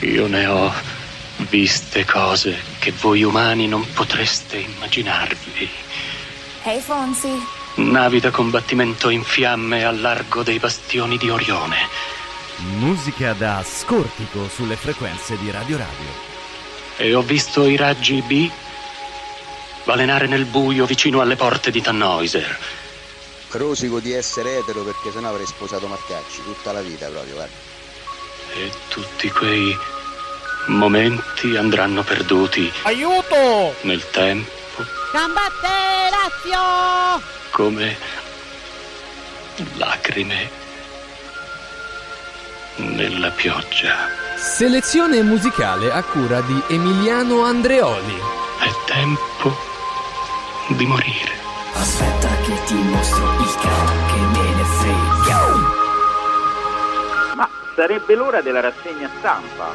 Io ne ho viste cose che voi umani non potreste immaginarvi. Hey Fonsi. Navi da combattimento in fiamme al largo dei bastioni di Orione. Musica da scortico sulle frequenze di Radio Radio. E ho visto i raggi B balenare nel buio vicino alle porte di Tannhäuser. Rosico di essere etero perché sennò avrei sposato Marcacci tutta la vita proprio, guarda. E tutti quei momenti andranno perduti Aiuto! nel tempo Combatte Lazio! come lacrime nella pioggia. Selezione musicale a cura di Emiliano Andreoli. È tempo di morire. Aspetta che ti mostro il cavo che sarebbe l'ora della rassegna stampa.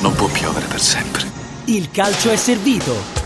Non può piovere per sempre. Il calcio è servito.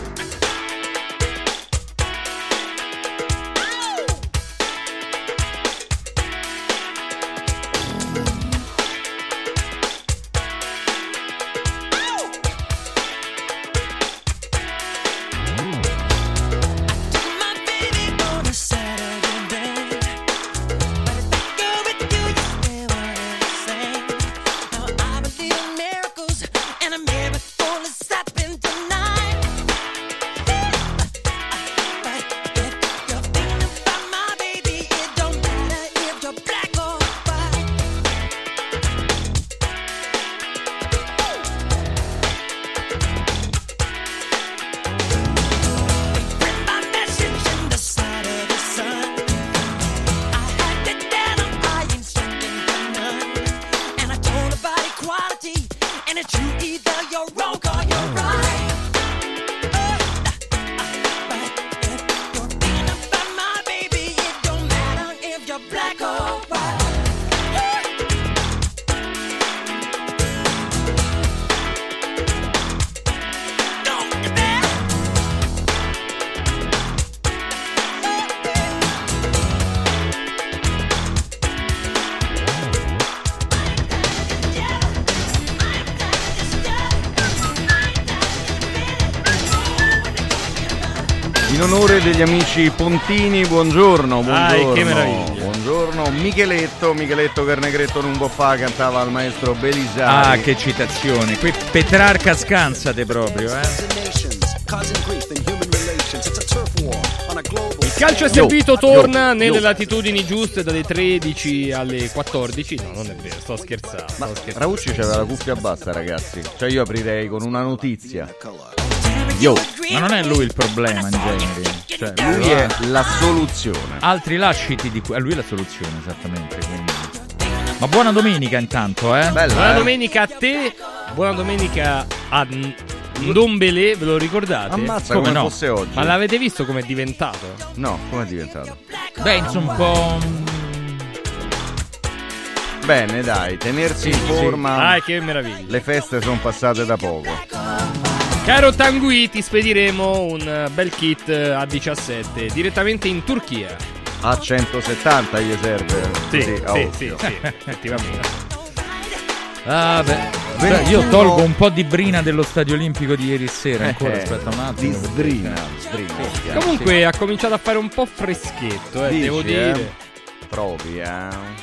Degli amici Pontini, buongiorno, buongiorno. Ai, che meraviglia. Buongiorno, Micheletto, Micheletto Carnegretto un po' fa cantava al maestro Belisari. Ah, che citazione. Qui Petrarca scansate proprio, eh. Il calcio è servito torna nelle latitudini giuste dalle 13 alle 14. No, non è vero, sto scherzando. Ma sto scherzando. Raucci c'aveva la cuffia bassa, ragazzi. Cioè io aprirei con una notizia. Yo. Ma non è lui il problema in genere. Cioè, Lui è la soluzione. Altri lasciti di cui. Lui è la soluzione, esattamente. quindi. Ma buona domenica intanto, eh. Buona domenica a te, buona domenica a Ndombele, ve lo ricordate? Ammazza come, fosse oggi. Ma l'avete visto come è diventato? No, come è diventato? Beh, insomma, un po'. Bene, dai, tenersi in Sì, sì. forma. Ah, che meraviglia. Le feste sono passate da poco. Caro Tanguy, ti spediremo un eh, bel kit eh, A17 direttamente in Turchia. A 170 gli serve. Sì, sì, occhio. sì, sì, effettivamente. Ah, beh. Beh, io tolgo un po' di brina dello stadio olimpico di ieri sera. Ancora, Eh, aspetta un attimo. Di sbrina, sbrina. Comunque ha cominciato a fare un po' freschetto, eh, Dici, devo dire. eh? Trovi, eh?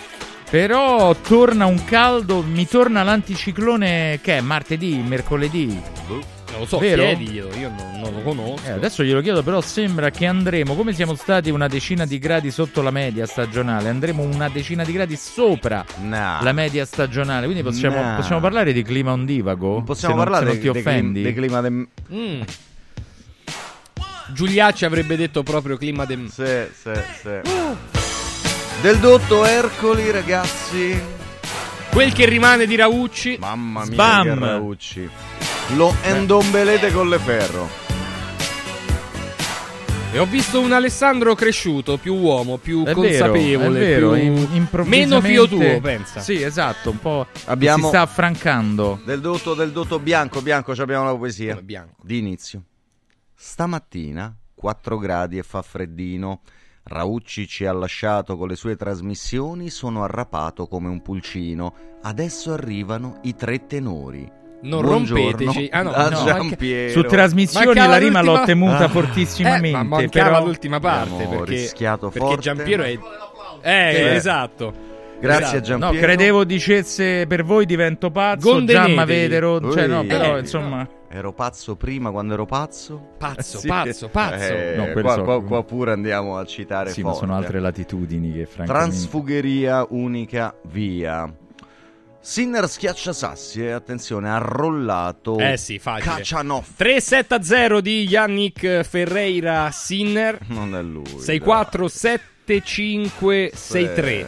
Però torna un caldo, mi torna l'anticiclone che è martedì, mercoledì. Non lo so, Vero? chiediglielo, io non, non lo conosco. Eh, adesso glielo chiedo, però sembra che andremo, come siamo stati una decina di gradi sotto la media stagionale, andremo una decina di gradi sopra la media stagionale. Quindi possiamo, No. possiamo parlare di clima ondivago? Possiamo Se non- parlare se non ti di- offendi? di clima de- Mm. Giuliacci avrebbe detto proprio clima de... Sì, sì, sì. Del dotto Ercoli, ragazzi. Quel che rimane di Raucci. Mamma mia, che Raucci. Lo endombelete con le ferro. E ho visto un Alessandro cresciuto, più uomo, più È consapevole, vero, è vero, più... meno fio tuo, pensa. Sì, esatto, un po' Abbiamo- si sta affrancando. Del dotto, del dotto bianco, bianco, ci abbiamo la poesia. bianco. Di inizio. Stamattina 4 gradi e fa freddino. Raucci ci ha lasciato con le sue trasmissioni, sono arrapato come un pulcino. Adesso arrivano i tre tenori. Non Buongiorno rompeteci. Ah, no, da no, Giampiero. Su trasmissioni Mancava la rima l'ho temuta Ah. fortissimamente. Eh, ma mancava però... l'ultima parte Abbiamo perché, rischiato perché forte. Giampiero è eh, Sì. esatto. Grazie Esatto. a Giampiero. No, credevo dicesse per voi divento pazzo, già vedero, cioè no, però Eh, insomma Ero pazzo prima quando ero pazzo? Pazzo, Sì. pazzo, pazzo. Eh, No, qua, so. qua- qua pure andiamo a citare sì, ma forte. sono altre latitudini che francamente Transfugheria unica via. Sinner schiaccia sassi e attenzione, ha rollato Eh sì, facile. Kacanov. 3-7-0 di Yannick Ferreira Sinner. Non è lui. 6-4, 7-5, 6-3. Nove,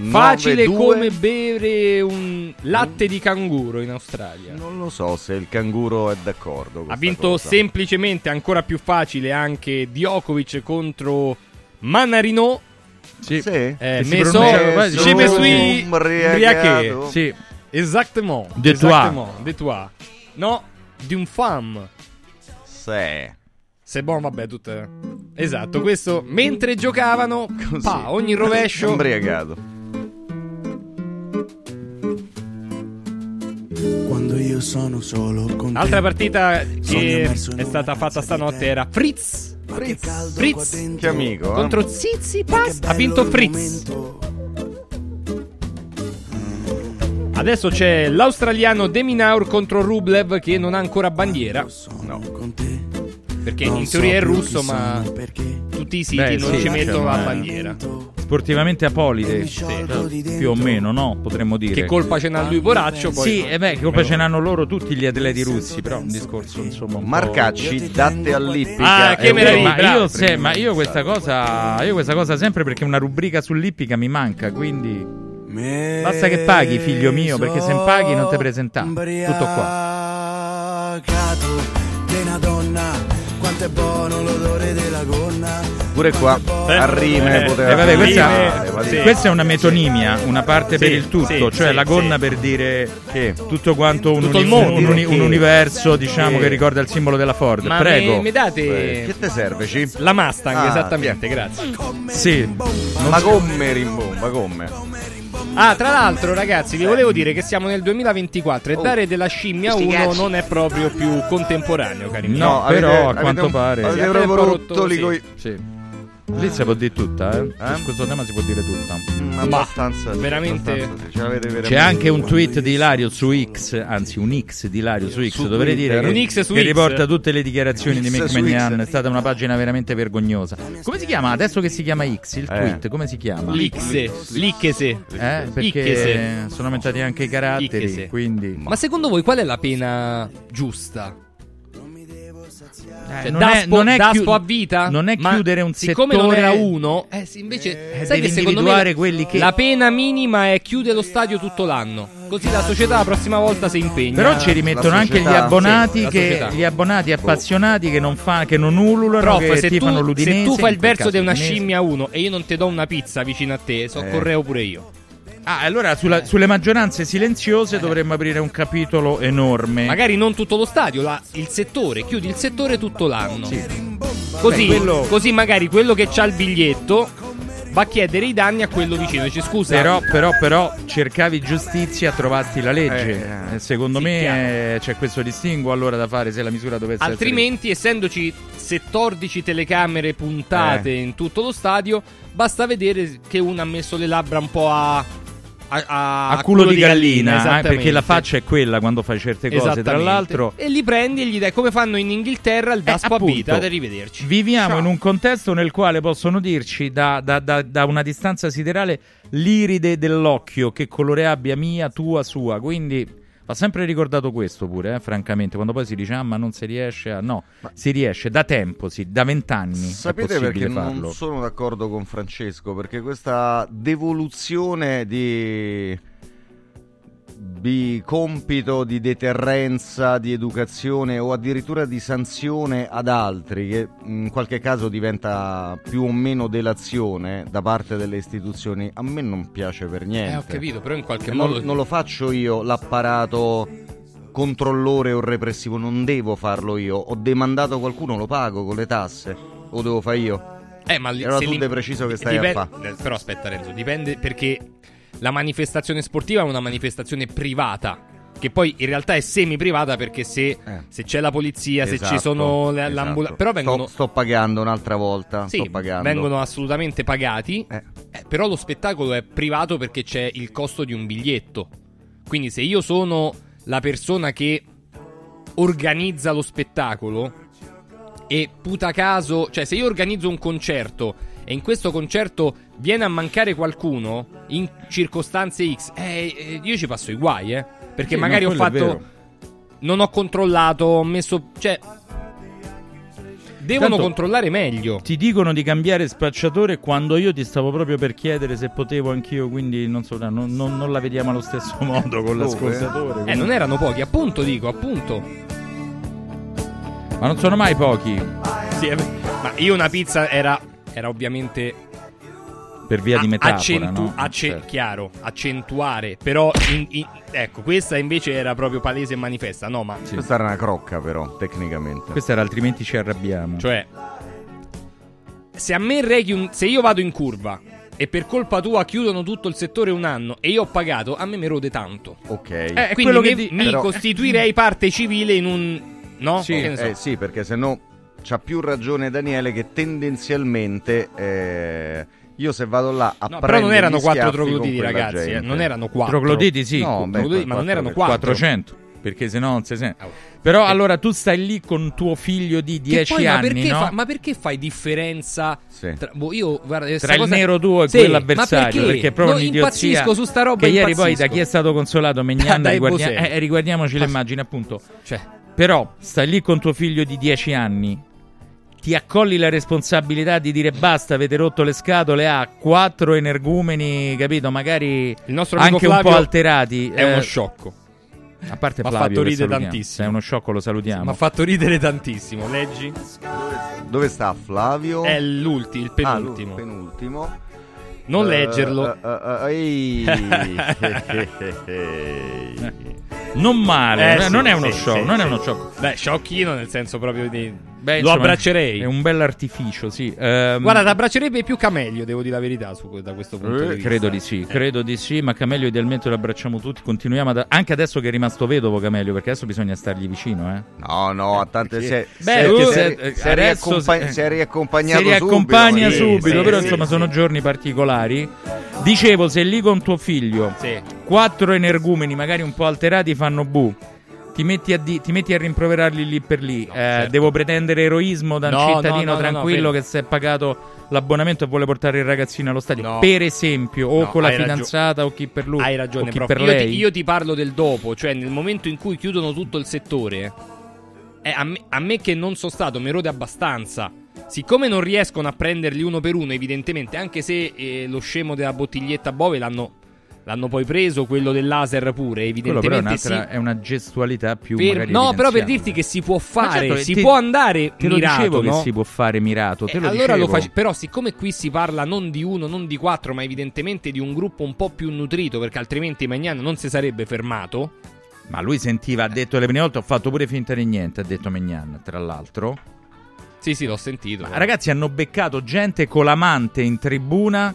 Facile due. come bere un latte di canguro in Australia. Non lo so se il canguro è d'accordo. con Ha vinto cosa. semplicemente ancora più facile anche Djokovic contro Manarino. Sì. Sì. Eh, me so, je me si suis briaché. Sì. Exactement. De toi. Exactement. De toi. No, d'une femme. Sì. C'est bon, vabbè, tutte. Esatto, questo mentre giocavano, Così. pa, ogni rovescio. Umbriagato. Quando io sono solo con te. L'altra partita che è stata fatta stanotte te. era Fritz. Fritz dentro. Che amico, eh? contro Tsitsipas. Ha vinto Fritz. Adesso c'è l'australiano Deminaur contro Rublev che non ha ancora bandiera. No. Con te. Perché in teoria è russo, ma tutti i siti Beh, non sì, ci mettono la bandiera. Sportivamente apolide, di dentro. più o meno, no? Potremmo dire. Che colpa ce n'ha lui Poraccio? Poi Sì, e beh, che colpa ce n'hanno loro tutti gli atleti russi, però un discorso insomma un po'- Marcacci, datte all'ippica. Ah, che meraviglia, ma io, se- ma io questa cosa io questa cosa sempre perché una rubrica sull'ippica mi manca, quindi basta che paghi, figlio mio, perché se non paghi non ti presenta. Tutto qua. Ubriacato di una donna, quanto è buono. Pure qua, a rime Eh, poteva Eh, vabbè, questa, fare, va sì. questa è una metonimia, una parte Sì, per il tutto, sì, cioè sì, la gonna sì. per dire Che? tutto quanto un, Tutto uni- mondo. un, uni- un universo, diciamo, Che? che ricorda il simbolo della Ford. Ma Prego. mi, mi date Che te serve, Ci? la Mustang, Ah, esattamente, grazie. Sì. Ma come rimbomba, come? Ah, tra l'altro, ragazzi, vi volevo dire che siamo nel 2024 e Oh. dare della scimmia Sti 1 cazzi. non è proprio più contemporaneo, cari miei. No, avete- però a quanto un- pare. Avete proprio rotto rotto, sì. coi- Sì. Lì si può dire tutta, eh? Eh? Su questo tema si può dire tutta. Mm, abbastanza. veramente- abbastanza, sì, ce l'avete veramente. C'è anche un tweet di Ilario su X, anzi un X di Ilario su X, Su dovrei Twitter. dire che, Un X su che X. riporta tutte le dichiarazioni di X. è stata una pagina veramente vergognosa. Come si chiama? Adesso che si chiama X, il Eh. tweet, come si chiama? Lixe, Licchese. Eh, perché Icchese. sono aumentati anche i caratteri, Icchese. quindi... Ma secondo voi qual è la pena giusta? Eh, Cioè, non daspo, è- non è daspo a vita? non è chiudere un siccome settore- non era uno, eh sì, invece Eh, sai devi che secondo me quelli che- la pena minima è chiudere lo stadio tutto l'anno. Così la società la prossima volta si impegna. Però ci rimettono la anche gli società, abbonati, sì, che, società. gli abbonati appassionati che non, fa, che non ululano, Prof, che se tifano tu, l'Udinese. se tu fai il verso di una scimmia 1 e io non ti do una pizza vicino a te, soccorreo pure io. Ah, allora sulla- sulle maggioranze silenziose dovremmo aprire un capitolo enorme. Magari non tutto lo stadio, la- il settore, chiudi il settore tutto l'anno. Così, Beh, quello- così magari quello che ha il biglietto va a chiedere i danni a quello vicino. Dice scusa, Però, però, però, cercavi giustizia, trovasti la legge. Eh, Eh, Secondo sì, me eh, c'è questo distinguo allora da fare se la misura dovesse altrimenti essendoci 14 telecamere puntate Eh. in tutto lo stadio, basta vedere che uno ha messo le labbra un po' a... A, a- a culo, di gallina, eh, esattamente. perché la faccia è quella quando fai certe cose. Tra l'altro, E li prendi e gli dai come fanno in Inghilterra il daspo a appunto. vita. Ad arrivederci. Viviamo Ciao. in un contesto nel quale possono dirci da, da- da- da una distanza siderale l'iride dell'occhio, che colore abbia mia, tua, sua. Quindi va sempre ricordato questo pure, eh, francamente, quando poi si dice ah ma non si riesce a... No, si riesce da tempo, sì, da vent'anni. Sapete perché farlo. non sono d'accordo con Francesco? Perché questa devoluzione di, di compito di deterrenza, di educazione o addirittura di sanzione ad altri, che in qualche caso diventa più o meno delazione da parte delle istituzioni, a me non piace per niente. Eh, ho capito, però in qualche E non, modo... non lo faccio io l'apparato controllore o repressivo, non devo farlo io. Ho demandato qualcuno, lo pago con le tasse o devo fare io? Eh, ma li- Allora tu de preciso che stai dipende- a fa. eh, Però aspetta Renzo, dipende perché la manifestazione sportiva è una manifestazione privata. Che poi in realtà è semi-privata perché se, se c'è la polizia, se ci Esatto, sono le- esatto. l'ambulanza. Però vengono, Sto, sto pagando un'altra volta. sì, vengono assolutamente pagati. eh, però lo spettacolo è privato perché c'è il costo di un biglietto. Quindi se io sono la persona che organizza lo spettacolo e puta caso, cioè se io organizzo un concerto e in questo concerto viene a mancare qualcuno in circostanze X, eh, eh, io ci passo i guai, eh. Perché Sì, magari no, ho fatto non ho controllato, ho messo, cioè devono Tanto- controllare meglio. Ti dicono di cambiare spacciatore quando io ti stavo proprio per chiedere se potevo anch'io, quindi non so, non, non- non la vediamo allo stesso modo con l'ascoltatore. Eh, non erano pochi, appunto dico, appunto. Ma non sono mai pochi. Sì, ma io una pizza era, era ovviamente Per via di metafora, accentu- no? acce- Certo. chiaro, accentuare. Però, in- in- ecco, questa invece era proprio palese e manifesta. No, ma Questa era una crocca, però, tecnicamente. Questa era altrimenti ci arrabbiamo. Cioè, se a me reghi un. Se io vado in curva e per colpa tua chiudono tutto il settore un anno e io ho pagato, a me mi rode tanto. Ok. Eh, è quindi quello mi, che di- mi però- costituirei parte civile in un. No? Sì, Che ne so. eh, sì, perché se no c'ha più ragione Daniele che tendenzialmente eh, io se vado là a No, però non erano quattro trogloditi, ragazzi. eh, non erano quattro. Trogloditi sì, No, beh, Trogloditi, ma non erano 400. quattro. 400. Perché se no non si sente. Però allora tu stai lì con tuo figlio di Che 10 poi, ma anni, perché, no? fa- ma perché fai differenza Sì. tra, boh, io, guarda, Tra il cosa- nero tuo e Sì, quello ma avversario, perché? perché è proprio No, un'idiozia. impazzisco su sta roba Che ieri poi da chi è stato consolato Megnan, Dai, riguardia- eh, riguardiamoci Ma- l'immagine appunto. Cioè, Però stai lì con tuo figlio di 10 anni, ti accolli la responsabilità di dire basta, avete rotto le scatole a quattro energumeni, capito? Magari il nostro amico anche un po' alterati. è eh, uno sciocco. A parte Flavio, fatto ridere tantissimo. È uno sciocco lo salutiamo. Mi ha fatto ridere tantissimo. Leggi? Dove sta Flavio? È l'ultimo, il Ah, penultimo. lui, penultimo. non Eh, leggerlo. eh, eh, ehi. Non male, Eh, eh, sì, non è uno sì, show, sì, non è sì. uno show. Beh, sciocchino nel senso proprio di. Beh, Lo abbraccerei. È un bell'artificio, sì. Ehm, Guarda, ti abbraccerebbe più Camelio, devo dire la verità, su, da questo punto Eh, di vista. credo di sì, credo di sì, ma Camelio idealmente lo abbracciamo tutti, continuiamo ad... Anche adesso che è rimasto vedovo Camelio, perché adesso bisogna stargli vicino, eh. No, no, a tante se, Beh, se, perché se, se- se riaccompa- se- se è riaccompagnato Si riaccompagna subito, subito, sì, però sì, insomma sì. sono giorni particolari. Dicevo, se lì con tuo figlio Sì. quattro energumeni, magari un po' alterati, fanno bu. Ti metti, a di- ti metti a rimproverarli lì per lì. Eh, certo. Devo pretendere eroismo da un No, cittadino no, no, no, tranquillo no, che si è pagato l'abbonamento e vuole portare il ragazzino allo stadio. No. Per esempio, o No, con la fidanzata o chi per lui. Hai ragione, chi per Io lei. ti, io ti parlo del dopo, cioè nel momento in cui chiudono tutto il settore. eh, a, me, a me che non sono stato, mi rode abbastanza. Siccome non riescono a prenderli uno per uno, evidentemente, anche se eh, lo scemo della bottiglietta Bove l'hanno, l'hanno poi preso, quello del laser pure, Quello però è, evidentemente sì. è una gestualità più Per- no, però per dirti che si può fare, certo, si ti- può andare Te mirato, dicevo no? che si può fare mirato, te Eh, lo allora face- però siccome qui si parla non di uno, non di quattro, ma evidentemente di un gruppo un po' più nutrito, perché altrimenti Magnan non si sarebbe fermato. Ma lui sentiva, ha detto le prime volte, ho fatto pure finta di niente, ha detto Megnan, tra l'altro. Sì, sì, l'ho sentito. Ma ragazzi hanno beccato gente con l'amante in tribuna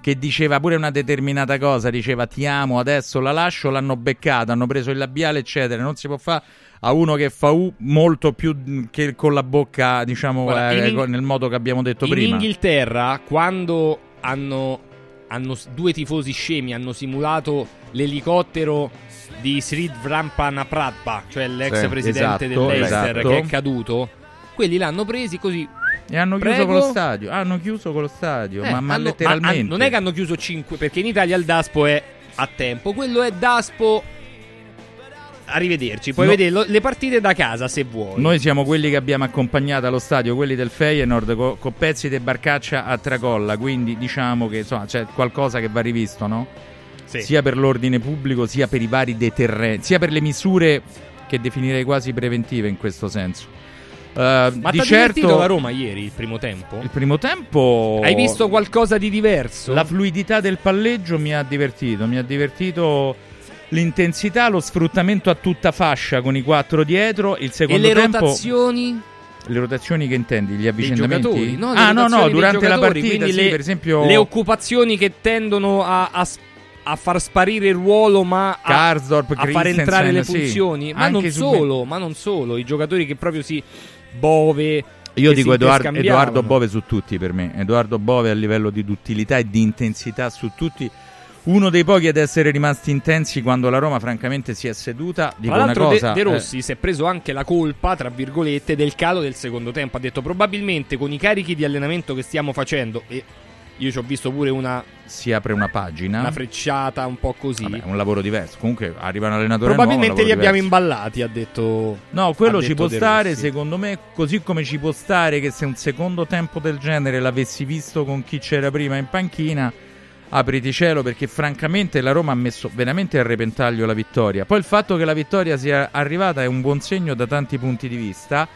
che diceva pure una determinata cosa, diceva ti amo, adesso la lascio, l'hanno beccato, hanno preso il labiale, eccetera. Non si può fare a uno che fa U molto più mh, che con la bocca, diciamo, Guarda, eh, in- nel modo che abbiamo detto In prima. Inghilterra, quando hanno, hanno due tifosi scemi hanno simulato l'elicottero di Srid Vrampanapratpa, cioè l'ex Sì, presidente esatto, dell'Ester esatto. che è caduto, quelli l'hanno presi così. E hanno chiuso Prego. con lo stadio. Hanno chiuso con lo stadio, Eh, ma, ma hanno- letteralmente. han- non è che hanno chiuso 5, perché in Italia il Daspo è a tempo, quello è Daspo. Arrivederci, puoi No. vedere le partite da casa se vuoi. Noi siamo quelli che abbiamo accompagnato allo stadio, quelli del Feyenoord, con pezzi di barcaccia a tracolla, quindi diciamo che insomma, c'è qualcosa che va rivisto, no? Sì. Sia per l'ordine pubblico, sia per i vari deterrenti, sia per le misure che definirei quasi preventive in questo senso. Eh, Ma di certo, divertito la Roma ieri, il primo tempo? il primo tempo... Hai visto qualcosa di diverso? La fluidità del palleggio mi ha divertito, mi ha divertito l'intensità, lo sfruttamento a tutta fascia con i quattro dietro. Il E secondo le tempo. rotazioni Le rotazioni che intendi? Gli giocatori? No, ah, no, no, durante la partita, sì, le, per esempio. le occupazioni che tendono a, a a far sparire il ruolo, ma a, Karsdorp, a far entrare le sì. funzioni. Ma Anche non solo, ma non solo. I giocatori che proprio si. Bove. Io dico Edoardo. Edoardo Bove su tutti per me. Edoardo Bove a livello di duttilità e di intensità su tutti. Uno dei pochi ad essere rimasti intensi quando la Roma, francamente, si è seduta. Dico Tra l'altro, De, cosa. De eh, Rossi si è preso anche la colpa, tra virgolette, del calo del secondo tempo. Ha detto probabilmente con i carichi di allenamento che stiamo facendo, e io ci ho visto pure una, si apre una pagina. una frecciata un po' così. Vabbè, è un lavoro diverso. Comunque arriva un allenatore Probabilmente nuovo, li abbiamo diverso. imballati, ha detto. No, quello ci può stare, secondo me, così come ci può stare che se un secondo tempo del genere l'avessi visto con chi c'era prima in panchina, apriti cielo perché francamente la Roma ha messo veramente a repentaglio la vittoria. Poi il fatto che la vittoria sia arrivata è un buon segno da tanti punti di vista.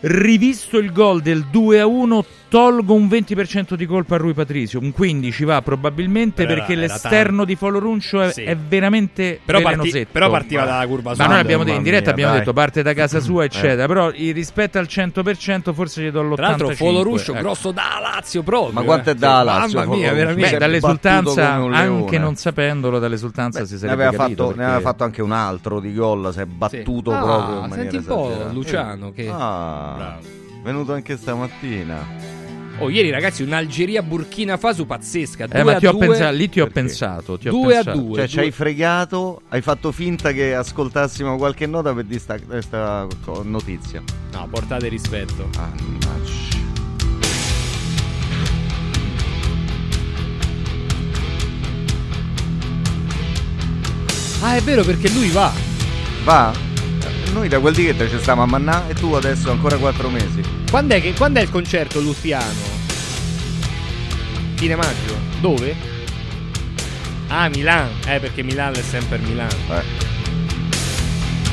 Rivisto il gol del 2 a 1, tolgo un 20% di colpa a Rui Patricio. Un 15 va probabilmente Però perché era- era l'esterno tanto. di Foloruncio è, Sì. è veramente Però, parti- però partiva Ma- dalla curva ma sud. noi abbiamo detto, in diretta mia, abbiamo dai. detto parte da casa sua, Eh. eccetera. Però il rispetto al 100% forse gli do l'85%. Tra l'altro, Foloruscio, ecco. grosso da Lazio proprio. Ma quanto è eh. da Sì, Lazio, Mamma mia, veramente. Beh, dall'esultanza, anche non sapendolo, dall'esultanza Beh, si ne, sarebbe aveva capito. fatto, ne perché- aveva fatto anche un altro di gol. Si è battuto Ah, proprio in senti maniera un po' esagerata. Luciano che- Ah, Bravo. venuto anche stamattina. Oh, ieri ragazzi, un'Algeria Burkina Faso pazzesca. Eh, 2 ma a ti ho 2. pensato, lì ti ho Perché? pensato. Ti ho 2 a pensato. 2. Cioè, ci hai fregato, hai fatto finta che ascoltassimo qualche nota per di sta, questa notizia. No, portate rispetto. Mannaggia. Ah, è vero perché lui va. Va? Noi da quel di che ci stiamo a mannà e tu adesso ancora quattro mesi. Quando è, che, quando è il concerto Luciano? Fine maggio. Dove? Ah, Milano. Eh, perché Milano è sempre Milano. Eh.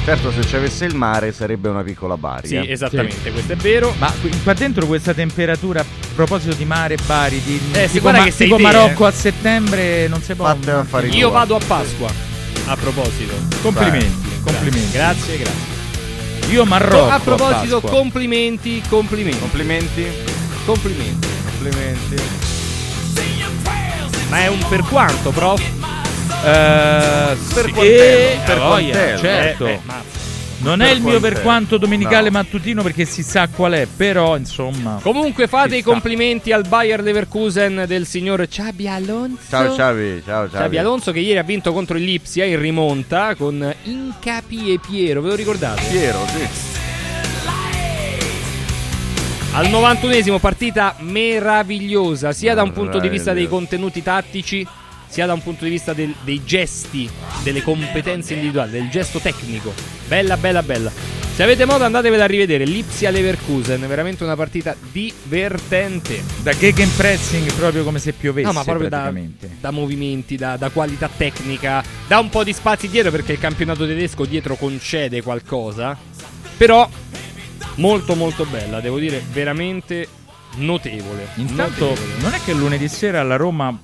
Certo, se ci avesse il mare sarebbe una piccola Bari. Sì, eh. esattamente, questo è vero. Ma qua dentro questa temperatura, a proposito di mare, Bari, di Eh, sì, tipo, guarda Ma- che sei tipo te, Marocco a settembre, non si può. Fatte affari Io vado a Pasqua. A proposito. Complimenti, complimenti. Grazie, grazie. Io Marocco. a proposito, Pasqua. complimenti, complimenti. Complimenti. Complimenti. Complimenti. Ma è un per quanto, prof? Eh, Per sì, quantello, a per voglia, quantello. certo. Eh, eh, non per è il mio per quanto domenicale No. mattutino perché si sa qual è, però insomma. Comunque fate i sta. complimenti al Bayer Leverkusen del signor Xabi Alonso. Ciao Ciavi, ciao Ciavi. Xabi Alonso che ieri ha vinto contro il Lipsia in rimonta con Incapi e Piero, ve lo ricordate? Piero, sì. Al 91esimo partita meravigliosa, sia da un punto di vista dei contenuti tattici, sia da un punto di vista del- dei gesti, delle competenze individuali, del gesto tecnico. Bella, bella, bella. Se avete modo andatevela a rivedere, Lipsia Leverkusen, veramente una partita divertente. Da gegenpressing proprio come se piovesse No, ma proprio da, da movimenti, da, da qualità tecnica, da un po' di spazi dietro perché il campionato tedesco dietro concede qualcosa. Però molto molto bella, devo dire, veramente notevole. Intanto Notevole. non è che lunedì sera la Roma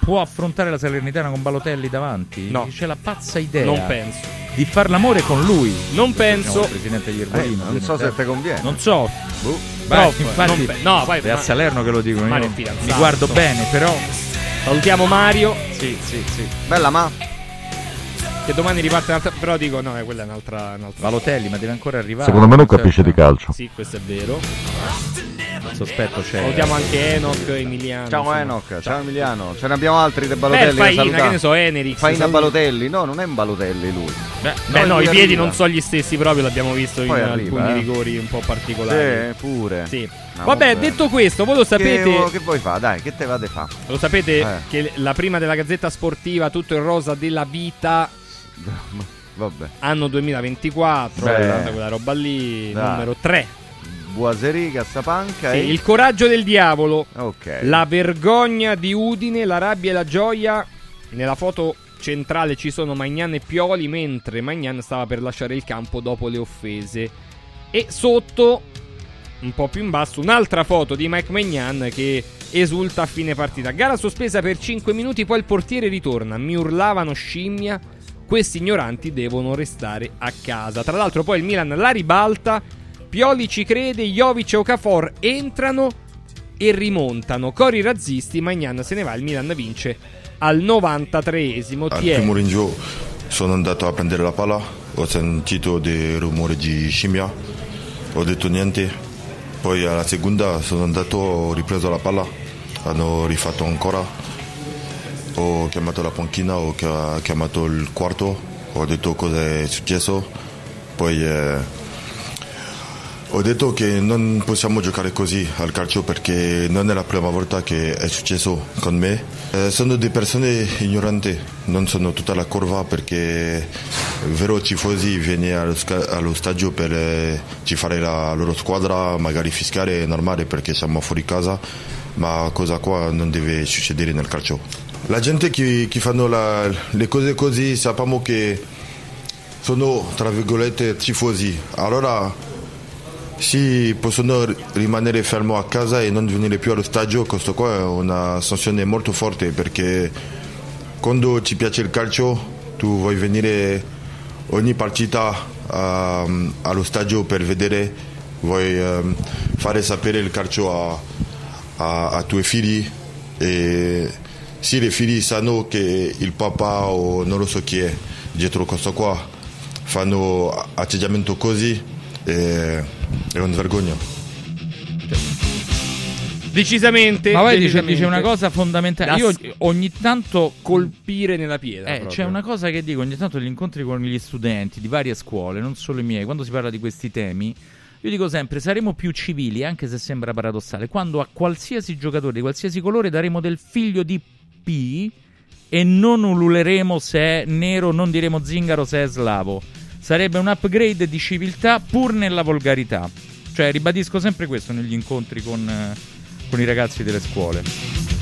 può affrontare la Salernitana con Balotelli davanti? No. C'è la pazza idea non penso. di far l'amore con lui. Non penso. il presidente Eh, Iervolino. non so se ti conviene. Non so. Boh. Vai, Prof, infatti, non pe- no, poi- è a Salerno che lo dico. Mario mi guardo bene, però. Salutiamo Mario. Sì, sì, sì. Bella ma Che domani riparte un'altra. Però dico, no, eh, quella è un'altra. un'altra... Balotelli, ma deve ancora arrivare. Secondo me non Certo. capisce di calcio. Sì, questo è vero. Il sospetto c'è. Salutiamo anche Enoch, Emiliano. Ciao insomma. Enoch, ciao Emiliano. Ce ne abbiamo altri dei Beh, Balotelli da Faina, che ne so, Enerix. Faina saluti. Balotelli, no, non è un Balotelli lui. Beh, Beh, no, i piedi arriva. non sono gli stessi proprio, l'abbiamo visto in Poi arriva, alcuni eh. rigori un po' particolari. Sì, pure. Sì. No, vabbè, vabbè. detto questo, voi lo sapete, Che, che vuoi fare? Dai, che te vade fa? lo sapete Eh. che la prima della Gazzetta Sportiva, tutto il rosa della vita, Vabbè. anno 2024, Beh. quella roba lì, Dai. numero 3. Buaseri, Cassapanca e... il coraggio del diavolo, Ok. la vergogna di Udine, la rabbia e la gioia. Nella foto centrale ci sono Magnan e Pioli, mentre Magnan stava per lasciare il campo dopo le offese. E sotto, un po' più in basso, un'altra foto di Mike Magnan che esulta a fine partita. Gara sospesa per 5 minuti, poi il portiere ritorna. Mi urlavano scimmia. Questi ignoranti devono restare a casa. Tra l'altro poi il Milan la ribalta, Pioli ci crede, Jovic e Okafor entrano e rimontano. Cori razzisti, Magnan se ne va, il Milan vince al 93esimo. Al primo rinvio sono andato a prendere la palla, ho sentito dei rumori di scimmia, ho detto niente, poi alla seconda sono andato, ho ripreso la palla, hanno rifatto ancora, ho chiamato la panchina, ho chia- chiamato il quarto, ho detto cosa è successo, poi eh, ho detto che non possiamo giocare così al calcio perché non è la prima volta che è successo con me. Eh, sono delle persone ignoranti, non sono tutta la curva perché vero tifosi viene allo, allo stadio per eh, fare la loro squadra, magari fiscale è normale perché siamo fuori casa, ma cosa qua non deve succedere nel calcio. La gente che, che fanno la- le cose così sappiamo che sono tra virgolette tifosi. Allora sì, possono ri- rimanere fermo a casa e non venire più allo stadio, questo qua è una sanzione molto forte perché quando ti piace il calcio tu vuoi venire ogni partita ehm, allo stadio per vedere, vuoi ehm, fare sapere il calcio a, a, a tuoi figli e sì, i figli sanno che il papà o non lo so chi è dietro questo qua fanno atteggiamento così e è una vergogna. Decisamente. Ma poi dice, decisamente. dice una cosa fondamentale. Da Io ogni tanto. colpire nella pietra. Eh, c'è una cosa che dico ogni tanto negli incontri con gli studenti di varie scuole, non solo i miei, quando si parla di questi temi. Io dico sempre: saremo più civili, anche se sembra paradossale, quando a qualsiasi giocatore di qualsiasi colore daremo del figlio di E non ululeremo se è nero, non diremo zingaro se è slavo. Sarebbe un upgrade di civiltà pur nella volgarità. Cioè, ribadisco sempre questo negli incontri con, eh, con i ragazzi delle scuole.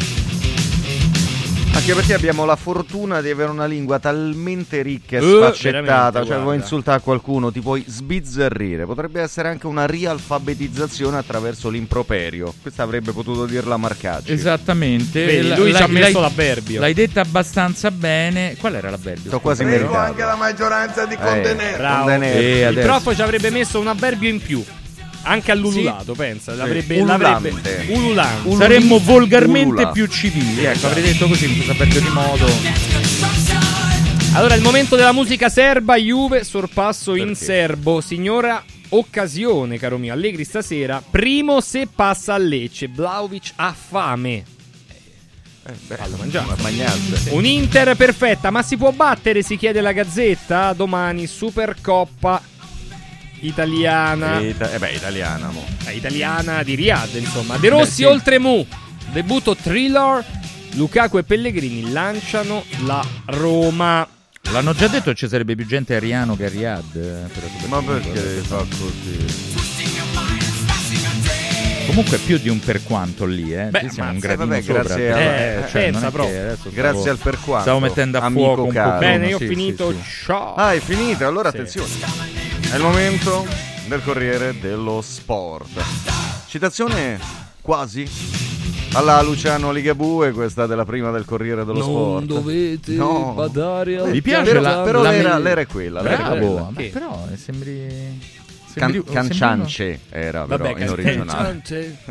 Anche perché abbiamo la fortuna di avere una lingua talmente ricca e Eh, sfaccettata, cioè guarda. vuoi insultare qualcuno, ti puoi sbizzarrire. Potrebbe essere anche una rialfabetizzazione attraverso l'improperio. Questa avrebbe potuto dirla Marcacci. Esattamente. Vedi, La- lui ci ha messo l'hai- l'avverbio. L'hai detta abbastanza bene. Qual era l'avverbio? Sto quasi Scusa? meritato. anche la maggioranza di Eh, contenere. Bravo. Contenere. E Il prof ci avrebbe messo un avverbio in più. Anche all'ululato, pensa. L'avrebbe, Ululante. l'avrebbe ululante. Ul- Saremmo volgarmente Ulula. più civili. Ecco, avrei detto così, in questo avverbio di modo. Allora, il momento della musica serba, Juve, sorpasso in Perché? serbo. Signora occasione, caro mio. Allegri stasera. Primo se passa a Lecce. Vlaovic ha fame. Eh, beh, Fallo mangiare. ma mangiasse. Un Inter perfetta, ma si può battere? Si chiede la Gazzetta. Domani Supercoppa italiana. Eh, ita- eh beh, italiana, mo. Eh, italiana di Riyadh, insomma. De Rossi Beh, sì. oltre Mu. Debutto thriller. Lukaku e Pellegrini lanciano la Roma. L'hanno già detto ci sarebbe più gente a Riano che a Riyadh. eh, Ma perché fa così? Comunque più di un per quanto lì, eh. Beh, Lì siamo un gradino vabbè, sopra. grazie però, a- eh, eh, cioè, pensa Grazie stavo- al per quanto. Stavo mettendo a fuoco un pochino. Bene, io ho sì, finito. sì, sì. Ciao. Ah, è finito. Allora Sì. attenzione. È il momento del Corriere dello Sport. Citazione quasi alla Luciano Ligabue, questa della prima del Corriere dello Sport. dovete No. badare al Mi piace però, la- però la l'era, me- l'era è quella. l'era è Bravo, quella. beh, Che? però eh, sembri... Can- Canciance era però Vabbè, in originale.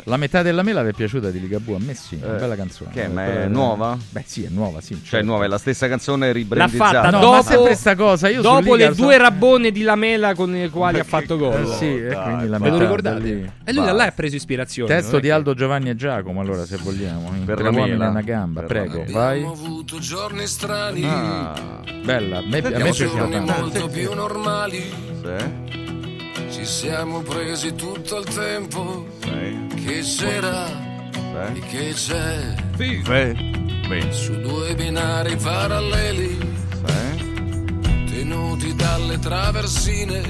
La metà della mela vi è piaciuta di Ligabue? A me sì, una Eh, bella canzone. che è, ma è Quella- nuova? Beh sì, è nuova, sì. Cioè, nuova, è la stessa canzone L'ha ribrandizzata. fatta No, dopo, ma sempre sta cosa, io dopo le Liga so- due rabbone di Lamela con le quali ha fatto gol. Eh, sì, e dai, quindi la. Ve lo metà ricordate? da lì. E lui da là ha preso ispirazione. Testo non è di che- Aldo Giovanni e Giacomo, allora se vogliamo. In Per tre la uomini mela. e una gamba, Per la prego, mela. vai. Abbiamo avuto giorni strani, Ah, Bella, a me, a me piaceva giorni tanto. molto più normali. sì, Ci siamo presi tutto il tempo. Che c'era? E che c'è. Su due binari paralleli, tenuti dalle traversine,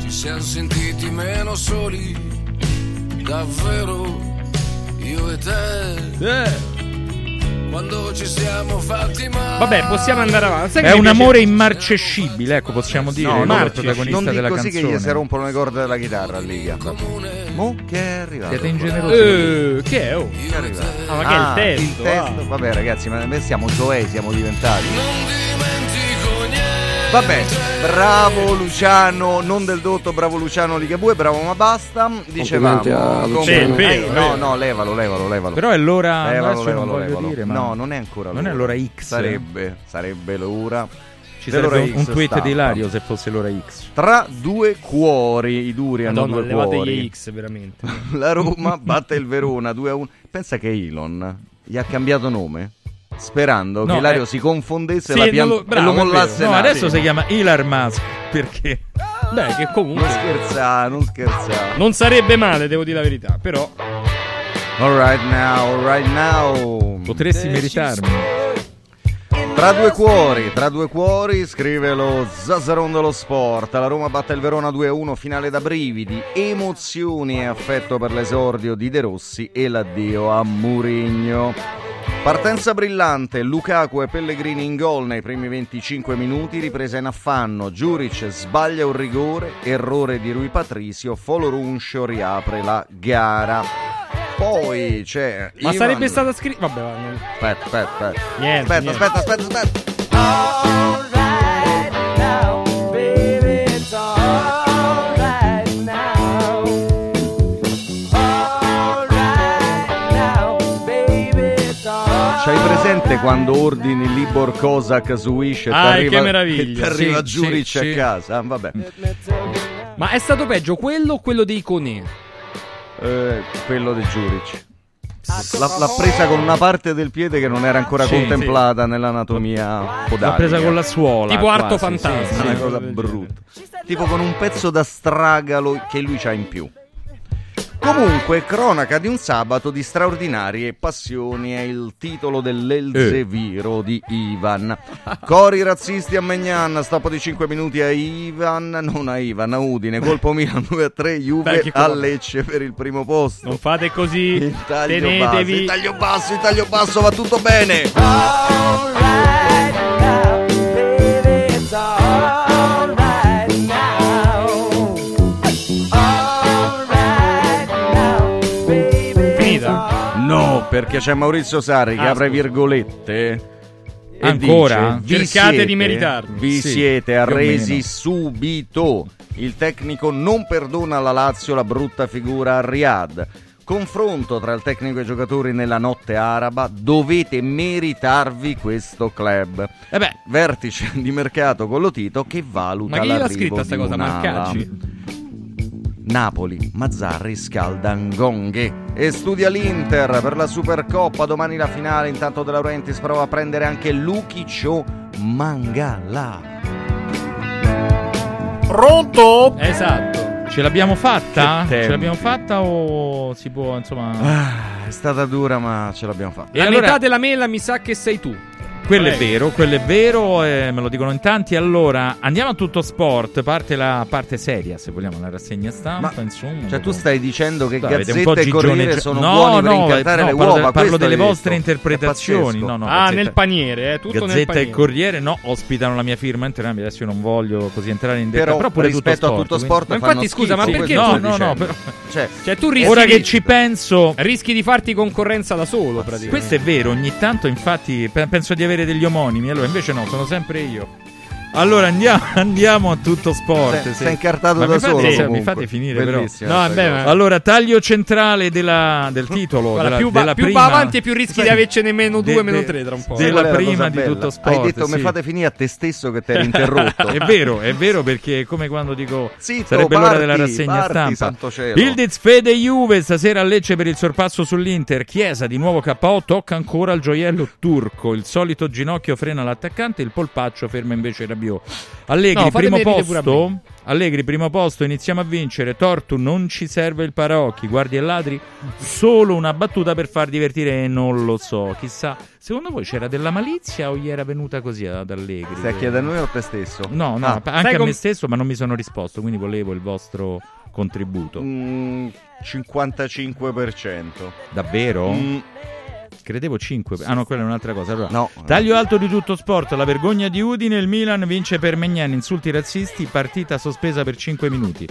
ci siamo sentiti meno soli. Davvero, io e te. Quando ci siamo fatti male. Vabbè, possiamo andare avanti. Sai È un amore immarcescibile, ecco, possiamo dire. No, no, è il protagonista non dico della così canzone. che gli si rompono le corde della chitarra lì. Mo che è arrivato. Siete ingenerosi. Eh, che è? Oh? Che è arrivato. Ah, ma che è il Ah, testo? il testo. ah. Vabbè, ragazzi, ma noi siamo Zoe, siamo diventati. Non Vabbè, bravo Luciano, non del dotto, bravo Luciano Ligabue, bravo ma basta. Dicevamo. Complimenti a com- Luciano. eh, Sì, vero, no, no, levalo, levalo, levalo. Però è l'ora, Levalo, non levalo, levalo. dire, ma No, non è ancora non l'ora. è l'ora X. Sarebbe, sarebbe l'ora. Ci sarebbe un, un tweet stampa. di Ilario se fosse l'ora X. Tra due cuori, i duri hanno Madonna, due levate cuori. gli X veramente. La Roma batte il Verona 2 a 1. Pensa che Elon gli ha cambiato nome? Sperando No, che Ilario eh. si confondesse Sì, e la non pian- lo- e bravo, lo è vero. mollasse No, adesso aria. si chiama Elon Musk perché Beh, che Non comunque scherzare, non scherzare. non sarebbe male, devo dire la verità. Però Alright now, alright now. potresti meritarmi. Tra due cuori, tra due cuori, scrive lo Zazzaron dello Sport. La Roma batte il Verona 2-1, finale da brividi, emozioni e affetto per l'esordio di De Rossi e l'addio a Murigno. Partenza brillante, Lukaku e Pellegrini in gol nei primi 25 minuti, ripresa in affanno, Giuric sbaglia un rigore, errore di Rui Patricio, Foloruncio riapre la gara. Poi c'è Ma Ivan- sarebbe stata scritta. Vabbè, va, non- Aspetta, aspetta, aspetta. Niente, aspetta, niente. aspetta, aspetta, aspetta. C'hai presente quando ordini Libor Kozak su Wish e Ah, t'arriva, che meraviglia. t'arriva Sì, Giuric sì, a sì. casa? Ah, vabbè. Ma è stato peggio quello o quello dei Conè? Eh, quello di Giuric. L'ha, l'ha presa con una parte del piede che non era ancora Sì, contemplata nell'anatomia podalica. L'ha presa con la suola. Tipo arto fantasma. sì, Una sì. cosa brutta. Tipo con un pezzo da stragalo che lui c'ha in più. Comunque, cronaca di un sabato di straordinarie passioni è il titolo dell'Elzeviro di Ivan. Cori razzisti a Megnan, stop di 5 minuti a Ivan, non a Ivan, a Udine, colpo Milan 2 a 3, Juve Dai, a Lecce per il primo posto. Non fate così. Il taglio basso, Tenetevi. il taglio basso, il taglio basso, va tutto bene. Finita. Perché c'è Maurizio Sarri che Ah, apre scusa. virgolette. Ancora? dice, "Vi Cercate siete- di meritarmi." Vi Sì, siete arresi subito. Il tecnico non perdona alla Lazio la brutta figura a Riyadh. Confronto tra il tecnico e i giocatori nella notte araba. Dovete meritarvi questo club. Eh beh, Vertice di mercato con lo Tito che valuta Ma chi l'ha scritta sta di cosa? Marcacci? Napoli, Mazzarri scalda Ngonghe e studia l'Inter per la Supercoppa, domani la finale, intanto De Laurentiis prova a prendere anche Lukic Mangala. Pronto? Esatto. ce l'abbiamo fatta? Ce l'abbiamo fatta o si può, insomma... Ah, è stata dura ma ce l'abbiamo fatta. E la allora- metà della mela mi sa che sei tu. Quello è Prego. vero, quello è vero, eh, me lo dicono in tanti. Allora, andiamo a tutto sport, parte la parte seria, se vogliamo, la rassegna stampa, Ma- insomma. Cioè tu stai dicendo che Dai, avete un po' Gazzetta e Corriere sono no, buoni per no, incantare no, le parlo, uova? parlo delle vostre È interpretazioni. No, no, ah, Gazzetta- nel paniere, eh, tutto nel Gazzetta e paniere. Corriere no, ospitano la mia firma entrambi. Adesso io non voglio così entrare in dettaglio. Però, Però, pure rispetto tutto a sport, tutto quindi- sport Ma fanno infatti, scusa, ma perché no, stai no, no, però- Cioè, Cioè, tu rischi Ora che ci penso, rischi di farti concorrenza da solo, praticamente. questo è vero. Ogni tanto, infatti, pe- penso di avere degli omonimi. Allora, invece, no, sono sempre io. Allora andiamo, andiamo a tutto sport. Sei- sì. sei incartato Ma da mi fate- solo, sì, Mi fate finire, Bellissima No, ma- Allora, taglio centrale della- del titolo. Guarda, della, più, va, della più prima, va avanti e più rischi di avercene meno de- due, meno de- tre tra un po'. della è prima di tutto sport. Hai detto mi sì. fate finire a te stesso che ti eri interrotto. è vero, è vero perché è come quando dico Zitto, sarebbe l'ora parti, della rassegna parti, stampa. Ildiz Fede Juve stasera a Lecce per il sorpasso sull'Inter. Chiesa di nuovo KO, tocca ancora il gioiello turco. Il solito ginocchio frena l'attaccante, il polpaccio ferma invece Rabiot. Allegri No, primo posto. Allegri primo posto, iniziamo a vincere. Tortu non ci serve il paraocchi, guardi e ladri. Solo una battuta per far divertire e non lo so. Chissà, secondo voi c'era della malizia o gli era venuta così ad Allegri? Stai a chiedere a noi o a te stesso? No, no, Ah, anche sai a com- me stesso, ma non mi sono risposto, quindi volevo il vostro contributo. mm, 55%. Davvero? Mm, Credevo 5. Ah, no, quella è un'altra cosa. Allora, no. Taglio alto di tutto sport, la vergogna di Udine, il Milan vince per Megnan, insulti razzisti, partita sospesa per 5 minuti.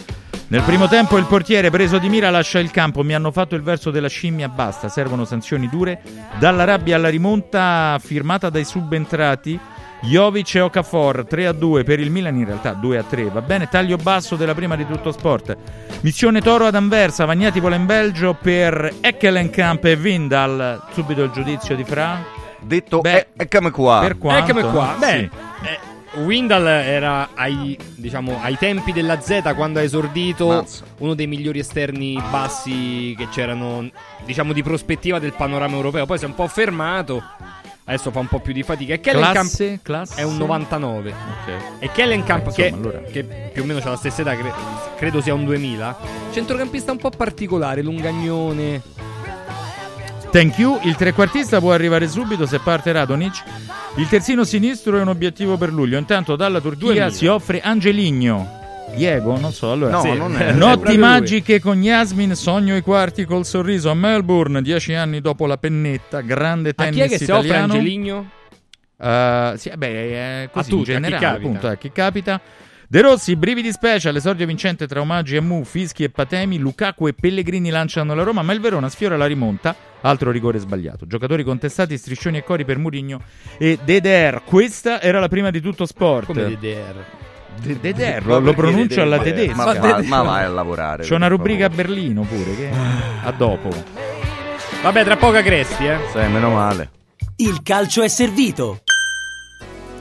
Nel primo tempo il portiere preso di mira lascia il campo, mi hanno fatto il verso della scimmia, basta, servono sanzioni dure. Dalla rabbia alla rimonta firmata dai subentrati Jovic e Okafor 3 a 2 per il Milan, in realtà 2 a 3, va bene. Taglio basso della prima di tutto sport. Missione Toro ad Anversa, Vagnati vola in Belgio per Eckelenkamp e Vindal. Subito il giudizio di Fra. Detto Beh, eccomi qua. Per quanto? Eccomi qua. Beh, Sì. eh, Windal era ai, diciamo, ai tempi della Z quando ha esordito Mazza. uno dei migliori esterni bassi che c'erano, diciamo, di prospettiva del panorama europeo. Poi si è un po' fermato. Adesso fa un po' più di fatica. E Kellenkamp Classe, classe. è un 99. Ok. E Kellenkamp, Eh, che, allora. che più o meno ha la stessa età, cre- credo sia un 2000, centrocampista un po' particolare, lungagnone. Thank you. Il trequartista può arrivare subito se parte Radonic. Il terzino sinistro è un obiettivo per luglio. Intanto dalla Turchia 2000. si offre Angeligno. Diego, non so, allora. No, Sì. non è. Notti lui. magiche con Yasmin, sogno i quarti col sorriso a Melbourne, dieci anni dopo la pennetta, grande A tennis chi è che si offre italiano. Angeligno? Uh, sì, beh, è così tutti, in a chi generale, appunto, a chi capita. De Rossi, brividi special, esordio vincente tra omaggi a Mu, Fischi e Patemi, Lukaku e Pellegrini lanciano la Roma, ma il Verona sfiora la rimonta, altro rigore sbagliato. Giocatori contestati, striscioni e cori per Murigno e Deder. Questa era la prima di tutto sport. Come DDR? De- Deder, Ma lo, pronuncio alla tedesca. Ma, va- ma vai a lavorare. C'è una rubrica a. Berlino pure, che a dopo. Vabbè, tra poco a Cresti, eh. Sai, meno male. Il calcio è servito.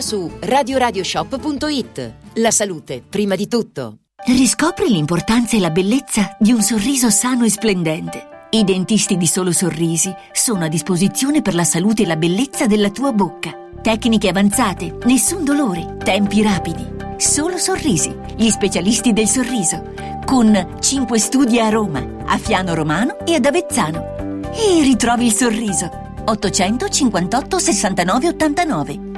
su radioradioshop.it. La salute, prima di tutto. Riscopri l'importanza e la bellezza di un sorriso sano e splendente. I dentisti di Solo Sorrisi sono a disposizione per la salute e la bellezza della tua bocca. Tecniche avanzate, nessun dolore, tempi rapidi. Solo Sorrisi, gli specialisti del sorriso, con 5 studi a Roma, a Fiano Romano e ad Avezzano. E ritrovi il sorriso. 858 69 89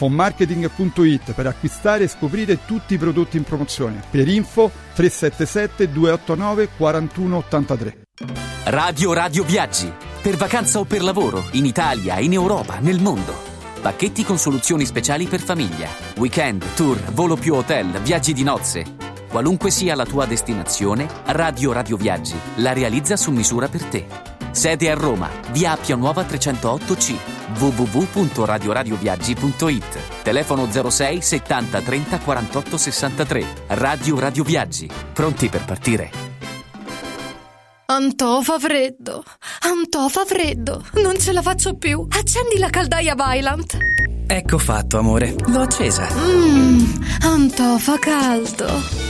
fonmarketing.it per acquistare e scoprire tutti i prodotti in promozione. Per info 377 289 4183. Radio Radio Viaggi. Per vacanza o per lavoro, in Italia, in Europa, nel mondo. Pacchetti con soluzioni speciali per famiglia. Weekend, tour, volo più hotel, viaggi di nozze. Qualunque sia la tua destinazione, Radio Radio Viaggi la realizza su misura per te. Sede a Roma, via Appia Nuova 308C, www.radioradioviaggi.it. Telefono 06 70 30 48 63. Radio Radio Viaggi. Pronti per partire? Antò fa freddo, Antò fa freddo, non ce la faccio più. Accendi la caldaia Vylant. Ecco fatto, amore. L'ho accesa. Mmm, Antò fa caldo.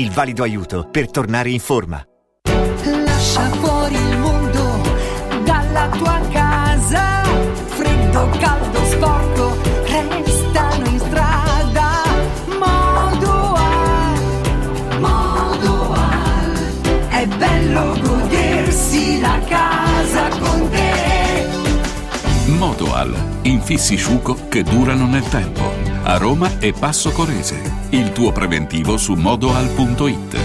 Il valido aiuto per tornare in forma. Lascia fuori il mondo dalla tua casa. Freddo, caldo, sporco, restano in strada. Modoal, Modoal. È bello godersi la casa con te. Modoal, infissi sciuco che durano nel tempo. A Roma e Passo Corese. Il tuo preventivo su modoal.it.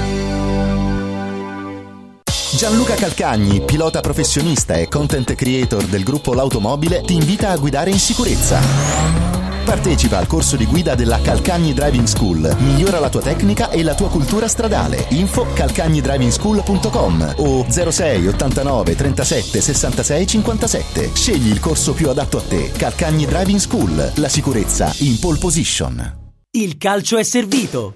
Gianluca Calcagni, pilota professionista e content creator del gruppo L'Automobile, ti invita a guidare in sicurezza. Partecipa al corso di guida della Calcagni Driving School. Migliora la tua tecnica e la tua cultura stradale. Info calcagnidrivingschool.com o 06 89 37 66 57. Scegli il corso più adatto a te. Calcagni Driving School. La sicurezza in pole position. Il calcio è servito.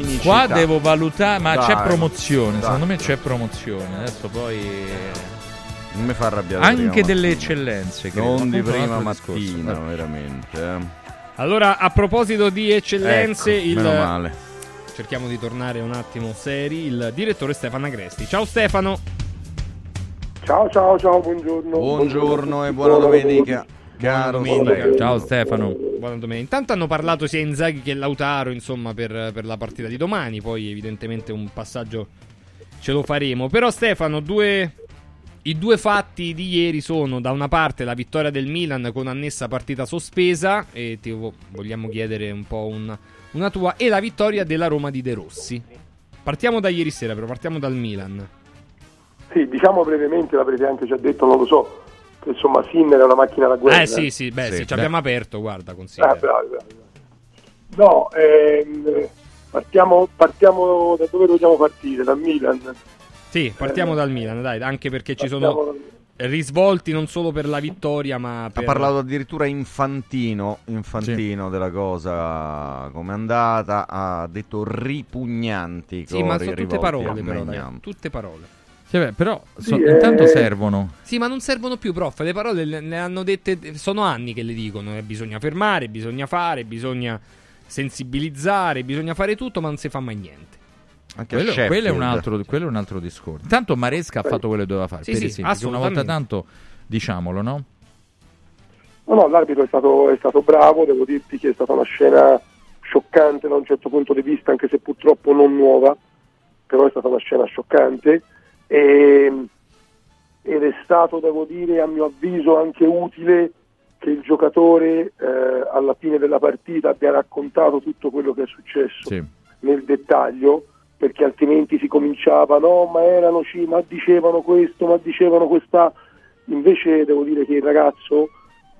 Cinicità. Qua devo valutare, ma Dai, c'è promozione. dai. Secondo me c'è promozione. Adesso poi. Non mi fa arrabbiare. Anche delle mattina. eccellenze. credo. Non di prima discorso. mattina, Vabbè. veramente. eh. Allora, a proposito di eccellenze, Ecco, il... meno male. cerchiamo di tornare un attimo seri. Il direttore Stefano Agresti. Ciao Stefano. Ciao, ciao, ciao, buongiorno. Buongiorno e buona domenica. Caro domenica. Stefano. Ciao Stefano. Buona domenica. Intanto hanno parlato sia Inzaghi che Lautaro, insomma, per, per la partita di domani. Poi, evidentemente, un passaggio ce lo faremo. Però, Stefano, due. I due fatti di ieri sono da una parte la vittoria del Milan con annessa partita sospesa e ti vo- vogliamo chiedere un po' un- una tua e la vittoria della Roma di De Rossi. Partiamo da ieri sera, però partiamo dal Milan. Sì, diciamo brevemente, l'avrete anche già detto, non lo so, che insomma Sinner è una macchina da guerra. Eh sì, sì, beh, sì, Sì, ci abbiamo aperto, guarda, Ah, considera. bravi, bravi, bravi. No, ehm, partiamo, partiamo da dove dobbiamo partire? Dal Milan. Sì, partiamo dal Milan, dai, anche perché ci sono risvolti non solo per la vittoria, ma per Ha parlato addirittura infantino, infantino della cosa come è andata, ha detto ripugnanti. Sì, ma sono tutte parole, però, tutte parole. Sì, beh, però so- Sì, intanto eh. servono. Sì, ma non servono più, prof. Le parole le, le hanno dette, sono anni che le dicono. eh, bisogna fermare, bisogna fare, bisogna sensibilizzare, bisogna fare tutto, ma non si fa mai niente. Anche Quello, quello è un altro, quello è un altro discorso. Intanto Maresca ha fatto quello che doveva fare. Sì, per sì, esempio, una volta tanto diciamolo, no? No, no, l'arbitro è stato, è stato bravo, devo dirti che è stata una scena scioccante da un certo punto di vista, anche se purtroppo non nuova, però è stata una scena scioccante e, ed è stato, devo dire, a mio avviso anche utile che il giocatore eh, alla fine della partita abbia raccontato tutto quello che è successo Sì. nel dettaglio, perché altrimenti si cominciava, no, ma erano ci, ma dicevano questo, ma dicevano questa. Invece devo dire che il ragazzo,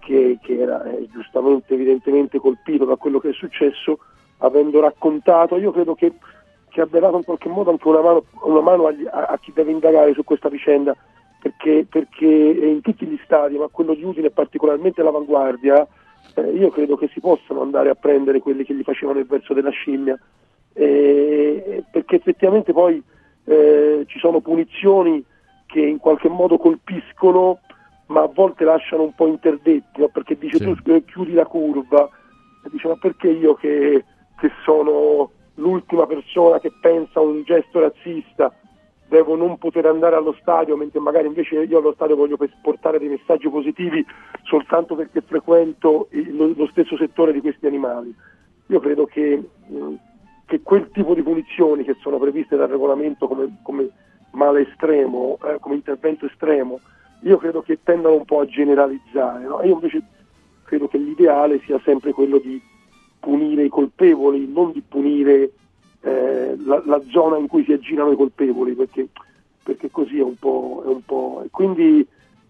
che, che era eh, giustamente, evidentemente colpito da quello che è successo, avendo raccontato, io credo che, che abbia dato in qualche modo anche una mano, una mano agli- a, a chi deve indagare su questa vicenda, perché, perché in tutti gli stadi, ma quello di Udine particolarmente l'avanguardia, eh, io credo che si possano andare a prendere quelli che gli facevano il verso della scimmia, eh, perché effettivamente poi eh, ci sono punizioni che in qualche modo colpiscono, ma a volte lasciano un po' interdetti, no? perché dice tu eh, chiudi la curva, e dice ma perché io che, che sono l'ultima persona che pensa a un gesto razzista devo non poter andare allo stadio, mentre magari invece io allo stadio voglio portare dei messaggi positivi soltanto perché frequento lo, stesso settore di questi animali. Io credo che, mh, che quel tipo di punizioni che sono previste dal regolamento come, come male estremo, eh, come intervento estremo, io credo che tendano un po' a generalizzare. no? Io invece credo che l'ideale sia sempre quello di punire i colpevoli, non di punire eh, la, la zona in cui si aggirano i colpevoli, perché, perché così è un po'. È un po' e quindi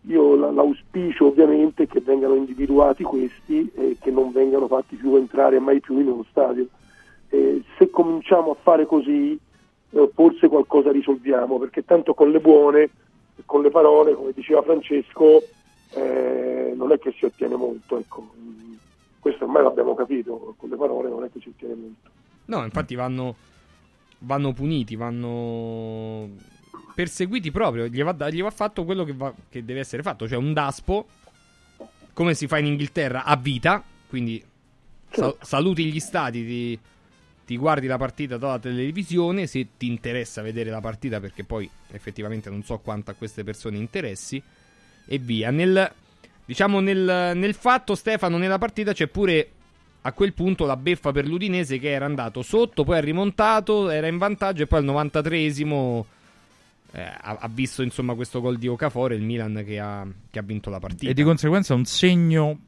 io la- l'auspicio ovviamente è che vengano individuati questi e che non vengano fatti più entrare mai più in uno stadio. Eh, se cominciamo a fare così, eh, forse qualcosa risolviamo, perché tanto con le buone, con le parole, come diceva Francesco, eh, non è che si ottiene molto. Ecco. Questo ormai l'abbiamo capito, con le parole non è che si ottiene molto. No, infatti vanno, vanno puniti, vanno perseguiti proprio. Gli va, gli va fatto quello che, va- che deve essere fatto, cioè un daspo, come si fa in Inghilterra, a vita. Quindi sa- saluti gli stati, ti, ti guardi la partita dalla televisione, se ti interessa vedere la partita, perché poi effettivamente non so quanto a queste persone interessi, e via. Nel, diciamo nel, nel fatto, Stefano, nella partita c'è pure a quel punto la beffa per l'Udinese che era andato sotto, poi ha rimontato, era in vantaggio e poi al 93esimo eh, ha, ha visto insomma questo gol di Okafor e il Milan che ha, che ha vinto la partita. E di conseguenza un segno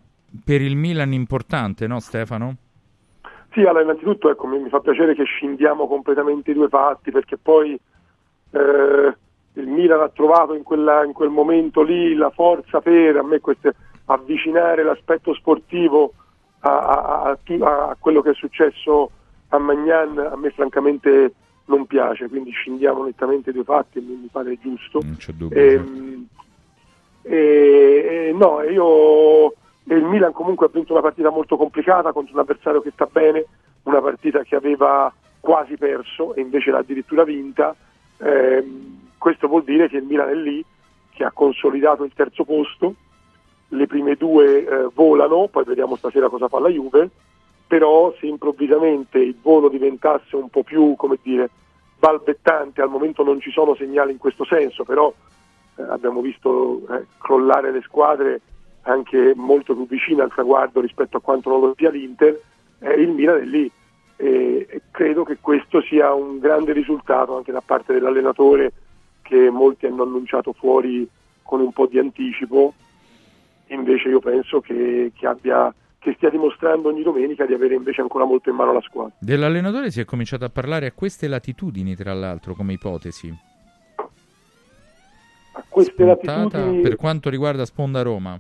per il Milan importante, no Stefano? Sì, allora innanzitutto ecco, mi, mi fa piacere che scindiamo completamente i due fatti perché poi eh, il Milan ha trovato in, quella- in quel momento lì la forza per a me queste, avvicinare l'aspetto sportivo a, a- a a- quello che è successo a Magnan, a me francamente non piace, quindi scindiamo nettamente i due fatti e mi, mi pare giusto. Non c'è dubbio. Ehm, e- e no, io e il Milan comunque ha vinto una partita molto complicata contro un avversario che sta bene, una partita che aveva quasi perso e invece l'ha addirittura vinta. Ehm, questo vuol dire che il Milan è lì, che ha consolidato il terzo posto, le prime due eh, volano, poi vediamo stasera cosa fa la Juve, però se improvvisamente il volo diventasse un po' più, come dire, balbettante, al momento non ci sono segnali in questo senso, però eh, abbiamo visto eh, crollare le squadre anche molto più vicine al traguardo rispetto a quanto non lo sia l'Inter, eh, il Milan è lì. E, credo che questo sia un grande risultato anche da parte dell'allenatore che molti hanno annunciato fuori con un po' di anticipo, invece io penso che, che abbia, che stia dimostrando ogni domenica di avere invece ancora molto in mano la squadra. Dell'allenatore si è cominciato a parlare a queste latitudini, tra l'altro, come ipotesi. A queste Spuntata latitudini... per quanto riguarda Sponda Roma.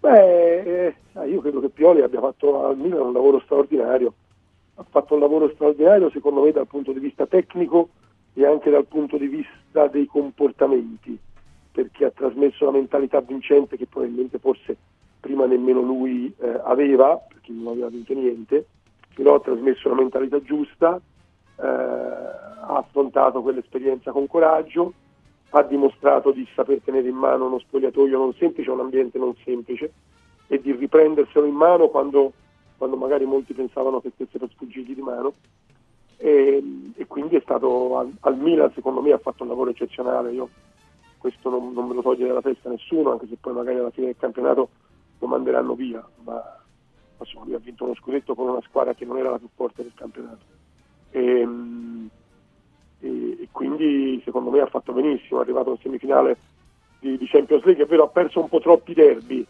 Beh, eh, io credo che Pioli abbia fatto al Milan un lavoro straordinario. Ha fatto un lavoro straordinario, secondo me, dal punto di vista tecnico e anche dal punto di vista dei comportamenti, perché ha trasmesso una mentalità vincente che probabilmente forse prima nemmeno lui eh, aveva, perché non aveva vinto niente, però ha trasmesso una mentalità giusta, eh, ha affrontato quell'esperienza con coraggio, ha dimostrato di saper tenere in mano uno spogliatoio non semplice, un ambiente non semplice e di riprenderselo in mano quando, quando magari molti pensavano che stesse per sfuggirgli di mano. E, e quindi è stato al, al Milan, secondo me, ha fatto un lavoro eccezionale. Io questo non, non me lo toglie dalla testa nessuno, anche se poi magari alla fine del campionato lo manderanno via. Ma insomma, lui ha vinto uno scudetto con una squadra che non era la più forte del campionato. E, e, e quindi secondo me ha fatto benissimo, è arrivato in semifinale di, di Champions League, è vero ha perso un po' troppi derby,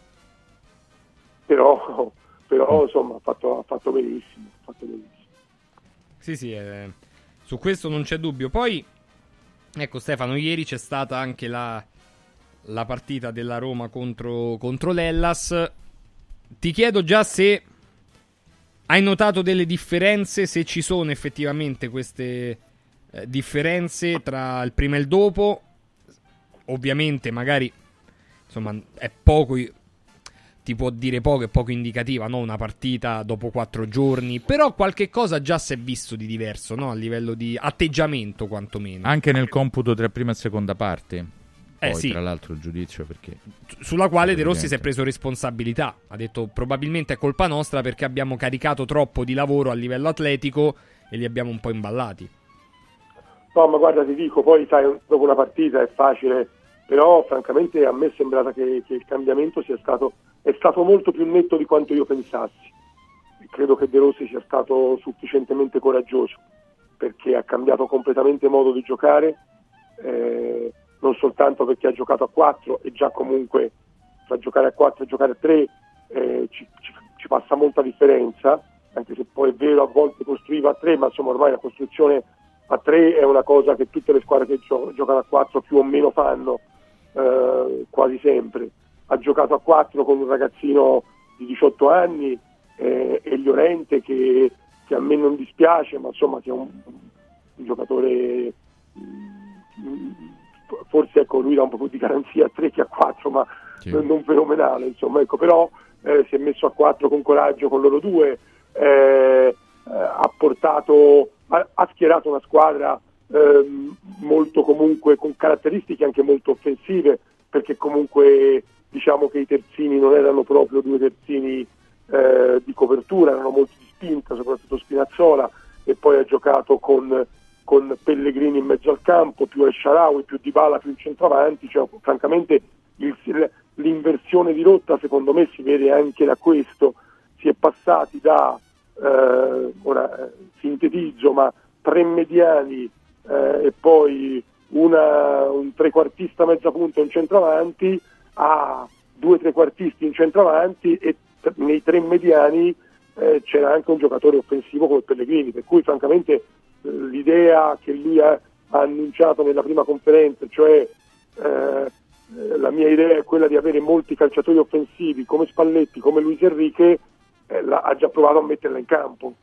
però, però insomma ha fatto, ha fatto benissimo, ha fatto benissimo. Sì, sì, eh, su questo non c'è dubbio. Poi, ecco Stefano, ieri c'è stata anche la, la partita della Roma contro, contro l'Ellas. Ti chiedo già se hai notato delle differenze, se ci sono effettivamente queste eh, differenze tra il prima e il dopo. Ovviamente, magari insomma, è poco. Ti può dire poco, è poco indicativa, no? Una partita dopo quattro giorni. Però qualche cosa già si è visto di diverso, no? A livello di atteggiamento, quantomeno. Anche nel computo tra prima e seconda parte. Poi, Eh, sì. tra l'altro, il giudizio perché. sulla quale De Rossi si è preso responsabilità. Ha detto probabilmente è colpa nostra perché abbiamo caricato troppo di lavoro a livello atletico e li abbiamo un po' imballati. No, ma guarda, ti dico, poi sai, dopo una partita è facile, però francamente a me è sembrata che, che il cambiamento sia stato, è stato molto più netto di quanto io pensassi. Credo che De Rossi sia stato sufficientemente coraggioso, perché ha cambiato completamente modo di giocare, eh, non soltanto perché ha giocato a 4 e già comunque tra giocare a 4 e giocare a 3 eh, ci, ci- ci passa molta differenza, anche se poi è vero a volte costruiva a 3, ma insomma ormai la costruzione a 3 è una cosa che tutte le squadre che gio- giocano a 4 più o meno fanno eh, quasi sempre. Ha giocato a 4 con un ragazzino di 18 anni eh, e Llorente che, che a me non dispiace, ma insomma che è un, un giocatore mm, forse ecco lui dà un po' più di garanzia a 3 che a 4 ma non, non fenomenale insomma ecco però eh, si è messo a 4 con coraggio con loro due eh, eh, ha portato ha, ha schierato una squadra ehm, molto comunque con caratteristiche anche molto offensive perché comunque diciamo che i terzini non erano proprio due terzini eh, di copertura erano molto di spinta soprattutto Spinazzola e poi ha giocato con con Pellegrini in mezzo al campo, più El Sharawi, più Dybala, più in centravanti, cioè, francamente il- l'inversione di rotta secondo me si vede anche da questo, si è passati da, eh, ora eh, sintetizzo, ma tre mediani eh, e poi una- un trequartista mezza punta e un centravanti a due trequartisti in centravanti e t- nei tre mediani eh, c'era anche un giocatore offensivo come Pellegrini, per cui francamente l'idea che lui ha, ha annunciato nella prima conferenza, cioè eh, la mia idea è quella di avere molti calciatori offensivi come Spalletti, come Luis Enrique, eh, la- ha già provato a metterla in campo.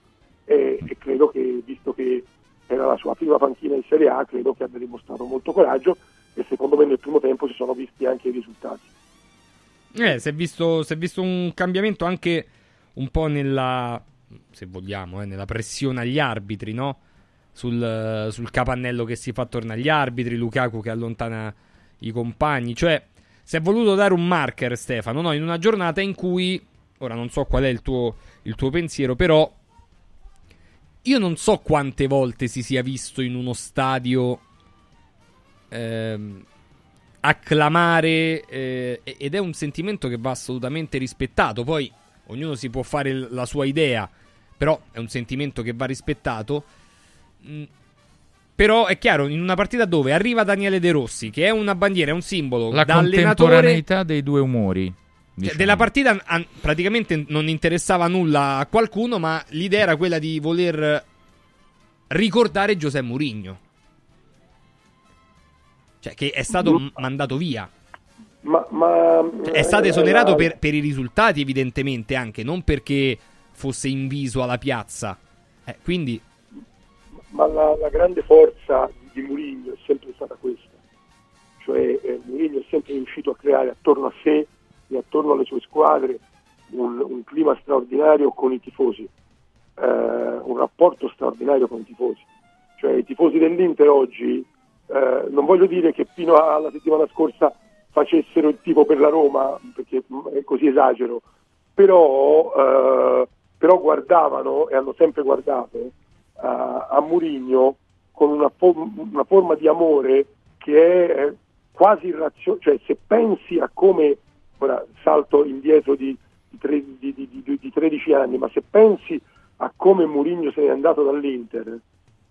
E, e credo che, visto che era la sua prima panchina in Serie A, credo che abbia dimostrato molto coraggio e secondo me nel primo tempo si sono visti anche i risultati. Eh, si è visto, si è visto un cambiamento anche un po' nella, se vogliamo, eh, nella pressione agli arbitri, no? Sul, sul capannello che si fa attorno agli arbitri, Lukaku che allontana i compagni. Cioè, si è voluto dare un marker, Stefano, no? In una giornata in cui, ora non so qual è il tuo, il tuo pensiero, però io non so quante volte si sia visto in uno stadio ehm, acclamare eh, ed è un sentimento che va assolutamente rispettato. Poi ognuno si può fare la sua idea, però è un sentimento che va rispettato. Mm, Però è chiaro, in una partita dove arriva Daniele De Rossi, che è una bandiera, è un simbolo, La contemporaneità dei due umori. cioè, diciamo. della partita an- praticamente non interessava nulla a qualcuno, ma l'idea era quella di voler ricordare Giuseppe Mourinho. Cioè, che è stato m- mandato via. Ma, ma, è stato eh, esonerato la- per, per i risultati, evidentemente, anche, non perché fosse inviso alla piazza. Eh, quindi, ma la, la grande forza di Mourinho è sempre stata questa, cioè eh, Mourinho è sempre riuscito a creare attorno a sé e attorno alle sue squadre un, un clima straordinario con i tifosi, eh, un rapporto straordinario con i tifosi. Cioè i tifosi dell'Inter oggi, eh, non voglio dire che fino alla settimana scorsa facessero il tifo per la Roma, perché mm, è così esagero, però, eh, però guardavano e hanno sempre guardato a, a Murigno con una, fo- una forma di amore che è eh, quasi irrazionale, cioè se pensi a come, ora salto indietro di, di, tre- di- di 13 anni, ma se pensi a come Murigno se n'è andato dall'Inter,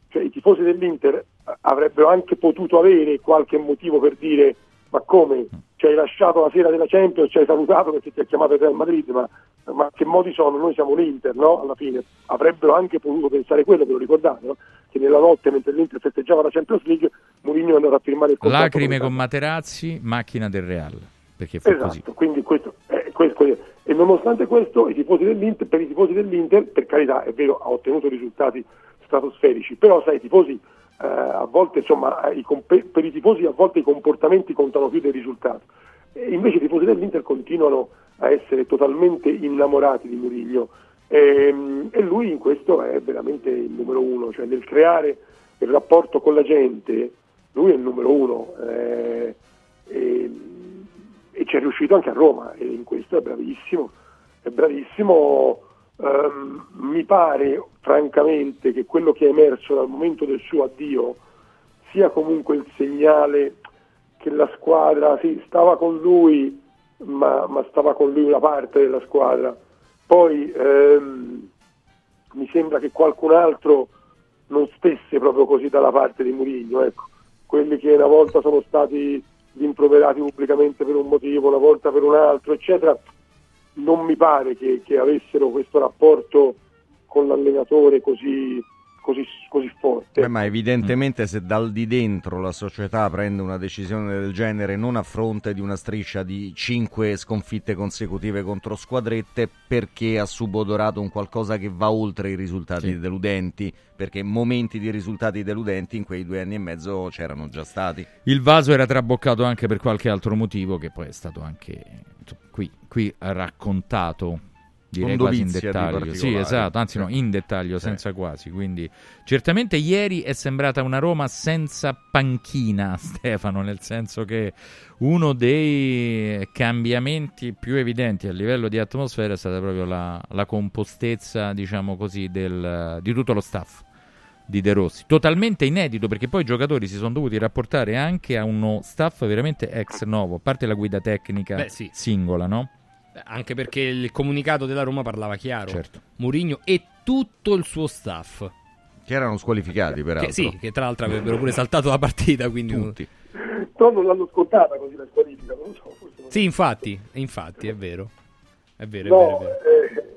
cioè i tifosi dell'Inter avrebbero anche potuto avere qualche motivo per dire ma come ci hai lasciato la sera della Champions, ci hai salutato perché ti ha chiamato il Real Madrid, ma, ma che modi sono? Noi siamo l'Inter, no? Alla fine avrebbero anche potuto pensare quello, ve lo ricordate, no? Che nella notte mentre l'Inter festeggiava la Champions League, Mourinho è andato a firmare il contratto. Lacrime con con Materazzi, macchina del Real. Perché fu Esatto, così. quindi questo, eh, questo e nonostante questo i tifosi dell'Inter, per i tifosi dell'Inter, per carità è vero, ha ottenuto risultati stratosferici, però sai, i tifosi eh, a volte, insomma, comp- per i tifosi a volte i comportamenti contano più del risultato. E invece i tifosi dell'Inter continuano a essere totalmente innamorati di Murillo e, e lui in questo è veramente il numero uno, cioè nel creare il rapporto con la gente, lui è il numero uno. eh, e, e ci è riuscito anche a Roma e in questo è bravissimo, è bravissimo. Ehm, mi pare francamente che quello che è emerso dal momento del suo addio sia comunque il segnale che la squadra sì, stava con lui, ma, ma stava con lui una parte della squadra. Poi ehm, mi sembra che qualcun altro non stesse proprio così dalla parte di Murigno, ecco. quelli che una volta sono stati rimproverati pubblicamente per un motivo, una volta per un altro, eccetera, non mi pare che, che avessero questo rapporto con l'allenatore così, così, così forte. Beh, ma evidentemente se dal di dentro la società prende una decisione del genere non a fronte di una striscia di cinque sconfitte consecutive contro squadrette perché ha subodorato un qualcosa che va oltre i risultati deludenti, perché momenti di risultati deludenti in quei due anni e mezzo c'erano già stati. Il vaso era traboccato anche per qualche altro motivo che poi è stato anche qui, qui raccontato. Direi quasi in dettaglio. Sì, esatto, anzi no, in dettaglio, Sì. senza quasi. Quindi certamente ieri è sembrata una Roma senza panchina, Stefano, nel senso che uno dei cambiamenti più evidenti a livello di atmosfera è stata proprio la, la compostezza, diciamo così, del- di tutto lo staff di De Rossi, totalmente inedito perché poi i giocatori si sono dovuti rapportare anche a uno staff veramente ex novo, a parte la guida tecnica Beh, sì. singola, no? Anche perché il comunicato della Roma parlava chiaro. Certo. Mourinho e tutto il suo staff. Che erano squalificati, peraltro. Che, sì, che tra l'altro avrebbero pure saltato la partita. Quindi Tutti. Però non l'hanno scontata così la squalifica, non lo so. forse non- Sì, infatti, infatti, è vero. È vero, è No, vero, è vero. eh,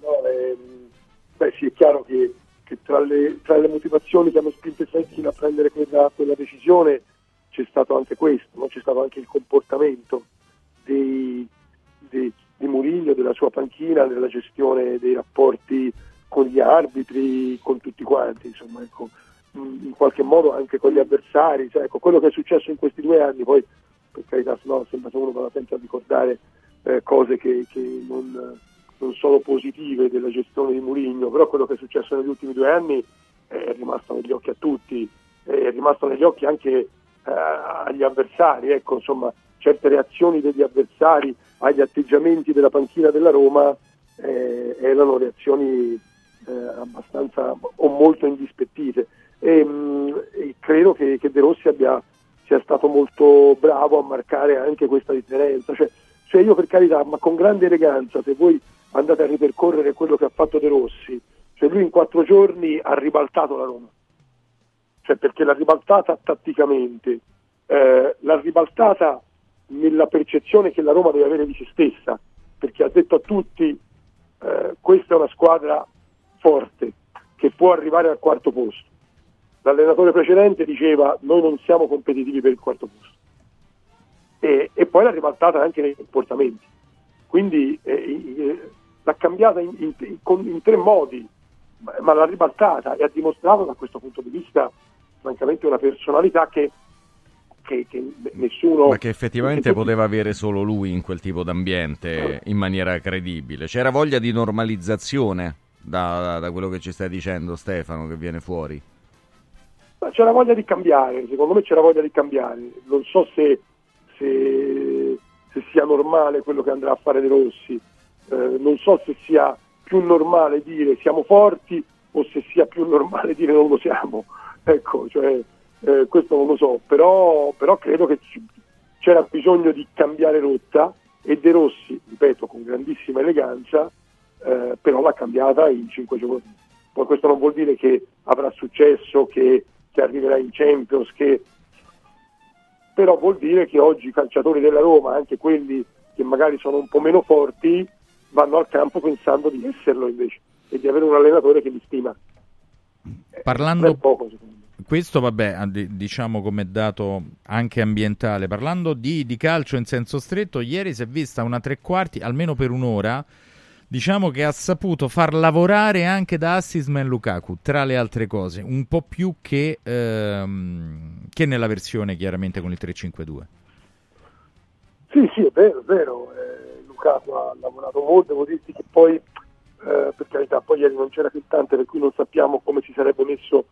no, ehm, beh sì, è chiaro che, che tra, le, tra le motivazioni che hanno spinto Fredkin a prendere quella, quella decisione c'è stato anche questo, no? c'è stato anche il comportamento dei, dei- di Murillo, della sua panchina, nella gestione dei rapporti con gli arbitri, con tutti quanti, insomma, ecco, in in qualche modo anche con gli avversari, cioè, ecco, quello che è successo in questi due anni, poi per carità, no, sembra che uno vada sempre a ricordare eh, cose che, che non, non sono positive della gestione di Mourinho, però quello che è successo negli ultimi due anni è rimasto negli occhi a tutti, è rimasto negli occhi anche eh, agli avversari, ecco, insomma, certe reazioni degli avversari agli atteggiamenti della panchina della Roma eh, erano reazioni eh, abbastanza o molto indispettite. E, mh, e credo che, che De Rossi abbia, sia stato molto bravo a marcare anche questa differenza, cioè, cioè io per carità, ma con grande eleganza, se voi andate a ripercorrere quello che ha fatto De Rossi, cioè lui in quattro giorni ha ribaltato la Roma, cioè perché l'ha ribaltata tatticamente, eh, l'ha ribaltata nella percezione che la Roma deve avere di se stessa, perché ha detto a tutti eh, questa è una squadra forte che può arrivare al quarto posto. L'allenatore precedente diceva noi non siamo competitivi per il quarto posto e, e poi l'ha ribaltata anche nei comportamenti. Quindi eh, l'ha cambiata in, in- in- tre modi, ma, l'ha ribaltata e ha dimostrato da questo punto di vista francamente una personalità che, che- che nessuno... Ma che effettivamente che poteva avere solo lui in quel tipo d'ambiente in maniera credibile. C'era voglia di normalizzazione da, da quello che ci stai dicendo, Stefano, che viene fuori. Ma c'era voglia di cambiare, secondo me c'era voglia di cambiare. Non so se, se- se sia normale quello che andrà a fare De Rossi, Eh, non so se sia più normale dire siamo forti o se sia più normale dire non lo siamo. Ecco, cioè, eh, questo non lo so, però, però credo che ci- c'era bisogno di cambiare rotta e De Rossi, ripeto, con grandissima eleganza, eh, però l'ha cambiata in cinque giorni. Poi questo non vuol dire che avrà successo, che, che arriverà in Champions, che però vuol dire che oggi i calciatori della Roma, anche quelli che magari sono un po' meno forti, vanno al campo pensando di esserlo invece e di avere un allenatore che li stima. Parlando, poco, questo vabbè, diciamo come dato anche ambientale, parlando di, di calcio in senso stretto, ieri si è vista una tre quarti, almeno per un'ora, diciamo che ha saputo far lavorare anche da Assisman Lukaku, tra le altre cose, un po' più che, ehm, che nella versione chiaramente con il 3-5-2. Sì, sì, è vero, è vero. Lukaku ha lavorato molto, devo dirti che poi, eh, per carità, poi ieri non c'era Cristante, per cui non sappiamo come si sarebbe messo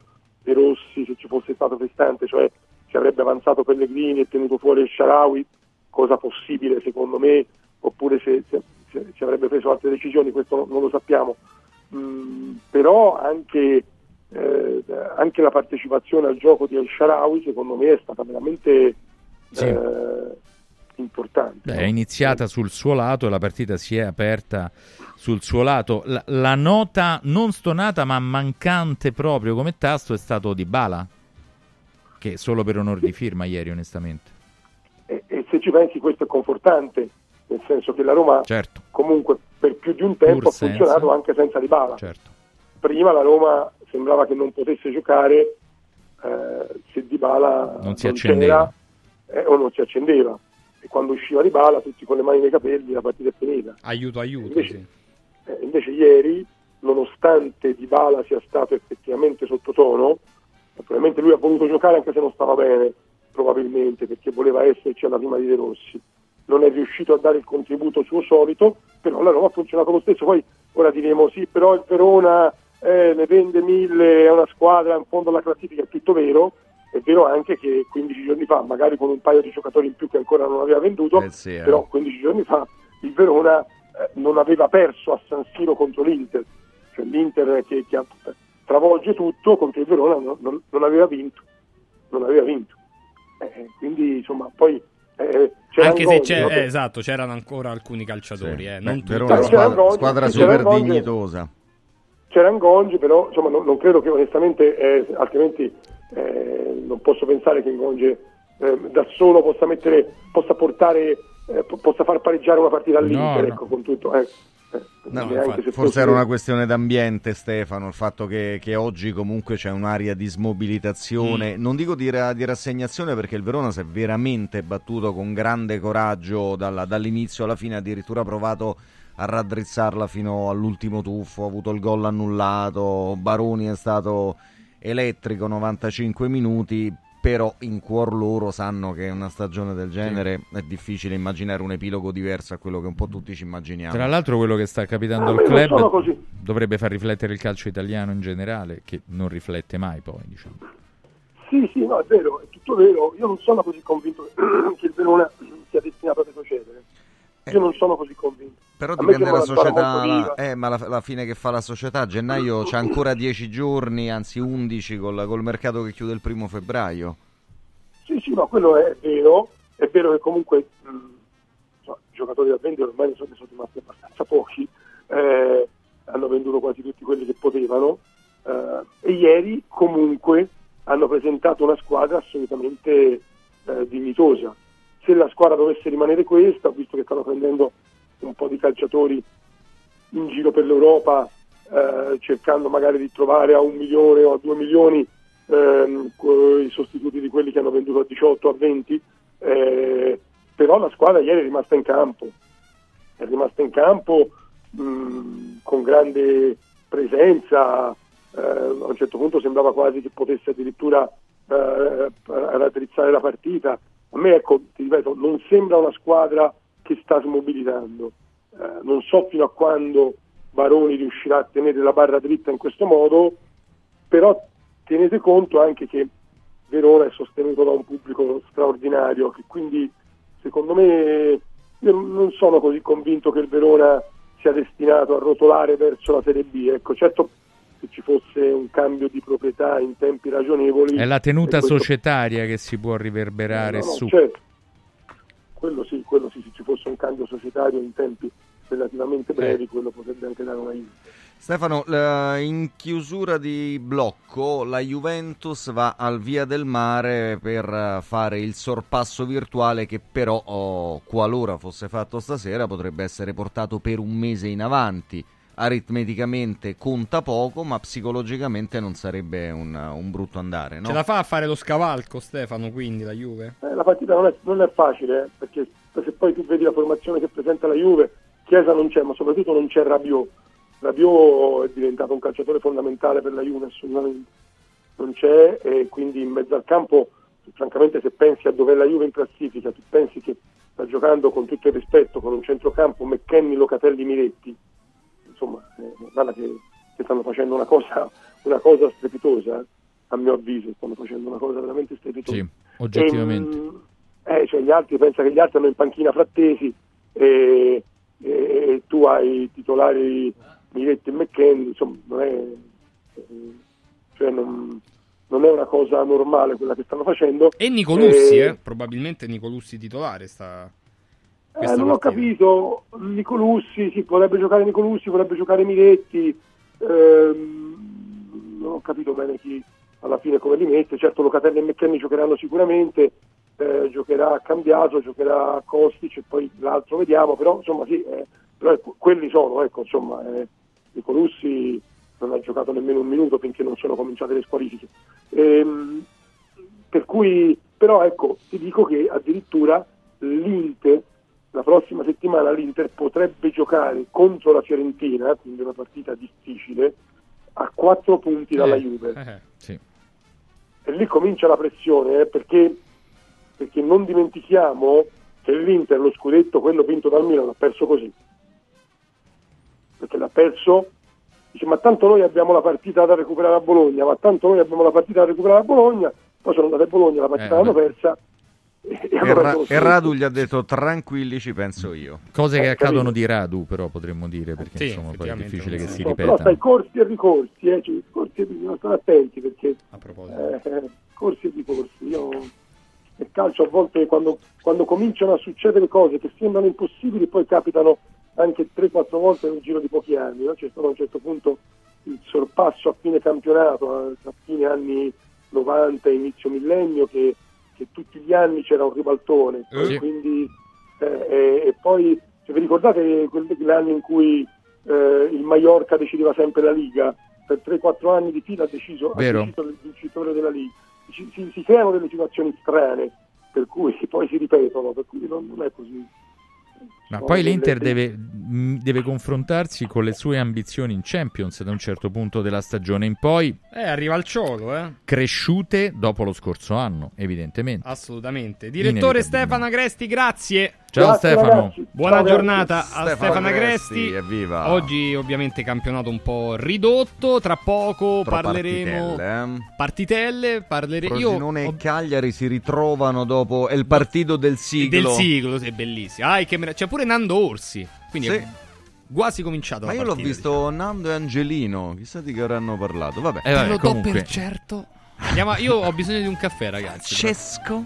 De Rossi se ci fosse stato Cristante, cioè se avrebbe avanzato Pellegrini e tenuto fuori il Sharawi, cosa possibile secondo me, oppure se, se- se- se avrebbe preso altre decisioni, questo non, non lo sappiamo. Mm, però anche, eh, anche la partecipazione al gioco di El Sharawi secondo me è stata veramente Sì. eh, importante. Beh, è iniziata sul suo lato e la partita si è aperta sul suo lato. La, la nota non stonata ma mancante proprio come tasto è stato di Bala, che solo per onore di firma ieri onestamente. E, e se ci pensi questo è confortante, nel senso che la Roma Certo. comunque per più di un tempo Pur ha funzionato senza. anche senza Dybala. Certo. Prima la Roma sembrava che non potesse giocare eh, se Dybala Non si accendeva. c'era, eh, o non si accendeva. E quando usciva Dybala tutti con le mani nei capelli la partita è finita. Aiuto, aiuto. Invece- sì. Eh, invece ieri, nonostante Dybala sia stato effettivamente sottotono, naturalmente lui ha voluto giocare anche se non stava bene, probabilmente perché voleva esserci alla prima di De Rossi. Non è riuscito a dare il contributo suo solito, però la Roma ha funzionato lo stesso. Poi ora diremo sì, però il Verona eh, ne vende mille, è una squadra in fondo alla classifica, è tutto vero. È vero anche che 15 giorni fa, magari con un paio di giocatori in più che ancora non aveva venduto, Eh sì, eh. però 15 giorni fa il Verona eh, non aveva perso a San Siro contro l'Inter, cioè l'Inter che, che ha- travolge tutto contro il Verona non, non- non aveva vinto, non aveva vinto. Eh, quindi insomma poi eh, c'era Anche se Angonzi, c'è, eh, esatto, c'erano ancora alcuni calciatori. eh, non Beh, tutti. Verona squadra, Gongi, squadra c'era super Gongi. dignitosa. c'era Ngongi, però insomma, non, non credo che onestamente, eh, altrimenti eh, non posso pensare che Ngongi eh, da solo possa mettere, possa portare, eh, po- possa far pareggiare una partita all'Inter, no. ecco, con tutto. eh. Eh, No, infatti, se forse fosse- era una questione d'ambiente, Stefano, il fatto che, che oggi comunque c'è un'aria di smobilitazione, non dico di, ra- di rassegnazione perché il Verona si è veramente battuto con grande coraggio dalla- dall'inizio alla fine, addirittura provato a raddrizzarla fino all'ultimo tuffo, ha avuto il gol annullato, Baroni è stato elettrico 95 minuti, però in cuor loro sanno che una stagione del genere è difficile immaginare un epilogo diverso a quello che un po' tutti ci immaginiamo. Tra l'altro quello che sta capitando Ah, al club dovrebbe far riflettere il calcio italiano in generale, che non riflette mai poi, diciamo. Sì, sì, no, è vero, è tutto vero. Io non sono così convinto che il Verona sia destinato a retrocedere. Io non sono così convinto. Però dipende dalla società, viva. eh, ma la, la fine che fa la società. A gennaio c'è ancora 10 giorni, anzi 11 col, col mercato che chiude il primo febbraio. Sì, sì, no, quello è vero. È vero che comunque mh, insomma, i giocatori da vendere ormai sono, ne sono rimasti abbastanza pochi. eh, hanno venduto quasi tutti quelli che potevano. eh, e ieri comunque hanno presentato una squadra assolutamente eh, dignitosa. Se la squadra dovesse rimanere questa, visto che stanno prendendo un po' di calciatori in giro per l'Europa, eh, cercando magari di trovare a un milione o a due milioni ehm, i sostituti di quelli che hanno venduto a 18 a 20, eh, però la squadra ieri è rimasta in campo, è rimasta in campo mh, con grande presenza, eh, a un certo punto sembrava quasi che potesse addirittura eh, raddrizzare la partita. A me, ecco, ti ripeto, non sembra una squadra che sta smobilitando. Eh, non so fino a quando Baroni riuscirà a tenere la barra dritta in questo modo, però tenete conto anche che Verona è sostenuto da un pubblico straordinario, che quindi secondo me io non sono così convinto che il Verona sia destinato a rotolare verso la Serie B. Ecco, certo se ci fosse un cambio di proprietà in tempi ragionevoli. È la tenuta questo- societaria che si può riverberare No, no, su. certo. Quello sì, quello sì, se ci fosse un cambio societario in tempi relativamente brevi, quello potrebbe anche dare una aiuto. Stefano, in chiusura di blocco la Juventus va al Via del Mare per eh, fare il sorpasso virtuale che però, oh, qualora fosse fatto stasera, potrebbe essere portato per un mese in avanti. Aritmeticamente conta poco, ma psicologicamente non sarebbe un, un brutto andare, no? Ce la fa a fare lo scavalco, Stefano, quindi la Juve? Eh, la partita non è, non è facile, eh, perché se poi tu vedi la formazione che presenta la Juve, Chiesa non c'è, ma soprattutto non c'è Rabiot. Rabiot è diventato un calciatore fondamentale per la Juve, assolutamente. Non c'è e quindi in mezzo al campo, francamente se pensi a dove è la Juve in classifica, tu pensi che sta giocando con tutto il rispetto con un centrocampo McKenny, Locatelli, Miretti, insomma, eh, guarda che, che stanno facendo una cosa, una cosa strepitosa, eh, a mio avviso, stanno facendo una cosa veramente strepitosa. Sì, oggettivamente. E, mm, eh, cioè gli altri, pensa che gli altri hanno in panchina Frattesi e, e- e tu hai i titolari Miretti e McKenny, insomma, non è, eh, cioè non, non è una cosa normale quella che stanno facendo. E Nicolussi, E- eh? Probabilmente Nicolussi titolare sta... Eh, non ho capito, Nicolussi, sì, potrebbe giocare Nicolussi, potrebbe giocare Miretti, ehm, non ho capito bene chi alla fine come li mette, certo Locatelli e McKenny giocheranno sicuramente, eh, giocherà Cambiaso, giocherà Kostic e poi l'altro vediamo, però insomma sì, eh, però ecco, quelli sono, ecco insomma, eh, Nicolussi non ha giocato nemmeno un minuto finché non sono cominciate le squalifiche. Ehm, per cui, però ecco, ti dico che addirittura l'Inter, la prossima settimana l'Inter potrebbe giocare contro la Fiorentina, quindi una partita difficile, a quattro punti dalla Eh, Juve. eh, sì. E lì comincia la pressione, eh, perché, perché non dimentichiamo che l'Inter lo scudetto, quello vinto dal Milan, l'ha perso così. Perché l'ha perso, dice ma tanto noi abbiamo la partita da recuperare a Bologna, ma tanto noi abbiamo la partita da recuperare a Bologna, poi sono andati a Bologna, la partita Eh, l'hanno persa. E, e Ra-. Radu gli ha detto tranquilli ci penso io. Cose che Eh, accadono capito. di Radu, però potremmo dire, perché Sì, insomma poi è difficile che si No, però sai, corsi e ricorsi, eh, cioè, corsi e bisogna stare attenti perché A proposito. eh, corsi e ricorsi. Io nel calcio a volte quando, quando cominciano a succedere cose che sembrano impossibili poi capitano anche 3-4 volte nel giro di pochi anni. no? C'è stato a un certo punto il sorpasso a fine campionato, a, a fine anni 90, inizio millennio, che, che tutti gli anni c'era un ribaltone. Eh. Quindi, eh, e, e poi, se vi ricordate anni in cui eh, il Mallorca decideva sempre la Liga, per 3-4 anni di fila ha deciso, ha deciso il vincitore della Liga. Si, si- si creano delle situazioni strane, per cui poi si ripetono, per cui non, non è così. Ma Sono poi l'Inter deve, mh, deve confrontarsi con le sue ambizioni in Champions da un certo punto della stagione in poi, Eh, arriva il ciolo, eh? cresciute dopo lo scorso anno, evidentemente. Assolutamente. Direttore. Stefano Agresti, grazie. Ciao Grazie, Stefano. ragazzi. Buona Ciao, giornata a Stefano Stefano Agresti, evviva. Oggi ovviamente campionato un po' ridotto, tra poco Però parleremo partitelle, eh. partitelle, parleremo io Frosinone ho- e Cagliari si ritrovano dopo è il partito del siglo. del siglo, sì, bellissimo. Ah, che mer- c'è pure Nando Orsi. Quindi Sì. è quasi cominciato Ma la io l'ho partita, visto Nando e Angelino, chissà di che avranno parlato. Vabbè. Eh, vabbè, Te lo do comunque. per certo. Andiamo- io ho bisogno di un caffè, ragazzi. Francesco?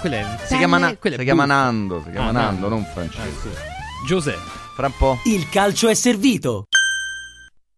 Quella è Si chiama, Na- quella è si chiama. Nando, si chiama Ah, Nando, Nando. non Ah, Francesco. Giuseppe. Fra un po'. Il calcio è servito.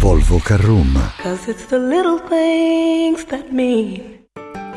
Volvo Carrum.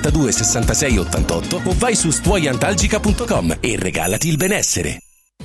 82 66 88 o vai su stuoiantalgica.com e regalati il benessere.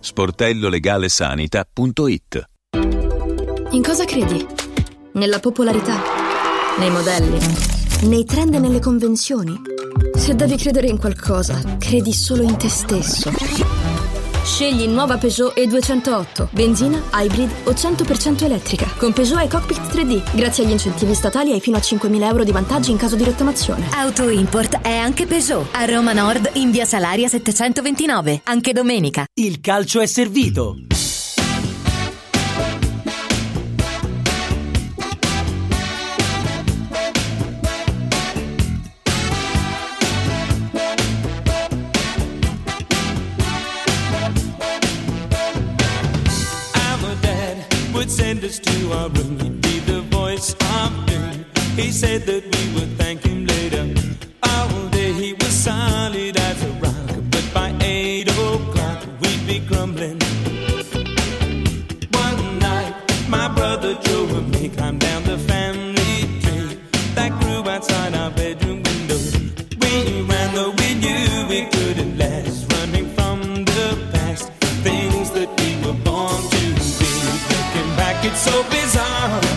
sportellolegalesanita.it In cosa credi? Nella popolarità? Nei modelli? Nei trend e nelle convenzioni? Se devi credere in qualcosa, credi solo in te stesso. Scegli nuova Peugeot E208, benzina, hybrid o 100% elettrica. Con Peugeot e Cockpit 3D, grazie agli incentivi statali hai fino a 5.000 euro di vantaggi in caso di rottamazione. Auto Import è anche Peugeot. A Roma Nord in via Salaria 729, anche domenica. Il calcio è servito. Send us to our room. He'd be the voice of doom. He said that we would thank him later. So bizarre.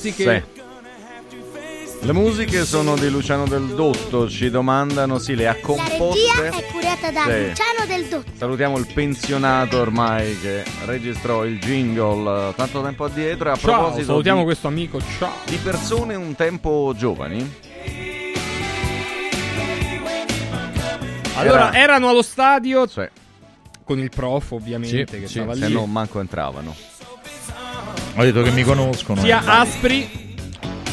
Musiche. Sì. Le musiche sono di Luciano Del Dotto, ci domandano, sì, le ha La composte. regia è curata da Sì. Luciano Del Dotto. Salutiamo il pensionato ormai che registrò il jingle eh, tanto tempo addietro. E a Ciao, proposito salutiamo di, questo amico. Ciao. di persone un tempo giovani. Allora, Era- erano allo stadio con il prof, ovviamente, Sì, che sì, stava se lì. no manco entravano. Ho detto che mi conoscono. Sia eh. Aspri,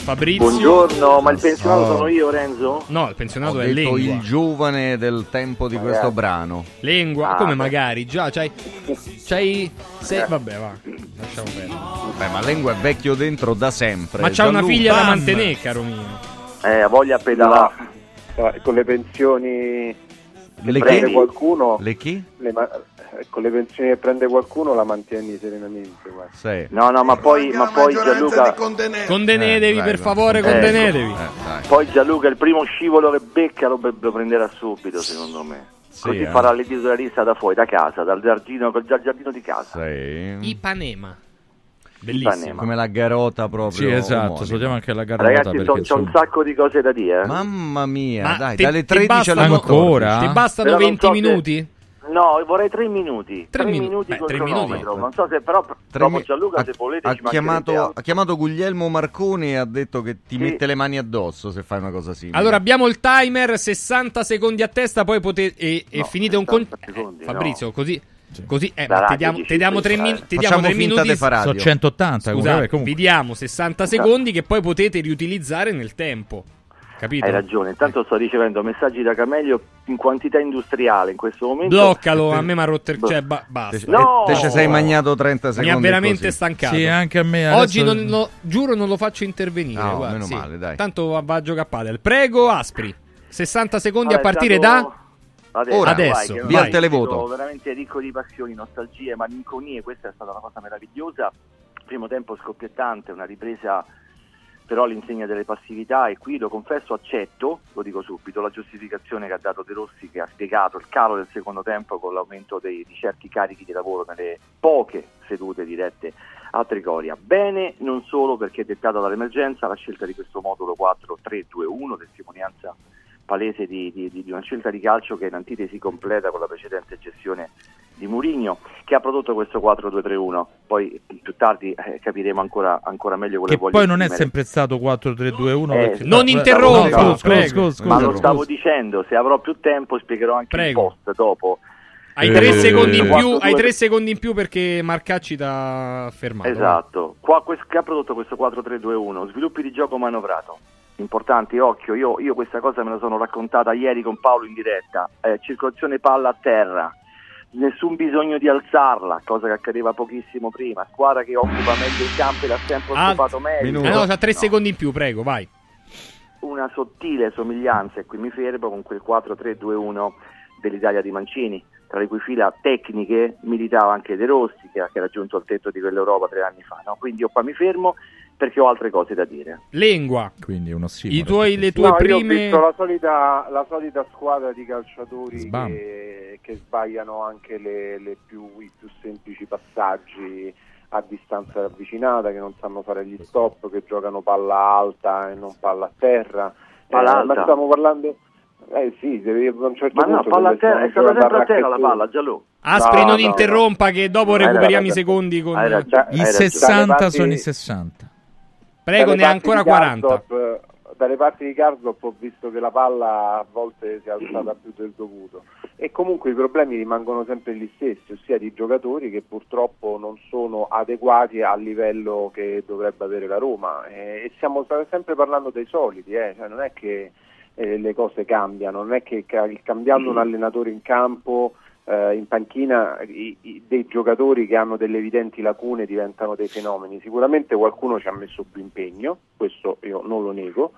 Fabrizio. Buongiorno, ma il pensionato Oh. sono io, Renzo? No, il pensionato Ho è Lengua. il giovane del tempo di Magari. questo brano. Lengua, Ah, come beh. magari? Già, c'hai. C'hai. sei-. Vabbè, va. Lasciamo perdere. Beh, ma Lengua è vecchio dentro da sempre. Ma c'ha una Gianluca- figlia da Bam! mantenere, caro mio. Eh, ha voglia a pedalare. Eh, con le pensioni che Le chi? qualcuno, Le chi? le ma- con le pensioni che prende qualcuno la mantieni serenamente. Sì. No, no, ma poi, ma poi Gianluca... Condenetevi, Eh, per favore, vai. condenetevi. Poi Gianluca il primo scivolo che becca lo, lo prenderà subito, secondo me. Così eh. farà l'editorialista da fuori, da casa, dal giardino, dal giardino di casa. Sì. Ipanema. Bellissimo. Ipanema. Come la garota proprio. Sì, esatto, salutiamo anche la garota Ragazzi, c'ho insomma... un sacco di cose da dire. eh. Mamma mia, Ma dai, ti- dalle ti 13 alle bastano- 14. Ancora? Ti bastano Però non 20 so se- minuti? No, vorrei tre minuti. Tre Tre, minu- minuti beh, con tre minuti. Non so se però Tre mi- Gianluca ha, se volete ha chiamato, ha chiamato Guglielmo Marconi e ha detto che ti Sì. mette le mani addosso se fai una cosa simile. Allora abbiamo il timer, 60 secondi a testa, poi potete. E, e No, finite un 60 con. secondi, Fabrizio, no. così. Così, eh, ti diamo, ti diamo tre, min- eh. ti diamo Facciamo tre finta minuti. Sono 180 comunque, Scusate, comunque. vi diamo 60 secondi che poi potete riutilizzare nel tempo. Capito? Hai ragione, intanto sto ricevendo messaggi da Camelio in quantità industriale in questo momento. Bloccalo, a me mi ha rotto il. Cioè, ba- basta. Te, No! te ci sei magnato 30 Mi secondi. ha veramente così. stancato. Sì, anche a me. Oggi non lo, giuro non lo faccio intervenire. No, guarda, meno sì. male, dai. Tanto va, a giocare a padel. Prego, Aspri. 60 secondi Allora, a partire stato- da. Adesso, Ora, vai, adesso, che via il televoto. stato veramente ricco di passioni, nostalgie, malinconie, questa è stata una cosa meravigliosa. Primo tempo scoppiettante, una ripresa però all'insegna delle passività e qui lo confesso accetto, lo dico subito, la giustificazione che ha dato De Rossi che ha spiegato il calo del secondo tempo con l'aumento dei- di certi carichi di lavoro nelle poche sedute dirette a Trigoria. Bene non solo perché dettata dall'emergenza la scelta di questo modulo 4-3-2-1, testimonianza palese di, di- di- una scelta di calcio che in antitesi completa con la precedente gestione di Murigno che ha prodotto questo 4-2-3-1 poi più tardi eh, capiremo ancora, ancora meglio quello Che che poi voglio non è esprimere. sempre stato 4-3-2-1. Eh, non no, interrompa, no, scusa, prego. scusa, scusa, ma lo scusa. stavo dicendo se avrò più tempo spiegherò anche Prego. il post dopo Hai Eh, tre secondi in eh, più. Hai tre secondi in più perché Marcacci ti ha fermato. Esatto, Qua, che ha prodotto questo 4-3-2-1? Sviluppi di gioco manovrato. Importanti, occhio, io, io questa cosa me la sono raccontata ieri con Paolo in diretta. Eh, circolazione palla a terra, nessun bisogno di alzarla, cosa che accadeva pochissimo prima. Squadra che occupa meglio i campi, l'ha sempre Ah, occupato meglio. Eh no, c'ha tre No. secondi in più, prego, vai. Una sottile somiglianza, e qui mi fermo, con quel 4-3-2-1 dell'Italia di Mancini, tra le cui fila tecniche militava anche De Rossi, che, che era giunto al tetto di quell'Europa tre anni fa. No? Quindi io qua mi fermo perché ho altre cose da dire. Lengua. Quindi uno sì. I tuoi, le tue No, io ho prime. visto la solita, la solita squadra di calciatori che, che sbagliano anche le, le più, i più semplici passaggi a distanza ravvicinata, che non sanno fare gli stop, che giocano palla alta e non palla a terra. Palla Eh, alta? Ma stiamo parlando... Eh sì, devi, a un certo Ma no, palla a terra, è stata una sempre a terra la palla, Giallo. Aspri No, non no, interrompa che dopo recuperiamo i secondi con... I hai ragione. 60 Dalle sono i parti- 60. Prego, ne ha ancora di 40. Karsdorp, eh, dalle parti di Karsdorp ho visto che la palla a volte si è alzata più del dovuto. E comunque i problemi rimangono sempre gli stessi, ossia di giocatori che purtroppo non sono adeguati al livello che dovrebbe avere la Roma. E, stiamo sempre parlando dei soliti, eh, cioè non è che eh, le cose cambiano, non è che ca- cambiando un allenatore in campo eh, in panchina i- i- dei giocatori che hanno delle evidenti lacune diventano dei fenomeni. Sicuramente qualcuno ci ha messo più impegno, questo io non lo nego,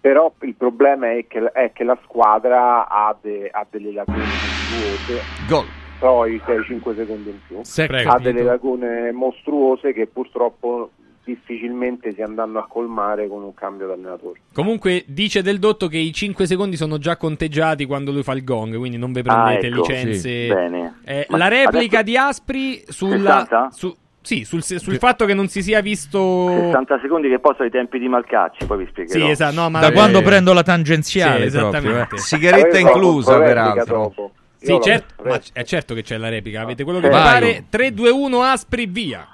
però il problema è che, è che la squadra ha, de- ha delle lacune mostruose. Gol. Poi 6-5 secondi in più. Se ha capito. delle lacune mostruose che purtroppo difficilmente si andranno a colmare con un cambio d'allenatore. Comunque dice Del Dotto che i 5 secondi sono già conteggiati quando lui fa il gong, quindi non vi prendete Ah, ecco. licenze. Sì. Bene. Eh, Ma la replica adesso- di Aspri sulla... 60? su- sì, sul, sul fatto che non si sia visto... 60 secondi che poi sono i tempi di Malcacci, poi vi spiegherò. Sì, esatto, no, ma Da eh, quando prendo la tangenziale Sì, proprio, esattamente. eh. Sigaretta inclusa, peraltro. dopo. Sì, certo, ma è certo che c'è la replica. Avete quello che Sì. vi pare. 3, 2, 1, Aspri, via.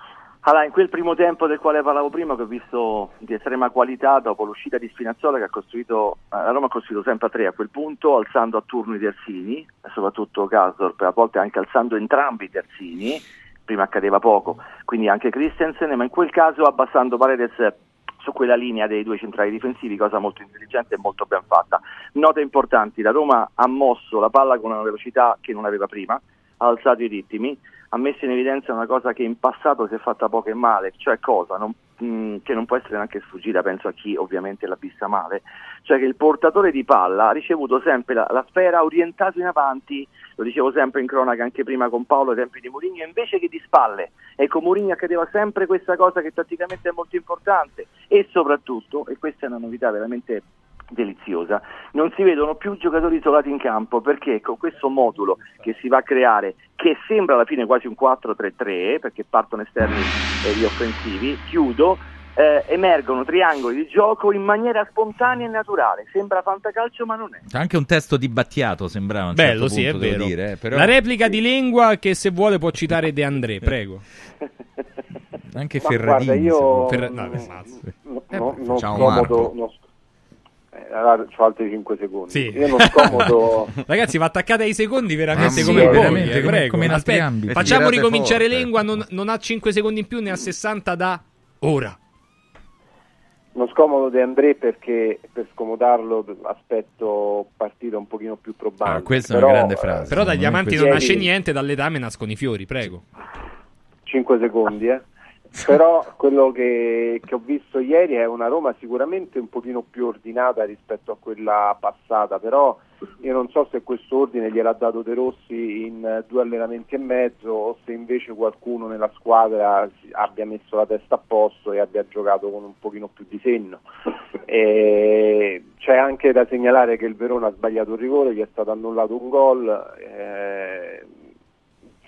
Allora, in quel primo tempo del quale parlavo prima, che ho visto di estrema qualità, dopo l'uscita di Spinazzola, che ha costruito, eh, la Roma ha costruito sempre a tre a quel punto, alzando a turno i terzini, soprattutto Gasdorp, a volte anche alzando entrambi i terzini, prima accadeva poco, quindi anche Christensen, ma in quel caso abbassando Paredes su quella linea dei due centrali difensivi, cosa molto intelligente e molto ben fatta. Note importanti, la Roma ha mosso la palla con una velocità che non aveva prima, ha alzato i ritmi, ha messo in evidenza una cosa che in passato si è fatta poco e male, cioè cosa? Non- mh, che non può essere neanche sfuggita, penso a chi ovviamente l'ha vista male, cioè che il portatore di palla ha ricevuto sempre la, la sfera orientata in avanti, lo dicevo sempre in cronaca anche prima con Paolo ai tempi di Mourinho, invece che di spalle. E con Mourinho accadeva sempre questa cosa che tatticamente è molto importante. E soprattutto, e questa è una novità veramente deliziosa, non si vedono più giocatori isolati in campo perché con questo modulo che si va a creare, che sembra alla fine quasi un 4-3-3, perché partono esterni e gli offensivi, chiudo, eh, emergono triangoli di gioco in maniera spontanea e naturale. Sembra fantacalcio ma non è. C'è anche un testo di Battiato, sembrava. un Bello, certo sì, è punto, devo vero. dire, eh, però La replica di lingua che se vuole può citare De André, prego. Anche Ma Ferradini. guarda, io Ferra- no, che mazzo. no- Eh, no- non Marco. non eh, allora, c'ho altri 5 secondi. Sì. Io non scomodo. Ragazzi, va attaccate ai secondi veramente Ah, come sì, voi, veramente, eh, come- prego. come in altri Aspetta, ambiti. Facciamo ricominciare forte. lingua, non, non ha 5 secondi in più, ne ha 60 da ora. Non scomodo De André perché per scomodarlo aspetto partite un pochino più probanti. Ah, questa è Però, una grande eh, frase. Però dagli amanti non nasce niente, dall'etame nascono i fiori, prego. 5 secondi, eh. Però quello che, che ho visto ieri è una Roma sicuramente un pochino più ordinata rispetto a quella passata, però io non so se questo ordine gliel'ha dato De Rossi in eh, due allenamenti e mezzo o se invece qualcuno nella squadra abbia messo la testa a posto e abbia giocato con un pochino più di senno. E c'è anche da segnalare che il Verona ha sbagliato un rigore, gli è stato annullato un gol. eh,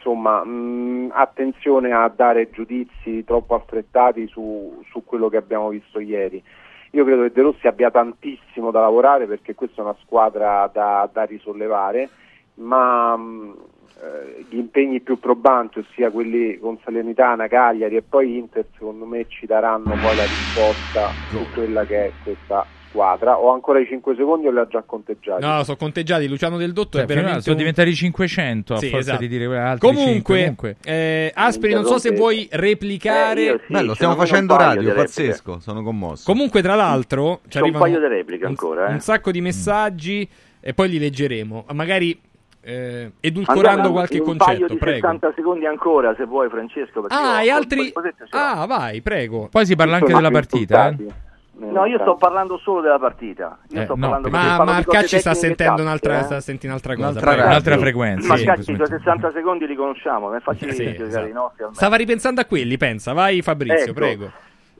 insomma, mh, attenzione a dare giudizi troppo affrettati su, su quello che abbiamo visto ieri. Io credo che De Rossi abbia tantissimo da lavorare perché questa è una squadra da, da risollevare, ma mh, eh, gli impegni più probanti, ossia quelli con Salernitana, Cagliari e poi Inter, secondo me ci daranno poi la risposta su quella che è questa squadra. Ho ancora i 5 secondi o li ho già conteggiati? No, sono conteggiati. Luciano Del Dotto Cioè, è veramente. sono un- diventati 500 a Sì, forza esatto. di dire altri Comunque, 5, eh, Aspri, non so se vuoi replicare. Eh, sì, Bello, stiamo facendo radio, pazzesco, sono commosso. Comunque, tra l'altro, ci C'è un paio di repliche ancora, eh. un sacco di messaggi e poi li leggeremo. Magari eh, edulcorando Andiamo qualche concetto, paio di prego. 60 secondi ancora, se vuoi, Francesco. perché Ah, e altri. Ah, vai, prego. Poi si parla anche della partita. eh. No, io sto parlando solo della partita. Io Eh, sto no, Ma cose Marcacci sta sentendo un'altra, eh. sta sentendo un'altra cosa. Un'altra prego. Un'altra frequenza. sì, Marcacci, suoi 60 secondi li conosciamo, è facile Sì, giocare esatto. i nostri almeno. Stava ripensando a quelli, pensa. Vai, Fabrizio, Ecco. prego.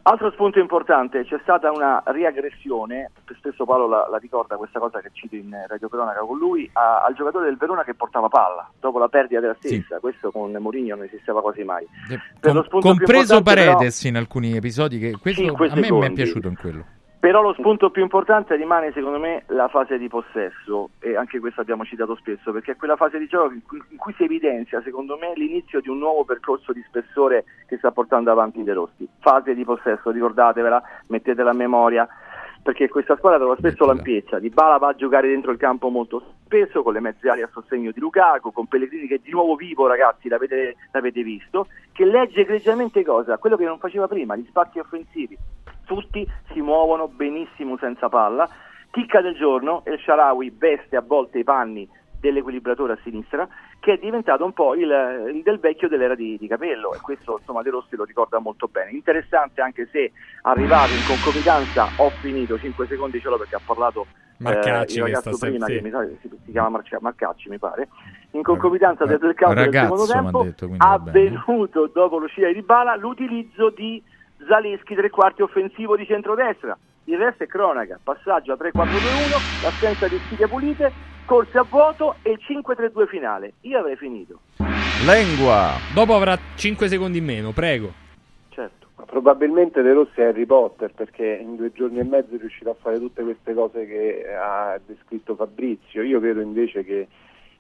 Altro spunto importante, c'è stata una riaggressione, spesso Paolo la, la ricorda questa cosa che cito in Radio Cronaca con lui, a- al giocatore del Verona che portava palla, dopo la perdita della Sì. stessa, questo con Mourinho non esisteva quasi mai. Eh, com- compreso Paredes in alcuni episodi che questo a me mi è piaciuto in quello. Però lo spunto più importante rimane secondo me la fase di possesso e anche questo abbiamo citato spesso perché è quella fase di gioco in cui, in cui si evidenzia secondo me l'inizio di un nuovo percorso di spessore che sta portando avanti De Rossi. Fase di possesso, ricordatevela, mettetela a memoria perché questa squadra trova spesso l'ampiezza. Di Bala va a giocare dentro il campo molto spesso, con le mezze ali a sostegno di Lukaku, con Pellegrini che è di nuovo vivo, ragazzi, l'avete, l'avete visto, che legge egregiamente cosa? Quello che non faceva prima, gli spazi offensivi. Tutti si muovono benissimo senza palla. Chicca del giorno, El Sharawi veste a volte i panni dell'equilibratore a sinistra, che è diventato un po' il, il del vecchio dell'era di, di Capello e questo insomma De Rossi lo ricorda molto bene. Interessante anche se arrivato in concomitanza, ho finito 5 secondi ce l'ho perché ha parlato Marcacci eh, il ragazzo prima sempre- che mi sa si, si chiama Marcia- Marcacci mi pare. In concomitanza del, del calcio del ragazzo, secondo m'ha tempo detto, quindi va ha bene. venuto dopo l'uscita di Bala l'utilizzo di Zaleschi tre quarti offensivo di centrodestra. Il resto è cronaca, passaggio a 3-4-2-1, l'assenza di sfide pulite, corse a vuoto e il 5-3-2 finale. Io avrei finito. Lengua. Dopo avrà 5 secondi in meno, prego. Certo. Ma Probabilmente De Rossi è Harry Potter perché in due giorni e mezzo riuscirà a fare tutte queste cose che ha descritto Fabrizio. Io credo invece che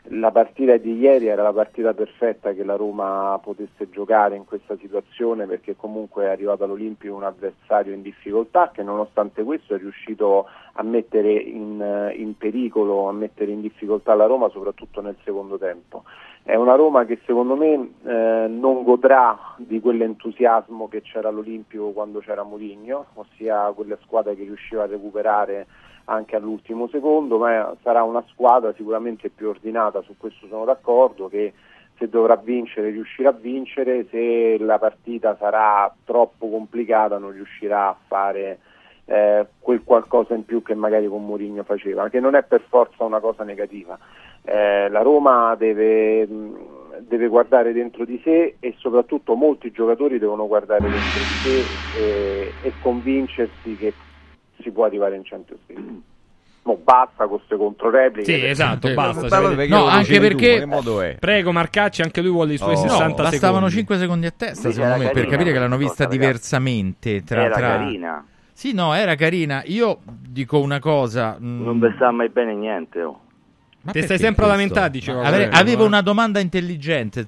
la partita di ieri era la partita perfetta che la Roma potesse giocare in questa situazione perché comunque è arrivato all'Olimpio un avversario in difficoltà che nonostante questo è riuscito a mettere in, eh, in pericolo, a mettere in difficoltà la Roma soprattutto nel secondo tempo. È una Roma che secondo me eh, non godrà di quell'entusiasmo che c'era all'Olimpio quando c'era Mourinho, ossia quella squadra che riusciva a recuperare anche all'ultimo secondo, ma sarà una squadra sicuramente più ordinata, su questo sono d'accordo, che se dovrà vincere riuscirà a vincere, se la partita sarà troppo complicata non riuscirà a fare eh, quel qualcosa in più che magari con Mourinho faceva, che non è per forza una cosa negativa. Eh, la Roma deve, deve guardare dentro di sé e soprattutto molti giocatori devono guardare dentro di sé e, e convincersi che si può arrivare in Champions League. Mo basta con queste controrepliche. Sì, perché- esatto, basta. Però secondo- perché No, lo anche tu, perché- è? Prego, Marcacci, anche lui vuole i suoi Oh. 60 no, bastavano secondi. 5 secondi a testa, Sì, secondo me, per carina capire che l'hanno vista ragazzi. diversamente. Tra, Era tra- carina, Sì, no, era carina. Io dico una cosa. mm, non sta mai bene niente. Oh. ma Te stai perché sempre a questo? lamentare, avere- quello, avevo eh. una domanda intelligente.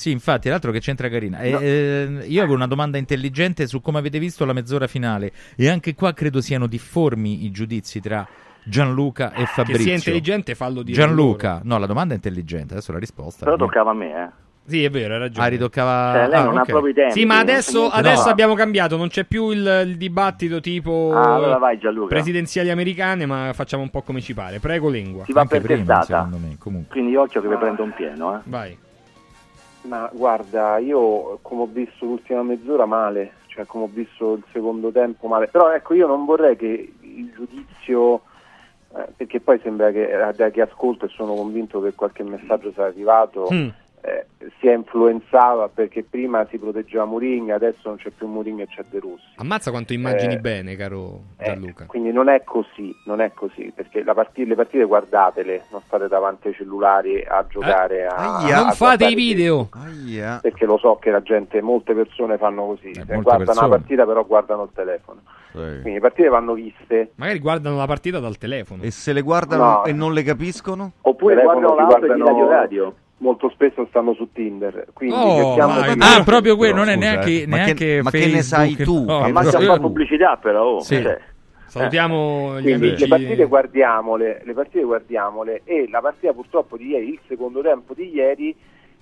Sì, infatti, l'altro che c'entra carina. Eh, eh, io avevo una domanda intelligente su come avete visto la mezz'ora finale. E anche qua credo siano difformi i giudizi tra Gianluca e Che Fabrizio. sia intelligente, fallo dire Gianluca, no, la domanda è intelligente. Adesso la risposta. Però toccava a me, eh. Sì, è vero, hai ragione. Ah, ritoccava. Cioè, lei ah, non ha ok. proprio i tempi. Sì, ma adesso, adesso da- abbiamo cambiato, non c'è più il, il dibattito tipo Ah, allora vai, Gianluca. presidenziali americane, ma facciamo un po' come ci pare. Prego, lingua. Si va Anche per prima, testata. secondo me, comunque. Quindi occhio che vi prendo un pieno, eh. Vai. Ma guarda, io come ho visto l'ultima mezz'ora male, cioè come ho visto il secondo tempo male, però ecco io non vorrei che il giudizio, eh, perché poi sembra che eh, da che ascolto e sono convinto che qualche messaggio sia arrivato, Mm. Eh, sia influenzato perché prima si proteggeva Mourinho, adesso non c'è più Mourinho e c'è De Rossi. Ammazza quanto immagini Eh, bene, caro Gianluca. Quindi non è così, non è così, perché la parti- le partite guardatele, non state davanti ai cellulari a giocare a, Aia. a non fate i video. Aia. perché lo so che la gente, molte persone fanno così, guardano persone. la partita però guardano il telefono. Sì. Quindi le partite vanno viste, Magari guardano la partita dal telefono. E se le guardano No. e non le capiscono? Oppure Telefono guardano si l'auto di guardano- Radio Radio. Molto spesso stanno su Tinder, quindi Oh, cerchiamo vai. di... Ah, proprio quello, non è Scusa, neanche, eh. Ma che- neanche ma che ne sai tu? no, Che Ma ne stiamo sai a tu? pubblicità però, oh. Sì. Cioè, Salutiamo gli Quindi amici. le partite guardiamole, le partite guardiamole e la partita purtroppo di ieri, il secondo tempo di ieri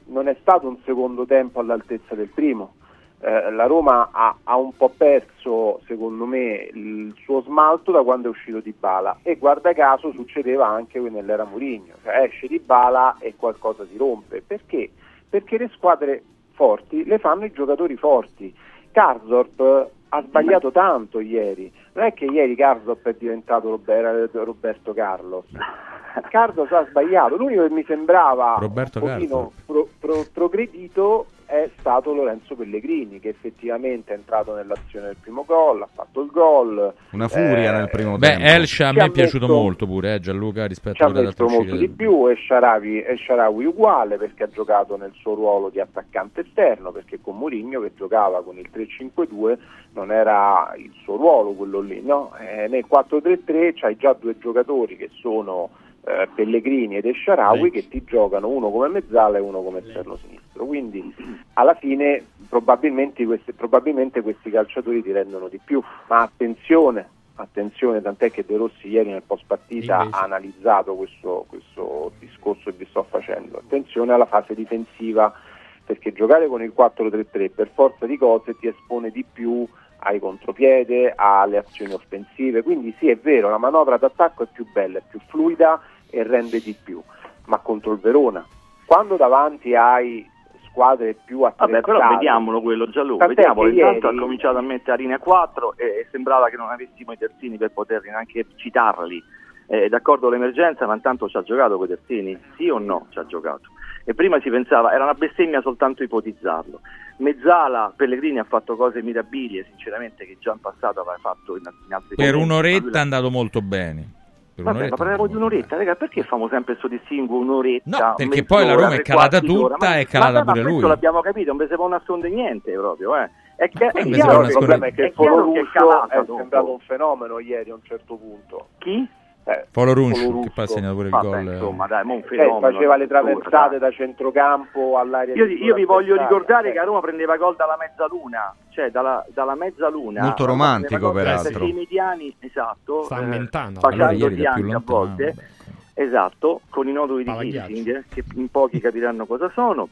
non è stato un secondo tempo all'altezza del primo. Eh, la Roma ha, ha un po' perso, secondo me, il suo smalto da quando è uscito Di Bala e guarda caso succedeva anche nell'era Mourinho, cioè esce Di Bala e qualcosa si rompe. Perché? Perché le squadre forti le fanno i giocatori forti. Karsdorp ha sbagliato tanto ieri, non è che ieri Karsdorp è diventato Robert- Roberto Carlos. Carlos ha sbagliato, l'unico che mi sembrava Roberto un pochino pro- pro- progredito è stato Lorenzo Pellegrini che effettivamente è entrato nell'azione del primo gol, ha fatto il gol. Una furia eh, nel primo Beh, tempo. Elsha a me è piaciuto messo- molto pure, eh, Gianluca, rispetto ci ha a altre molto di più e Sharawi, e Sharawi uguale perché ha giocato nel suo ruolo di attaccante esterno perché con Mourinho che giocava con il 3-5-2 non era il suo ruolo quello lì no? Eh, nel 4-3-3 c'hai già due giocatori che sono eh, Pellegrini ed Esharawi che ti giocano uno come mezzala e uno come esterno sinistro quindi alla fine probabilmente questi, probabilmente questi calciatori ti rendono di più ma attenzione Attenzione, tant'è che De Rossi ieri nel post partita Invece. ha analizzato questo, questo discorso che vi sto facendo. Attenzione alla fase difensiva, perché giocare con il 4-3-3 per forza di cose ti espone di più ai contropiede, alle azioni offensive. Quindi sì, è vero, la manovra d'attacco è più bella, è più fluida e rende di più. Ma contro il Verona, quando davanti hai squadre più attrezzate Vabbè, però vediamolo quello Gianluca, vediamolo. Intanto ieri- ha cominciato a mettere a linea 4 e, e sembrava che non avessimo i terzini per poter neanche citarli. Eh, d'accordo l'emergenza, ma intanto ci ha giocato con i terzini? Sì o no ci ha giocato? E prima si pensava, era una bestemmia soltanto ipotizzarlo. Mezzala, Pellegrini ha fatto cose mirabili e sinceramente che già in passato aveva fatto in, in altri Per momenti, un'oretta è andato molto bene. Per Vabbè, ma parliamo di un'oretta, raga, perché famo sempre questo distinguo un'oretta? No, perché poi la Roma è calata tutta, Ma- è calata vabbè, pure ma lui. l'abbiamo capito, non vi si può nascondere niente proprio, eh. È, che, è mi chiaro sembra che una il problema è che è il Foro chiaro che è Russo calata è dopo. sembrato un fenomeno ieri a un certo punto. Chi? Eh, Folo Runci, Folo che poi ha segnato pure il Vabbè, gol. insomma, dai, un Eh, fenomeno. faceva le traversate da centrocampo all'area Io, di io vi voglio ricordare Eh, che a Roma prendeva gol dalla mezzaluna, cioè dalla, dalla mezzaluna. Molto Roma romantico, peraltro. i mediani, esatto, Sta a eh. Allora facendo ieri da più anche a lontano, volte, esatto, con i noduli di. Kissing, che in pochi capiranno cosa sono.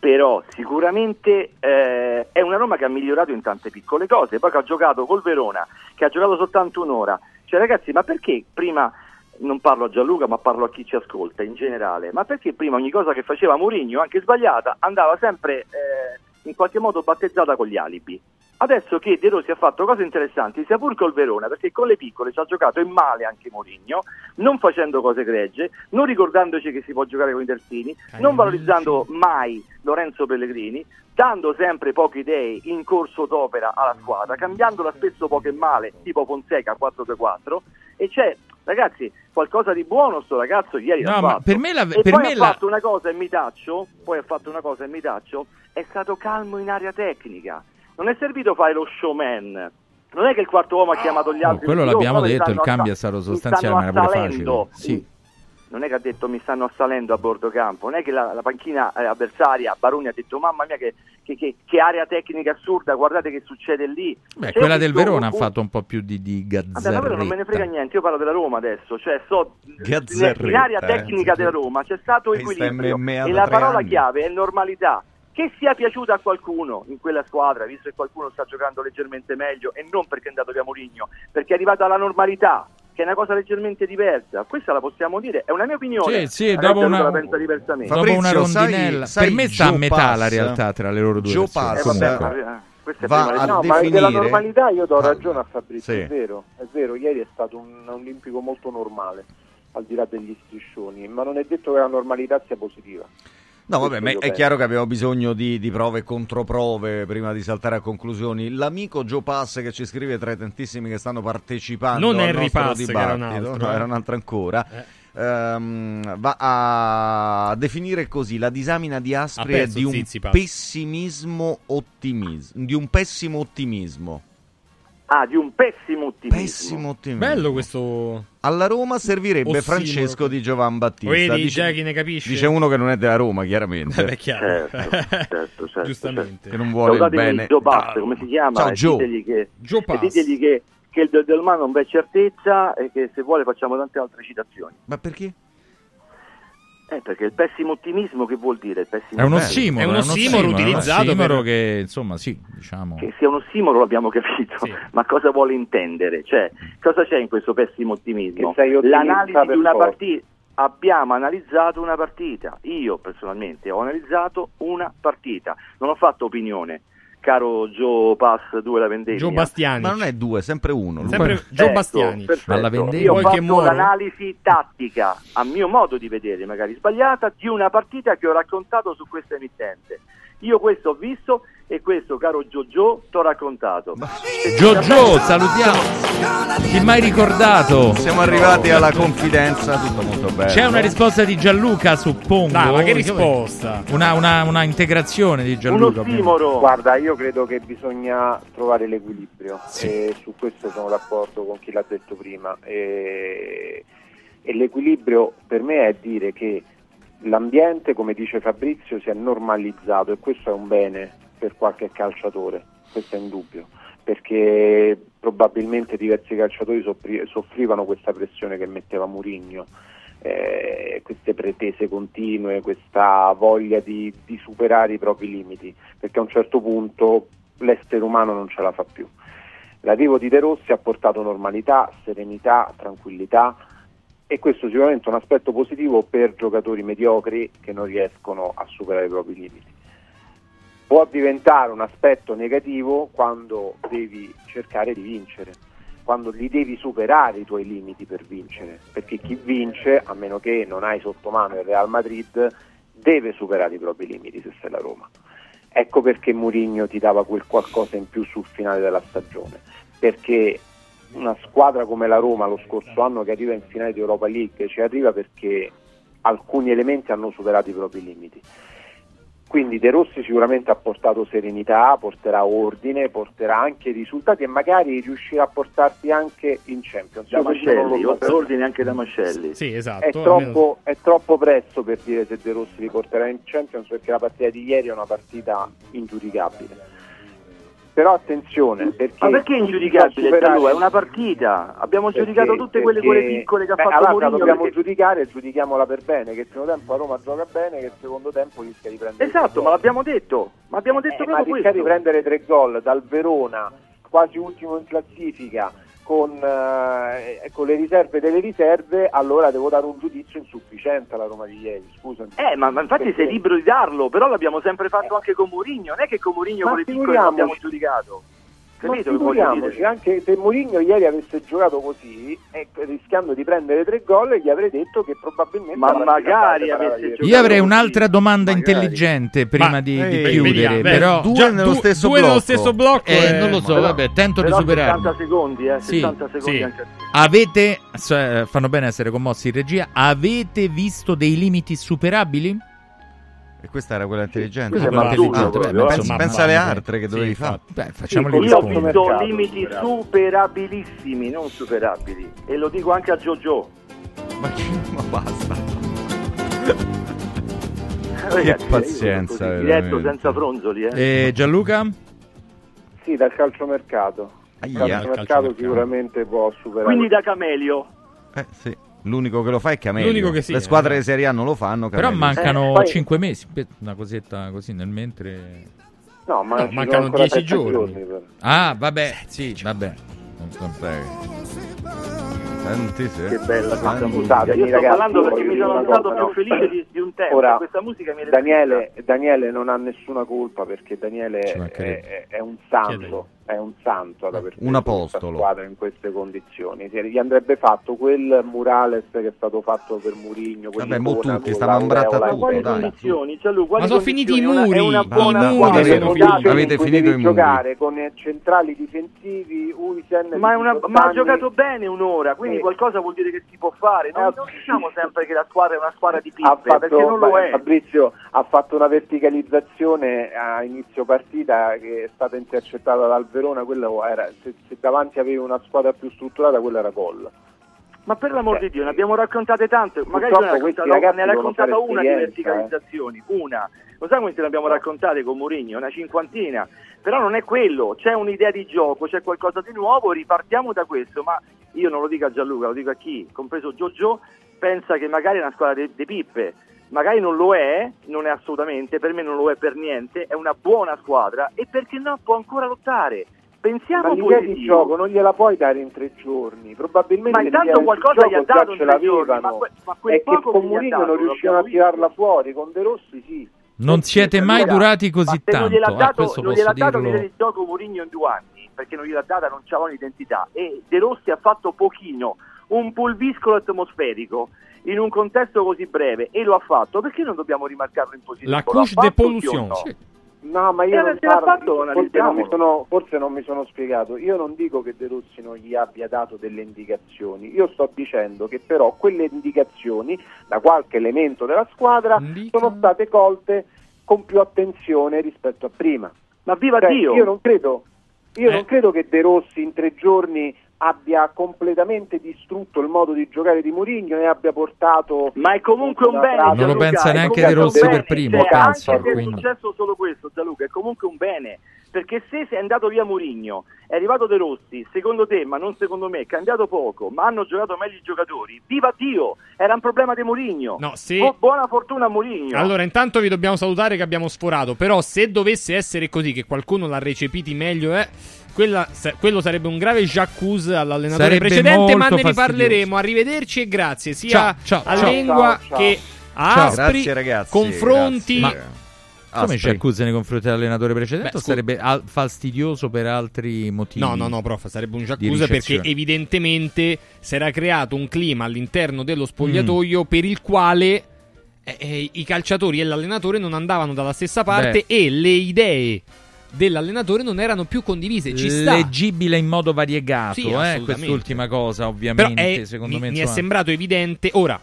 Però sicuramente eh, è una Roma che ha migliorato in tante piccole cose, poi che ha giocato col Verona, che ha giocato soltanto un'ora. Cioè ragazzi, ma perché prima, non parlo a Gianluca ma parlo a chi ci ascolta in generale, ma perché prima ogni cosa che faceva Mourinho, anche sbagliata, andava sempre eh, in qualche modo battezzata con gli alibi? Adesso che De Rossi ha fatto cose interessanti, sia pur col Verona, perché con le piccole ci ha giocato in male anche Mourinho, non facendo cose gregge, non ricordandoci che si può giocare con i terzini, non valorizzando mai Lorenzo Pellegrini, dando sempre poche idee in corso d'opera alla squadra, cambiandola spesso poco e male, tipo Fonseca 4-2-4, e c'è, ragazzi, qualcosa di buono sto ragazzo ieri No, ha ma fatto. per me la- e per poi me ha la- fatto una cosa e mi taccio, poi ha fatto una cosa e mi taccio, è stato calmo in area tecnica. Non è servito fare lo showman. Non è che il quarto uomo ha chiamato gli Oh, altri. quello e dice, l'abbiamo "Oh, detto, il cambio è stato sostanziale, ma era pure assalendo". facile. Sì. Non è che ha detto mi stanno assalendo a bordo campo, non è che la, la panchina eh, avversaria, Baroni ha detto mamma mia che, che- che- che area tecnica assurda, guardate che succede lì. Beh, Se quella io del Verona ha con- fatto un po' più di, di Vabbè, quello non me ne frega gazzarretta. niente, io parlo della Roma adesso, cioè so Gazzarretta, in area eh. tecnica della Roma c'è stato equilibrio e la parola anni. chiave è normalità. Che sia piaciuta a qualcuno in quella squadra, visto che qualcuno sta giocando leggermente meglio e non perché è andato via Mourinho, perché è arrivata alla normalità, che è una cosa leggermente diversa. Questa la possiamo dire, è una mia opinione. Sì, sì, dopo una- la pensa diversamente. Dopo una Fabrizio, sai- rondinella, sai per me sta a metà Pass? la realtà tra le loro due Joe. Pass. Eh, vabbè, questa è va prima a No, ma definire- della normalità io do ragione a Fabrizio, sì. è vero, è vero, ieri è stato un, un olimpico molto normale, al di là degli striscioni, ma non è detto che la normalità sia positiva. No, vabbè, ma è penso. chiaro che abbiamo bisogno di, di prove e controprove prima di saltare a conclusioni. L'amico Joe Pass che ci scrive tra i tantissimi che stanno partecipando Non al nostro Pass, che era un dibattito, altro, no, eh. era un altro ancora. ehm, va a definire così la disamina di Aspri Ha è di un pessimismo ottimismo, di un pessimo ottimismo. Ah, di un pessimo ottimismo. Pessimo ottimismo. Bello questo. Alla Roma servirebbe Ossimoro. Francesco di Giovan Battista. Vedi, dice, già chi ne capisce. dice uno che non è della Roma, chiaramente. Eh, beh, chiaro. Certo, certo, certo, Giustamente. Che non vuole il Salutatemi bene. Joe Pass, come si chiama? Ciao, Joe. ditegli che, e ditegli che, che il del, del mano non v'è certezza e che se vuole facciamo tante altre citazioni. Ma perché? Eh, perché il pessimo ottimismo che vuol dire? Il pessimo È un ottimismo? ossimoro, È un ossimoro utilizzato È un ossimoro per- che, insomma, sì, diciamo... Che sia un ossimoro l'abbiamo capito, Sì. ma cosa vuole intendere? Cioè, cosa c'è in questo pessimo ottimismo? Che sei ottimista L'analisi per di una partita. Abbiamo analizzato una partita. Io personalmente ho analizzato una partita, non ho fatto opinione. Caro Joe Pass 2 la Vendemmia. Gio Bastiani. Ma non è due, sempre uno. Sempre Gio Ecco, Bastiani. perfetto. Ma la Vendemmia- Io ho fatto l'analisi tattica, a mio modo di vedere, magari sbagliata, di una partita che ho raccontato su questa emittente. Io questo ho visto e questo, caro Giorgio, ti ho raccontato. Giorgio, salutiamo. Ti mai ricordato? Siamo arrivati alla confidenza, tutto molto bello. C'è una risposta di Gianluca, suppongo. Dai, ma che risposta? Una, una- una integrazione di Gianluca. Guarda, io credo che bisogna trovare l'equilibrio e su questo sono d'accordo con chi l'ha detto prima. E, e l'equilibrio per me è dire che l'ambiente, come dice Fabrizio, si è normalizzato e questo è un bene per qualche calciatore, questo è indubbio, perché probabilmente diversi calciatori soffri- soffrivano questa pressione che metteva Murigno. eh, queste pretese continue, questa voglia di, di superare i propri limiti, perché a un certo punto l'essere umano non ce la fa più. L'arrivo di De Rossi ha portato normalità, serenità, tranquillità e questo sicuramente è un aspetto positivo per giocatori mediocri che non riescono a superare i propri limiti. Può diventare un aspetto negativo quando devi cercare di vincere, quando li devi superare i tuoi limiti per vincere, perché chi vince, a meno che non hai sotto mano il Real Madrid, deve superare i propri limiti se sei la Roma. Ecco perché Mourinho ti dava quel qualcosa in più sul finale della stagione, perché una squadra come la Roma lo scorso anno che arriva in finale di Europa League ci arriva perché alcuni elementi hanno superato i propri limiti. Quindi De Rossi sicuramente ha portato serenità, porterà ordine, porterà anche risultati e magari riuscirà a portarti anche in Champions. Da Mascelli, oltre ordine anche da Mascelli. Sì, esatto. è troppo, è troppo presto per dire se De Rossi li porterà in Champions perché la partita di ieri è una partita ingiudicabile. Però attenzione, perché Ma perché ingiudicabile? superare-? È una partita. Abbiamo Perché- giudicato tutte quelle quelle perché- piccole che ha Beh, fatto allora, Mourinho. dobbiamo perché- giudicare, giudichiamola per bene, che il primo tempo a Roma gioca bene, che il secondo tempo rischia di prendere Esatto, tre gol. ma l'abbiamo detto. Ma abbiamo detto Eh, ma proprio rischia questo. di prendere tre gol dal Verona, quasi ultimo in classifica, con, eh, con le riserve delle riserve, allora devo dare un giudizio insufficiente alla Roma di ieri, scusami. Eh, ma, ma infatti Perché- sei libero di darlo, però l'abbiamo sempre fatto anche con Mourinho. Non è che con Mourinho Ma con le piccole abbiamo giudicato. Ma Capito che voglio figuriamoci, dire? anche se Mourinho ieri avesse giocato così, e rischiando di prendere tre gol, gli avrei detto che probabilmente... Ma magari avesse parata Io avrei un'altra domanda intelligente prima Ma- di, di ehi, chiudere, beh, però due Già nello stesso due nello blocco. stesso blocco, Eh, eh, non lo so, Però- vabbè, tento di però superarmi. 60 secondi, eh, Sì, 60 secondi sì. anche. Avete cioè, fanno bene a essere commossi in regia. Avete visto dei limiti superabili? E questa era quella intelligente. Questa Ah, intelligente, beh, pensa, pensa alle altre che sì, dovevi infatti. fare. Beh, facciamoli Io ho visto limiti superabilissimi, non superabili. E lo dico anche a Giorgio. Ma, ma basta. Ragazzi, io pazienza. Diretto senza fronzoli, eh. E Gianluca? Sì, dal calciomercato. Il Aia. calciomercato Calciomercato. sicuramente può superare... Quindi da Camelio. Eh sì. L'unico che lo fa è che sì, Le squadre eh. di Serie A non lo fanno. Però Camelio. mancano Eh, poi- 5 mesi, una cosetta così nel mentre. No, ma No, mancano sono ancora 10 sette giorni. per- Ah, vabbè, sì, vabbè. Senti, sì. Che bella questa musica. Io sto parlando perché mi sono stato più no? felice di, di un tempo. Ora, Questa musica mi Daniele, Daniele non ha nessuna colpa perché Daniele è- è un santo, è un santo ad aver Un preso apostolo. questa squadra in queste condizioni. Se Gli andrebbe fatto quel murales che è stato fatto per Murigno, Vabbè, mo tutti, stavamo imbratta Ma tutto, quali dai. condizioni? Cioè, lui, quali Ma sono finiti i una- muri, È una i muri sono finito- finiti. avete finito i muri. giocare con eh, centrali difensivi, Uisen, Ma, è una- ma ha giocato bene un'ora, quindi Sì. qualcosa vuol dire che si può fare. Non, Eh, non diciamo sempre che la squadra è una squadra di ha pippe, perché non lo è. Fabrizio ha fatto una verticalizzazione a inizio partita che è stata intercettata dal Verona, quello era, se, se davanti avevi una squadra più strutturata quello era gol. Ma per l'amor di Dio, ne abbiamo raccontate tante, magari ne ragazzi ne ha raccontata una di verticalizzazioni, una. Lo sai quante ne abbiamo raccontate con Mourinho? Una cinquantina. Però non è quello, c'è un'idea di gioco, c'è qualcosa di nuovo, ripartiamo da questo. Ma io non lo dico a Gianluca, lo dico a chi, compreso Giorgio, pensa che magari è una squadra di pippe. Magari non lo è, non è assolutamente, per me non lo è per niente, è una buona squadra e perché no può ancora lottare. Pensiamo Ma l'idea di gioco non gliela puoi dare in tre giorni, probabilmente Ma intanto qualcosa gli ha dato in ce tre giorni, l'avevano. ma que- ma quel è che poco con Mourinho non riuscivano a tirarla fuori, con De Rossi sì. Non siete mai durati così tanto. Non gliel'ha eh, dato, questo non gliel'ha dato l'idea di gioco Mourinho in due anni, perché non gliel'ha data, non c'aveva un'identità. E De Rossi ha fatto pochino, un pulviscolo atmosferico in un contesto così breve e lo ha fatto, perché non dobbiamo rimarcarlo in positivo? La couche de pollution. no? No, ma io Eh, non parlo- fatto, forse, non sono, forse non mi sono spiegato. Io non dico che De Rossi non gli abbia dato delle indicazioni, io sto dicendo che però quelle indicazioni da qualche elemento della squadra sono state colte con più attenzione rispetto a prima. Ma viva Cioè, Dio! Io non credo, io Eh. non credo che De Rossi in tre giorni abbia completamente distrutto il modo di giocare di Mourinho e abbia portato Ma è comunque un bene. Non lo pensa neanche De Rossi per primo, Cioè, penso, Anche se è successo solo questo, Gianluca, è comunque un bene. Perché se è andato via Mourinho, è arrivato De Rossi, secondo te, ma non secondo me, è cambiato poco, ma hanno giocato meglio i giocatori, viva Dio! Era un problema di Mourinho. No, se- Bu- buona fortuna a Mourinho. Allora, intanto vi dobbiamo salutare che abbiamo sforato. Però, se dovesse essere così, che qualcuno l'ha recepiti meglio, eh, quella- sa- quello sarebbe un grave j'accuse all'allenatore Sarebbe precedente. Ma ne fastidioso. riparleremo. Arrivederci e grazie sia Ciao, ciao, a ciao. Lengua Ciao, ciao. che a. Aspri. Grazie, ragazzi, confronti. grazie. Come Aspri. c'è accuse nei confronti dell'allenatore precedente? Beh, scu- sarebbe al- fastidioso per altri motivi? No, no, no, prof, sarebbe un di j'accuse perché evidentemente si era creato un clima all'interno dello spogliatoio per il quale eh, eh, i calciatori e l'allenatore non andavano dalla stessa parte e le idee dell'allenatore non erano più condivise. Ci sta. Leggibile in modo variegato, Sì, eh, quest'ultima cosa, Però ovviamente, è- secondo mi, me. mi è insomma- sembrato evidente. Ora,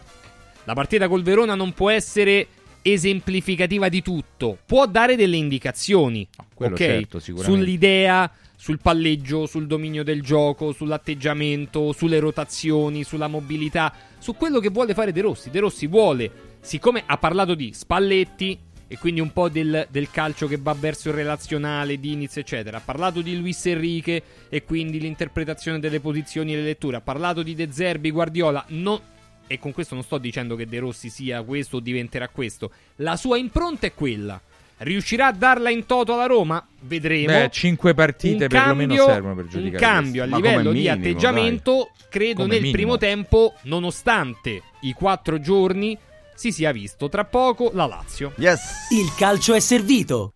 la partita col Verona non può essere esemplificativa di tutto, può dare delle indicazioni, quello ok? certo. Sull'idea, sul palleggio, sul dominio del gioco, sull'atteggiamento, sulle rotazioni, sulla mobilità, su quello che vuole fare De Rossi. De Rossi vuole, siccome ha parlato di Spalletti e quindi un po' del, del calcio che va verso il relazionale, Diniz, eccetera. Ha parlato di Luis Enrique e quindi l'interpretazione delle posizioni e le letture. Ha parlato di De Zerbi, Guardiola. No, e con questo non sto dicendo che De Rossi sia questo o diventerà questo. La sua impronta è quella. Riuscirà a darla in toto alla Roma? Vedremo. Beh, cinque partite Un perlomeno cambio- servono per Un giudicare cambio a questo. livello di atteggiamento, credo Come nel minimo. primo tempo, nonostante i quattro giorni, si sia visto. Tra poco la Lazio. Il calcio è servito.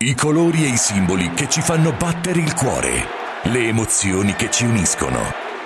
I colori e i simboli che ci fanno battere il cuore, le emozioni che ci uniscono,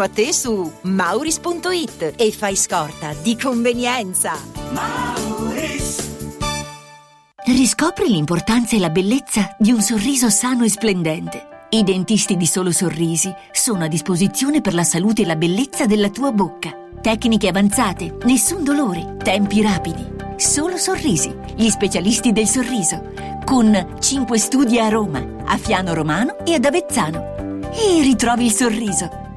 a te su mauris.it e fai scorta di convenienza. Riscopri l'importanza e la bellezza di un sorriso sano e splendente. I dentisti di Solo Sorrisi sono a disposizione per la salute e la bellezza della tua bocca. Tecniche avanzate, nessun dolore, tempi rapidi. Solo Sorrisi, gli specialisti del sorriso, con 5 studi a Roma, a Fiano Romano e ad Avezzano. E ritrovi il sorriso.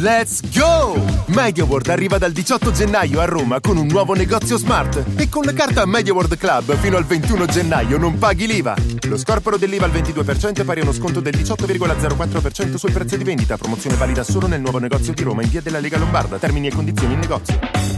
Let's go! MediaWorld arriva dal 18 gennaio a Roma con un nuovo negozio smart e con la carta MediaWorld Club fino al 21 gennaio non paghi l'IVA. Lo scorporo dell'IVA al 22% è pari a uno sconto del 18,04% sul prezzo di vendita. Promozione valida solo nel nuovo negozio di Roma in via della Lega Lombarda. Termini e condizioni in negozio.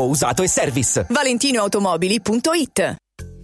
usato e service. ValentinoAutomobili.it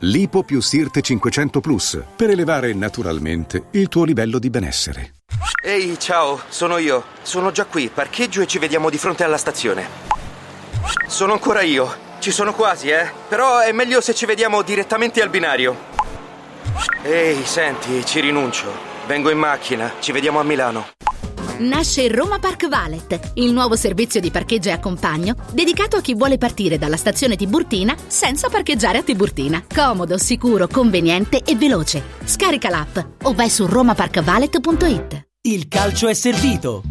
Lipo più Sirte 500 Plus per elevare naturalmente il tuo livello di benessere. Ehi, ciao, sono io. Sono già qui, parcheggio e ci vediamo di fronte alla stazione. Sono ancora io. Ci sono quasi, eh? Però è meglio se ci vediamo direttamente al binario. Ehi, senti, ci rinuncio. Vengo in macchina, ci vediamo a Milano. Nasce Roma Park Valet, il nuovo servizio di parcheggio e accompagno dedicato a chi vuole partire dalla stazione Tiburtina senza parcheggiare a Tiburtina. Comodo, sicuro, conveniente e veloce. Scarica l'app o vai su romaparkvalet.it. Il calcio è servito.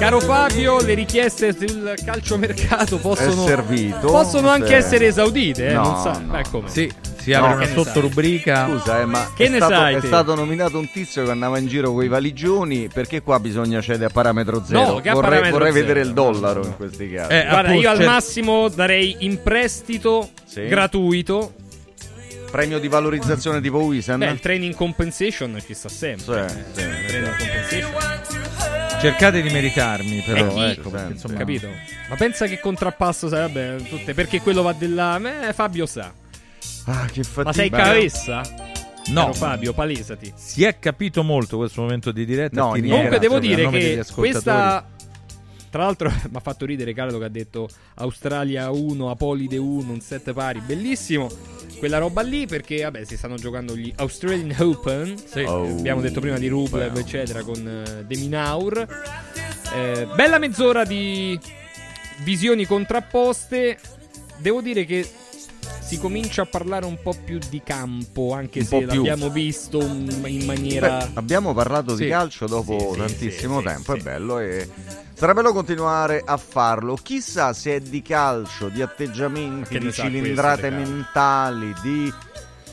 Caro Fabio, le richieste sul calciomercato possono, È servito? possono anche Sì. essere esaudite, eh, No, non sa. no. Beh? Sì, si apre No, una sottorubrica. Scusa, eh, ma Che è, ne stato, sai è stato nominato un tizio che andava in giro con i valigioni. Perché qua bisogna cedere a parametro zero? No, vorrei, parametro vorrei zero. vedere il dollaro in questi casi. Eh, Guarda, io al massimo darei in prestito Sì. gratuito. Premio di valorizzazione tipo Wisen? Beh, il training compensation ci sta sempre. Sì, eh. sì, Il training compensation. Cercate di meritarmi, però. Eh, ecco, perché, insomma, Capito? Ma pensa che contrappasso sarebbe tutte perché quello va della eh, Fabio sa. Ah, che fatica. Ma sei cavessa? No. Caro Fabio, palesati. Si è capito molto questo momento di diretta. No, ti. Comunque devo dire che questa tra l'altro mi ha fatto ridere Carlo che ha detto Australia 1, Apolide 1, un set pari, bellissimo. Quella roba lì perché vabbè si stanno giocando gli Australian Open, Sì, Oh. abbiamo detto prima di Rublev eccetera con eh, De Minaur. Eh, bella mezz'ora di visioni contrapposte. Devo dire che si comincia a parlare un po' più di campo, anche Un se po' più. l'abbiamo visto in maniera... Beh, abbiamo parlato Sì. di calcio dopo Sì, sì, tantissimo sì, tempo, sì. è bello e sarà bello continuare a farlo. Chissà se è di calcio, di atteggiamenti, di questo cilindrate calcio? mentali, di,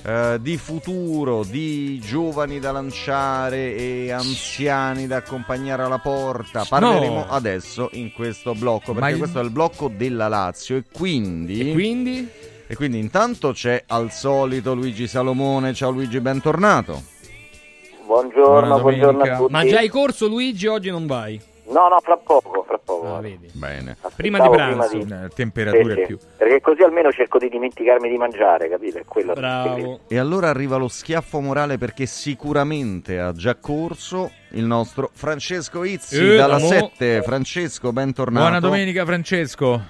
eh, di futuro, di giovani da lanciare e anziani da accompagnare alla porta. Parleremo No. adesso in questo blocco, perché il- questo è il blocco della Lazio e quindi... E quindi? E quindi intanto c'è al solito Luigi Salomone. Ciao Luigi, bentornato. Buongiorno, buongiorno a tutti. Ma già hai corso Luigi, oggi non vai. No, no, fra poco, fra poco. Ah, vedi. Bene. Prima di pranzo. Eh, temperature Sì, sì. più. Perché così almeno cerco di dimenticarmi di mangiare, capito? È quello segreto. E allora arriva lo schiaffo morale perché sicuramente ha già corso il nostro Francesco Izzi Eh, dalla mo- 7. Francesco, bentornato. Buona domenica, Francesco.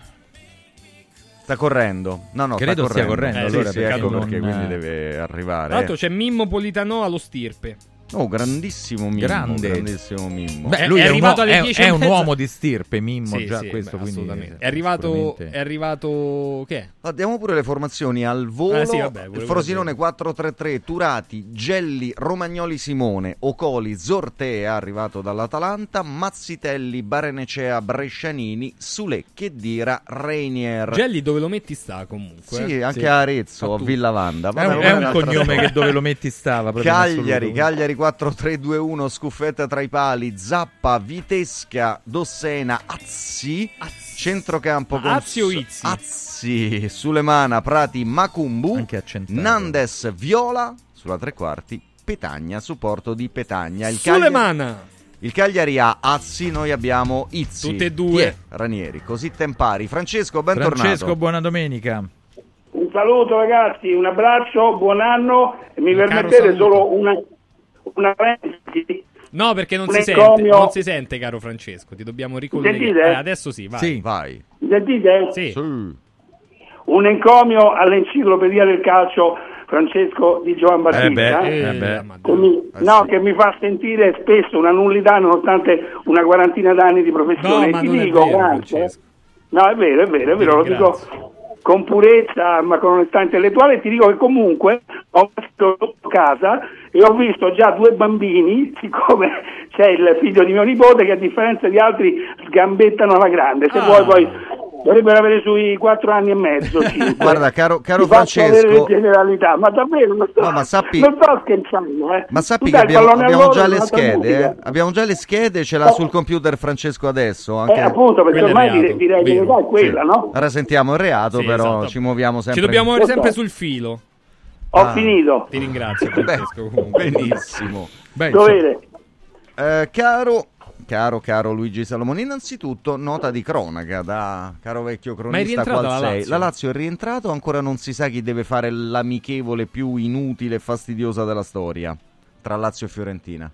Sta correndo. No, no, Credo sta stia correndo. correndo, Eh, allora, sì, sì, perché ecco non- perché quindi deve arrivare. Tra l'altro c'è Mimmo Politano allo stirpe. Oh, grandissimo Mimmo, Grande. grandissimo Mimmo. Beh, È- lui è è, un, arrivato alle è- 10 è e un uomo di stirpe, Mimmo, Sì, già sì, questo beh, quindi assolutamente. eh, È arrivato, è arrivato che è? Ah, Diamo pure le formazioni al volo. Ah, sì, vabbè, Frosinone 4-3-3, Turati, Gelli, Romagnoli Simone, Ocoli, Zortea arrivato dall'Atalanta, Mazzitelli, Barenecea, Brescianini, Sule, Chedira, Reinier. Gelli dove lo metti sta comunque. Sì, eh? anche Sì. a Arezzo, a. Villa Vanda. È Vabbè, un, è è un cognome che dove lo metti stava. Cagliari. Cagliari 4-3-2-1, scuffetta tra i pali, Zappa, Vitesca, Dossena, Azzi, centrocampo con Azzi o Izzi? Azzi, Sulemana, Prati, Macumbu, Nandes, Viola, sulla tre quarti, Petagna, supporto di Petagna. Il Cagliari- Sulemana. il Cagliari ha Azzi, noi abbiamo Izzi. Tutte e due. È? Ranieri, così tempari. Francesco, bentornato. Francesco, buona domenica. Un saluto ragazzi, un abbraccio, buon anno mi Un permettete solo una, una parentesi. No, perché non si, sente, non si sente, caro Francesco. Ti dobbiamo ricollegare. Sentite? Eh, adesso sì, vai. Sì, vai. Sentite? Sì. Un encomio all'enciclopedia del calcio Francesco di Giovan Battista. beh, eh beh. Che mi, no, che mi fa sentire spesso una nullità nonostante una quarantina d'anni di professione. No, ma Ti non è dico, vero, grazie. Francesco. No, è vero, è vero, è vero, lo Grazie. dico con purezza ma con onestà intellettuale e ti dico che comunque ho visto casa e ho visto già due bambini, siccome c'è il figlio di mio nipote che a differenza di altri sgambettano alla grande, se Ah. vuoi poi dovrebbero avere sui quattro anni e mezzo. cinque. Guarda, caro, caro Francesco, generalità, ma davvero non sto, No, ma sappi- non sto scherzando. Eh. Ma sappi che abbiamo, abbiamo già le schede, eh? Abbiamo già le schede, ce l'ha Oh. sul computer Francesco adesso. Eh, Anche... appunto, perché ormai direi, direi che l'età è quella, no? Ora sentiamo il reato, Sì, però esatto. ci muoviamo sempre. Ci dobbiamo avere sempre sul filo. Ho Ah. finito. Ti ringrazio, Francesco. comunque. Benissimo. Beh, Dovere. Eh, caro, caro, caro Luigi Salomone, innanzitutto nota di cronaca da caro vecchio cronista qual la sei. Lazio? La Lazio è rientrato, ancora non si sa chi deve fare l'amichevole più inutile e fastidiosa della storia tra Lazio e Fiorentina.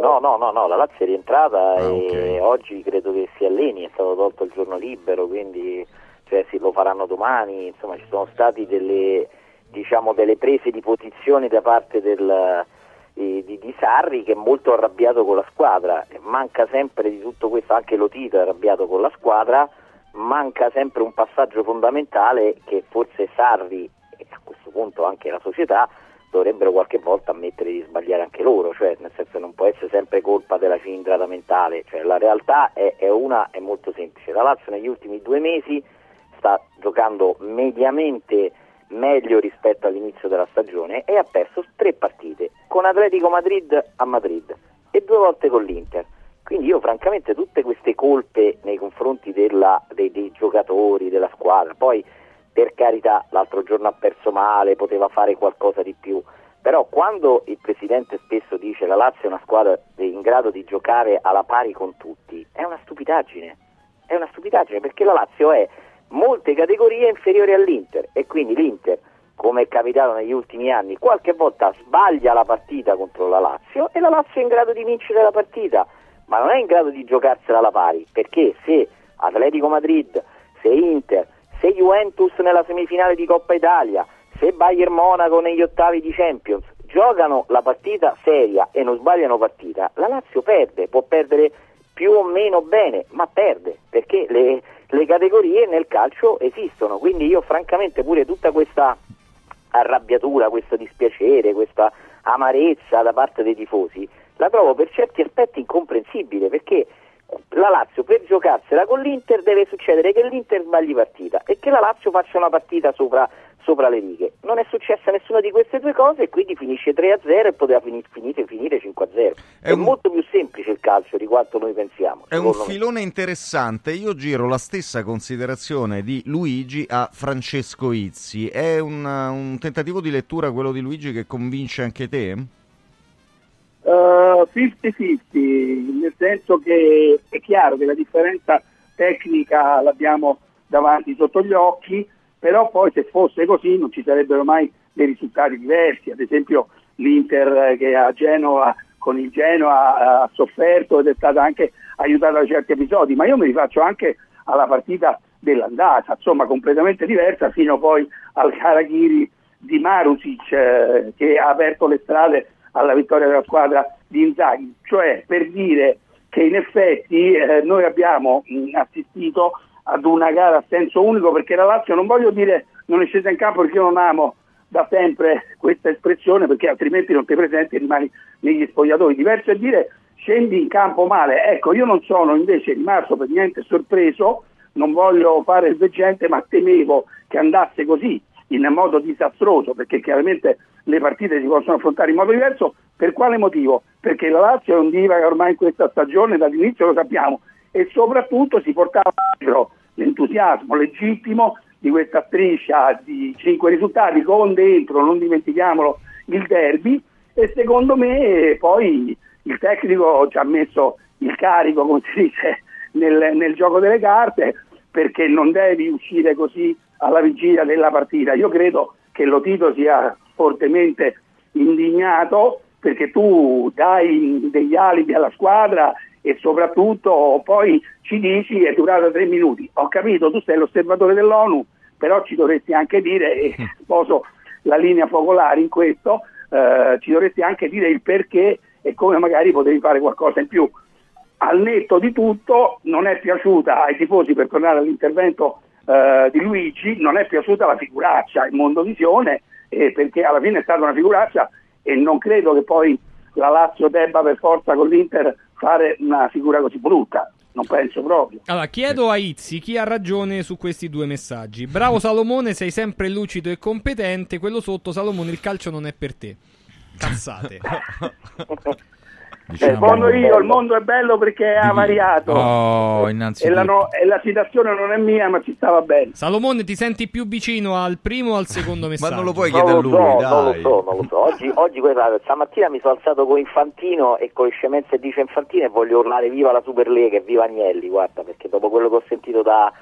No, no, no, no, la Lazio è rientrata Ah, e oggi credo che si alleni, è stato tolto il giorno libero, quindi cioè, sì, lo faranno domani, insomma ci sono state delle, diciamo, delle prese di posizione da parte del, di, di- di Sarri che è molto arrabbiato con la squadra, manca sempre di tutto questo, anche Lotito è arrabbiato con la squadra, manca sempre un passaggio fondamentale che forse Sarri e a questo punto anche la società dovrebbero qualche volta ammettere di sbagliare anche loro, cioè nel senso non può essere sempre colpa della cilindrata mentale, cioè la realtà è, è una, è molto semplice, la Lazio negli ultimi due mesi sta giocando mediamente meglio rispetto all'inizio della stagione e ha perso tre partite con Atletico Madrid a Madrid e due volte con l'Inter. Quindi io francamente tutte queste colpe nei confronti della- dei, dei giocatori, della squadra, poi per carità l'altro giorno ha perso male, poteva fare qualcosa di più, però quando il presidente spesso dice la Lazio è una squadra in grado di giocare alla pari con tutti, è una stupidaggine, è una stupidaggine perché la Lazio è molte categorie inferiori all'Inter. E quindi l'Inter, come è capitato negli ultimi anni, qualche volta sbaglia la partita contro la Lazio e la Lazio è in grado di vincere la partita, ma non è in grado di giocarsela alla pari, perché se Atletico Madrid, se Inter, se Juventus nella semifinale di Coppa Italia, se Bayern Monaco negli ottavi di Champions giocano la partita seria e non sbagliano partita, la Lazio perde, può perdere più o meno bene, ma perde, perché le, le categorie nel calcio esistono, quindi io francamente pure tutta questa arrabbiatura, questo dispiacere, questa amarezza da parte dei tifosi, la trovo per certi aspetti incomprensibile, perché la Lazio per giocarsela con l'Inter deve succedere che l'Inter sbagli partita e che la Lazio faccia una partita sopra, sopra le righe. Non è successa nessuna di queste due cose e quindi finisce 3-0 e poteva fini- finire, finire 5-0. È, molto più semplice il calcio di quanto noi pensiamo. È un secondo me. filone interessante. Io giro la stessa considerazione di Luigi a Francesco Izzi. È un, un tentativo di lettura quello di Luigi che convince anche te? Eh, penso 50-50, nel senso che è chiaro che la differenza tecnica l'abbiamo davanti sotto gli occhi, però poi se fosse così non ci sarebbero mai dei risultati diversi, ad esempio l'Inter che a Genova con il Genoa ha sofferto ed è stata anche aiutata da certi episodi, ma io mi rifaccio anche alla partita dell'andata, insomma completamente diversa fino poi al Karagiri di Marusic eh, che ha aperto le strade alla vittoria della squadra di Inzaghi, cioè per dire che in effetti eh, noi abbiamo mh, assistito ad una gara a senso unico perché la Lazio non voglio dire non è scesa in campo perché io non amo da sempre questa espressione perché altrimenti non ti presenti e rimani negli spogliatoi. Diverso è dire scendi in campo male. Ecco, io non sono invece rimasto per niente sorpreso, non voglio fare il veggente, ma temevo che andasse così in modo disastroso perché chiaramente le partite si possono affrontare in modo diverso. Per quale motivo? Perché la Lazio è un divaga ormai in questa stagione, dall'inizio lo sappiamo, e soprattutto si portava dietro l'entusiasmo legittimo di questa striscia di cinque risultati con dentro, non dimentichiamolo, il derby e secondo me poi il tecnico ci ha messo il carico, come si dice, nel, nel gioco delle carte perché non devi uscire così alla vigilia della partita. Io credo che Lotito sia fortemente indignato perché tu dai degli alibi alla squadra e soprattutto poi ci dici è durata tre minuti. Ho capito, tu sei l'osservatore dell'ONU, però ci dovresti anche dire, e sposo la linea focolare in questo, eh, ci dovresti anche dire il perché e come magari potevi fare qualcosa in più. Al netto di tutto non è piaciuta ai tifosi, per tornare all'intervento eh, di Luigi, non è piaciuta la figuraccia in Mondovisione, eh, perché alla fine è stata una figuraccia e non credo che poi la Lazio debba per forza con l'Inter fare una figura così brutta. Non penso proprio. Allora, chiedo a Izzi chi ha ragione su questi due messaggi. Bravo Salomone, sei sempre lucido e competente. Quello sotto, Salomone, il calcio non è per te. Cazzate. Diciamo... Rispondo io, il mondo è bello perché è avariato. Oh, e, la no, e la citazione non è mia, ma ci stava bene. Salomone, ti senti più vicino al primo o al secondo messaggio? ma non lo puoi chiedere a lui, so, dai. Non lo so, non lo so. Oggi, oggi stamattina mi sono alzato con Infantino e con le scemenze dice Infantino e voglio urlare viva la Superlega e viva Agnelli, guarda, perché dopo quello che ho sentito da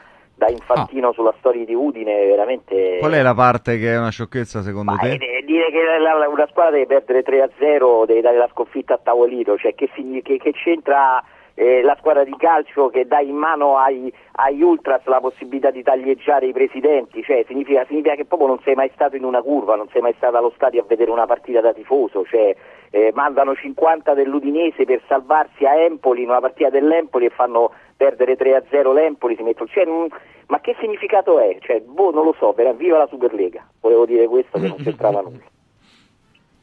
da Infantino ah. sulla storia di Udine veramente qual è la parte che è una sciocchezza secondo Ma te? È, dire che la, la, una squadra deve perdere 3-0 deve dare la sconfitta a tavolino cioè che, che, che c'entra eh, la squadra di calcio che dà in mano ai, agli ultras la possibilità di taglieggiare i presidenti, cioè significa, significa, che proprio non sei mai stato in una curva, non sei mai stato allo stadio a vedere una partita da tifoso, cioè eh, mandano 50 dell'Udinese per salvarsi a Empoli in una partita dell'Empoli e fanno perdere 3-0 l'Empoli. Cioè, mh, ma che significato è? Cioè, boh, non lo so, viva la Superlega, volevo dire questo che non c'entrava nulla.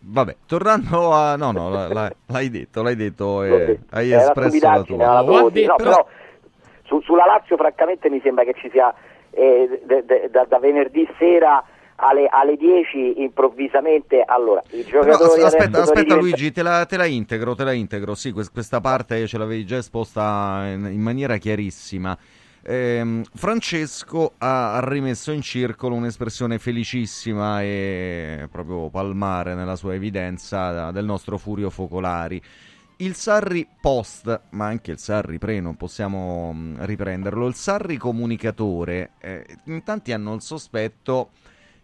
Vabbè, tornando a... No, no, l'hai detto, l'hai detto e hai espresso la tua. la Oh, no, però su, sulla Lazio francamente mi sembra che ci sia eh, de, de, da, da venerdì sera alle, alle 10 improvvisamente allora i Però, giocatori as- aspetta, aspetta diventa- Luigi, te la, te la integro, te la integro. Sì, quest- questa parte ce l'avevi già esposta in, in maniera chiarissima. Ehm, Francesco ha rimesso in circolo un'espressione felicissima e proprio palmare nella sua evidenza del nostro Furio Focolari. Il Sarri post, ma anche il Sarri pre, non possiamo mh, riprenderlo. Il Sarri comunicatore, eh, in tanti hanno il sospetto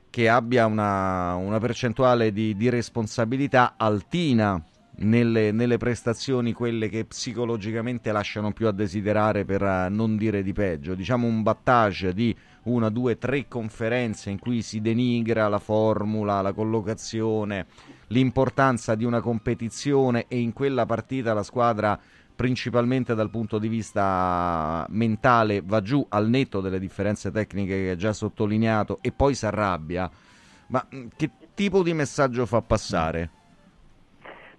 che abbia una, una percentuale di, di responsabilità altina nelle, nelle prestazioni, quelle che psicologicamente lasciano più a desiderare per eh, non dire di peggio. Diciamo un battage di una, due, tre conferenze in cui si denigra la formula, la collocazione, l'importanza di una competizione e in quella partita la squadra principalmente dal punto di vista mentale va giù al netto delle differenze tecniche che hai già sottolineato e poi si arrabbia. Ma mh, che tipo di messaggio fa passare?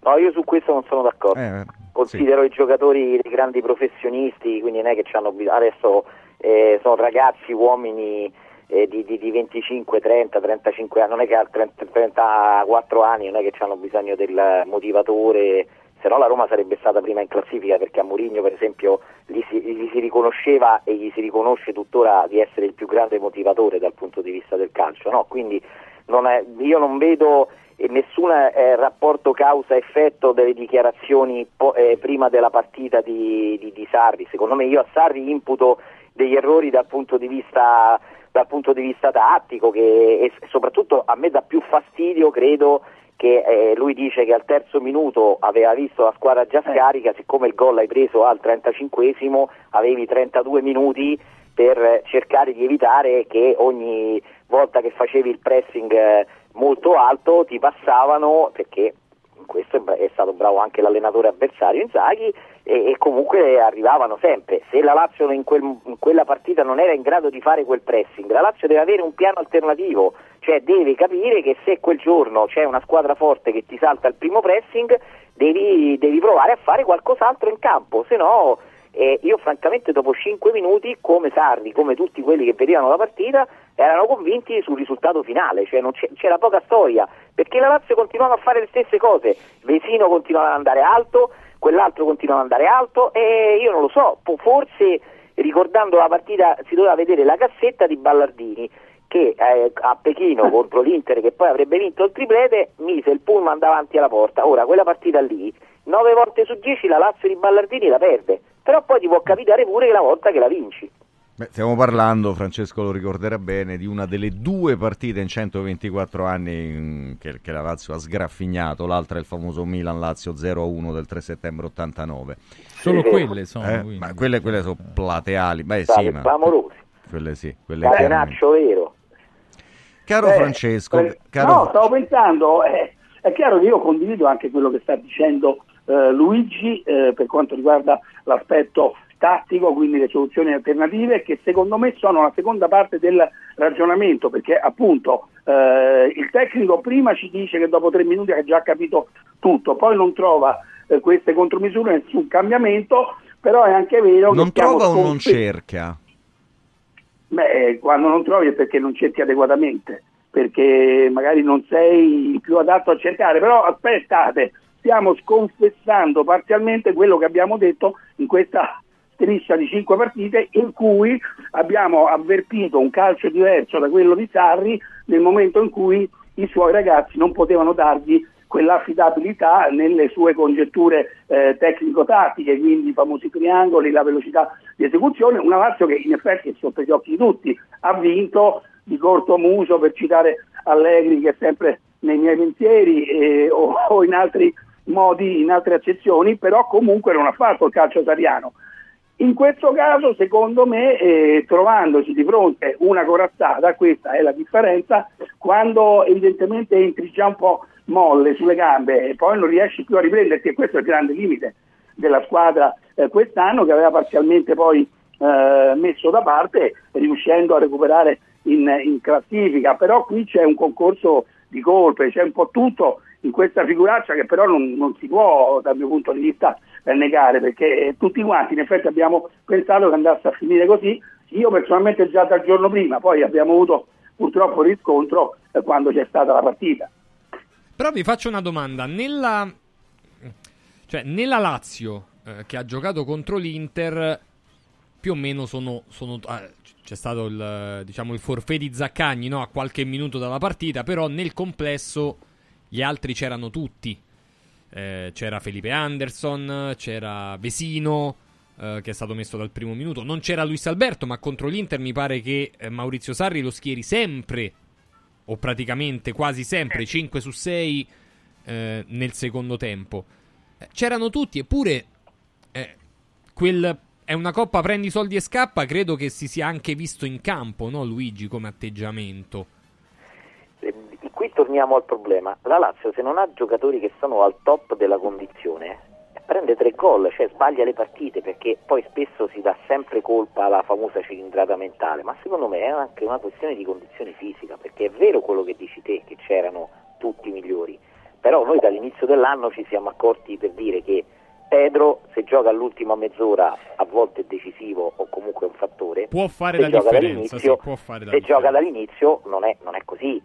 No io su questo non sono d'accordo. Eh, considero i giocatori dei grandi professionisti quindi non è che hanno bisogno adesso eh, sono ragazzi uomini eh, di, di- di 25, 30, 35 anni non è che a 30 34 anni non è che hanno bisogno del motivatore se no la Roma sarebbe stata prima in classifica perché a Mourinho per esempio gli si, gli si riconosceva e gli si riconosce tuttora di essere il più grande motivatore dal punto di vista del calcio no? quindi non è- io non vedo nessun eh, rapporto causa-effetto delle dichiarazioni po- eh, prima della partita di, di, di, Sarri. Secondo me io a Sarri imputo degli errori dal punto di vista, dal punto di vista tattico che, e soprattutto a me dà più fastidio, credo, che eh, lui dice che al terzo minuto aveva visto la squadra già scarica, siccome il gol hai preso al 35esimo avevi 32 minuti per cercare di evitare che ogni volta che facevi il pressing eh, molto alto ti passavano perché in questo è stato bravo anche l'allenatore avversario Inzaghi e, e comunque arrivavano sempre. Se la Lazio in, quel, in, quella partita non era in grado di fare quel pressing la Lazio deve avere un piano alternativo cioè deve capire che se quel giorno c'è una squadra forte che ti salta il primo pressing devi, devi provare a fare qualcos'altro in campo se no eh, io francamente dopo 5 minuti, come Sarri, come tutti quelli che vedevano la partita, erano convinti sul risultato finale, cioè c'era poca storia, perché la Lazio continuava a fare le stesse cose, Vesino continuava ad andare alto, quell'altro continuava ad andare alto e io non lo so, forse ricordando la partita si doveva vedere la cassetta di Ballardini che eh, a Pechino contro l'Inter che poi avrebbe vinto il triplete mise il pullman davanti alla porta, ora quella partita lì 9 volte su 10 la Lazio di Ballardini la perde però poi ti può capitare pure che la volta che la vinci. Beh, stiamo parlando, Francesco lo ricorderà bene, di una delle due partite in 124 anni che, che la Lazio ha sgraffignato, l'altra è il famoso Milan-Lazio 0-1 del 3 settembre 89. Solo sì, quelle sono. Eh, ma quelle, quelle, sono plateali, beh sì, ma... clamorosi. Quelle sì, quelle Catenaccio vero. Caro eh, Francesco, eh, caro... no, stavo pensando, eh, è chiaro che io condivido anche quello che sta dicendo eh, Luigi eh, per quanto riguarda l'aspetto tattico, quindi le soluzioni alternative che secondo me sono la seconda parte del ragionamento perché appunto eh, il tecnico prima ci dice che dopo tre minuti ha già capito tutto, poi non trova eh, queste contromisure, nessun cambiamento, però è anche vero non che... Non trova o non cerca? Beh, quando non trovi è perché non cerchi adeguatamente, perché magari non sei più adatto a cercare, però aspettate, stiamo sconfessando parzialmente quello che abbiamo detto in questa striscia di cinque partite in cui abbiamo avvertito un calcio diverso da quello di Sarri nel momento in cui i suoi ragazzi non potevano dargli quell'affidabilità nelle sue congetture eh, tecnico-tattiche, quindi i famosi triangoli, la velocità di esecuzione, una Lazio che in effetti è sotto gli occhi di tutti, ha vinto di corto muso per citare Allegri che è sempre nei miei pensieri eh, o, o in altri modi, in altre accezioni, però comunque non ha fatto il calcio italiano. In questo caso, secondo me, eh, trovandoci di fronte una corazzata, questa è la differenza, quando evidentemente entri già un po' molle sulle gambe e poi non riesci più a riprenderti, e questo è il grande limite della squadra eh, quest'anno che aveva parzialmente poi eh, messo da parte, riuscendo a recuperare in, in classifica, però qui c'è un concorso di colpe, c'è un po' tutto in questa figuraccia che però non, non, si può dal mio punto di vista negare perché tutti quanti in effetti abbiamo pensato che andasse a finire così. Io personalmente già dal giorno prima poi abbiamo avuto purtroppo riscontro eh, quando c'è stata la partita. Però vi faccio una domanda. Nella, cioè, nella Lazio eh, che ha giocato contro l'Inter più o meno sono, sono eh, c'è stato il, diciamo, il forfè di Zaccagni no? a qualche minuto dalla partita però nel complesso gli altri c'erano tutti. Eh, c'era Felipe Anderson, c'era Vesino, eh, che è stato messo dal primo minuto. Non c'era Luis Alberto, ma contro l'Inter mi pare che eh, Maurizio Sarri lo schieri sempre, o praticamente quasi sempre, 5 su 6 eh, nel secondo tempo. Eh, c'erano tutti, eppure eh, quel è una coppa prendi soldi e scappa, credo che si sia anche visto in campo, no Luigi, come atteggiamento? Qui torniamo al problema. La Lazio se non ha giocatori che sono al top della condizione prende tre gol, cioè sbaglia le partite perché poi spesso si dà sempre colpa alla famosa cilindrata mentale, ma secondo me è anche una questione di condizione fisica, perché è vero quello che dici te, che c'erano tutti i migliori, però noi dall'inizio dell'anno ci siamo accorti per dire che Pedro se gioca all'ultima mezz'ora a volte è decisivo o comunque è un fattore, può fare se la gioca differenza, sì, può fare la se differenza. gioca dall'inizio non è, non è così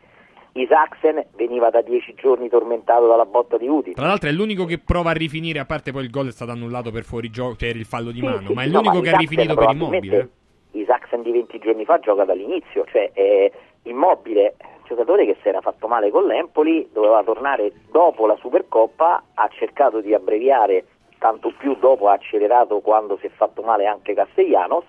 Isaacsen veniva da dieci giorni tormentato dalla botta di Udine. Tra l'altro è l'unico che prova a rifinire, a parte poi il gol è stato annullato per fuori gioco, cioè il fallo di sì, mano, sì, ma è no, l'unico ma che ha rifinito per immobile. Isaacsen di 20 giorni fa gioca dall'inizio, cioè è immobile, giocatore che si era fatto male con l'Empoli, doveva tornare dopo la Supercoppa, ha cercato di abbreviare, tanto più dopo ha accelerato quando si è fatto male anche Castellanos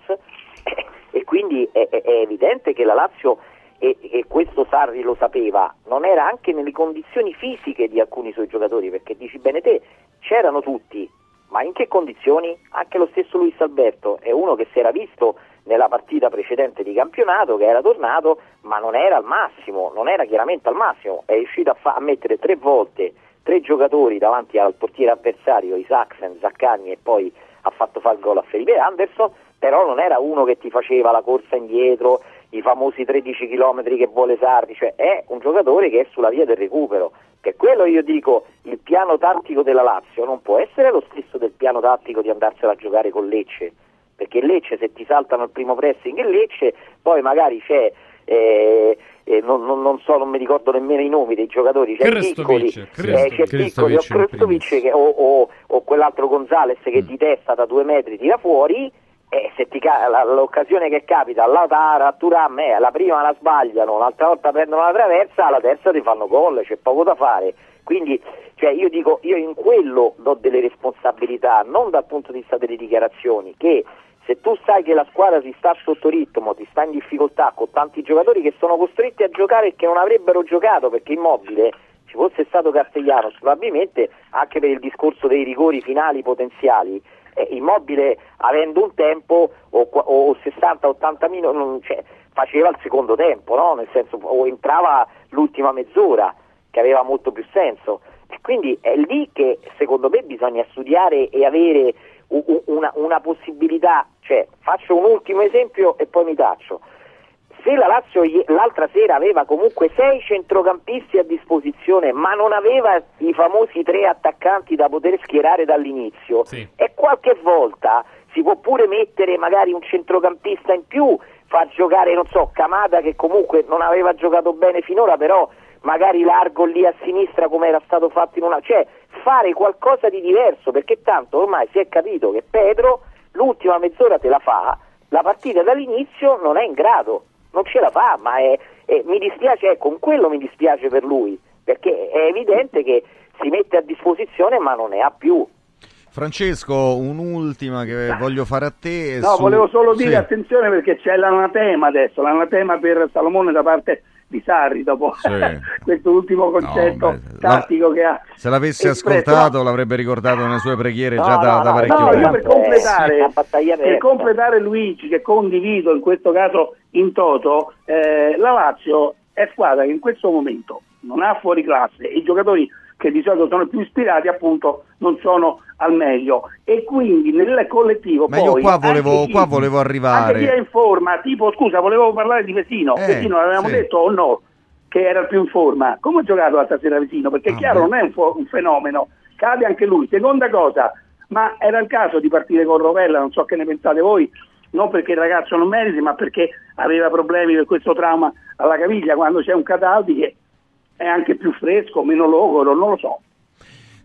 e quindi è, è- evidente che la Lazio, e, e questo Sarri lo sapeva, non era anche nelle condizioni fisiche di alcuni suoi giocatori, perché dici bene te, c'erano tutti, ma in che condizioni? Anche lo stesso Luis Alberto è uno che si era visto nella partita precedente di campionato, che era tornato, ma non era al massimo, non era chiaramente al massimo, è riuscito a, fa- a mettere tre volte tre giocatori davanti al portiere avversario, Isaacsen, Zaccagni e poi ha fatto fare il gol a Felipe Anderson, però non era uno che ti faceva la corsa indietro, i famosi 13 km che vuole Sarri, cioè è un giocatore che è sulla via del recupero. Per quello io dico il piano tattico della Lazio non può essere lo stesso del piano tattico di andarsela a giocare con Lecce, perché Lecce se ti saltano il primo pressing in Lecce, poi magari c'è eh, eh, non, non- non so, non mi ricordo nemmeno i nomi dei giocatori, c'è Piccoli, eh, c'è. Piccoli o Krestovic che- o, o- o quell'altro Gonzales che di testa da due metri tira fuori e se ti ca- la- l'occasione che capita alla Tara, a Turam, eh, la prima la sbagliano, l'altra volta prendono la traversa, la terza ti fanno gol, c'è poco da fare. Quindi cioè, io dico, io in quello do delle responsabilità, non dal punto di vista delle dichiarazioni, che se tu sai che la squadra ti sta sotto ritmo, ti sta in difficoltà con tanti giocatori che sono costretti a giocare e che non avrebbero giocato perché immobile ci fosse stato Castellanos, probabilmente anche per il discorso dei rigori finali potenziali, eh, immobile avendo un tempo o, o 60-80 minuti cioè, faceva il secondo tempo, no? nel senso o entrava l'ultima mezz'ora che aveva molto più senso. E quindi è lì che secondo me bisogna studiare e avere una, una possibilità, cioè faccio un ultimo esempio e poi mi taccio. Se la Lazio l'altra sera aveva comunque sei centrocampisti a disposizione, ma non aveva i famosi tre attaccanti da poter schierare dall'inizio, e qualche volta si può pure mettere magari un centrocampista in più, far giocare, non so, Camada che comunque non aveva giocato bene finora, però magari largo lì a sinistra come era stato fatto in una... cioè fare qualcosa di diverso, perché tanto ormai si è capito che Pedro l'ultima mezz'ora te la fa, la partita dall'inizio non è in grado, non ce la fa, ma è, è- mi dispiace, ecco, con quello mi dispiace per lui, perché è evidente che si mette a disposizione ma non ne ha più. Francesco, un'ultima che voglio fare a te. No, su- volevo solo dire Sì. attenzione perché c'è l'anatema adesso, l'anatema per Salomone da parte di Sarri dopo Sì. questo ultimo concetto beh, tattico che ha. Se l'avesse ascoltato l'avrebbe ricordato nelle sue preghiere No, già da, no, da no, parecchio no, io tempo. per completare, battaglia per completare Luigi, che condivido in questo caso in toto, eh, la Lazio è squadra che in questo momento non ha fuori classe e i giocatori che di solito sono più ispirati appunto non sono al meglio e quindi nel collettivo Ma io poi qua volevo, chi- qua volevo anche chi è arrivare. in forma, tipo scusa volevo parlare di Vesino, Eh, Vesino l'avevamo sì. detto o no che era più in forma, come ha giocato l'altra sera Vesino? Ah, Perché è chiaro non è un, fo- un fenomeno, cade anche lui. Seconda cosa, ma era il caso di partire con Rovella, non so che ne pensate voi, non perché il ragazzo non meriti, ma perché aveva problemi per questo trauma alla caviglia, quando c'è un Cataldi che è anche più fresco, meno logoro, non lo so.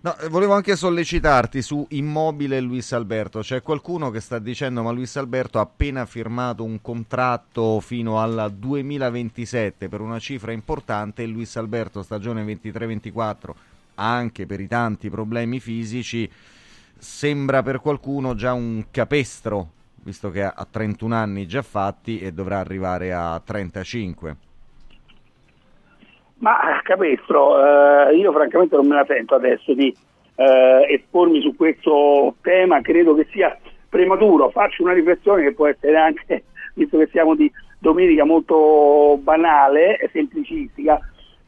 No, eh, volevo anche sollecitarti su Immobile Luis Alberto. C'è qualcuno che sta dicendo ma Luis Alberto ha appena firmato un contratto fino al 2027 per una cifra importante e Luis Alberto stagione 23-24 anche per i tanti problemi fisici sembra per qualcuno già un capestro visto che ha 31 anni già fatti e dovrà arrivare a 35. Ma Capestro, eh, io francamente non me la sento adesso di eh, espormi su questo tema, credo che sia prematuro, faccio una riflessione che può essere anche, visto che siamo di domenica, molto banale e semplicistica,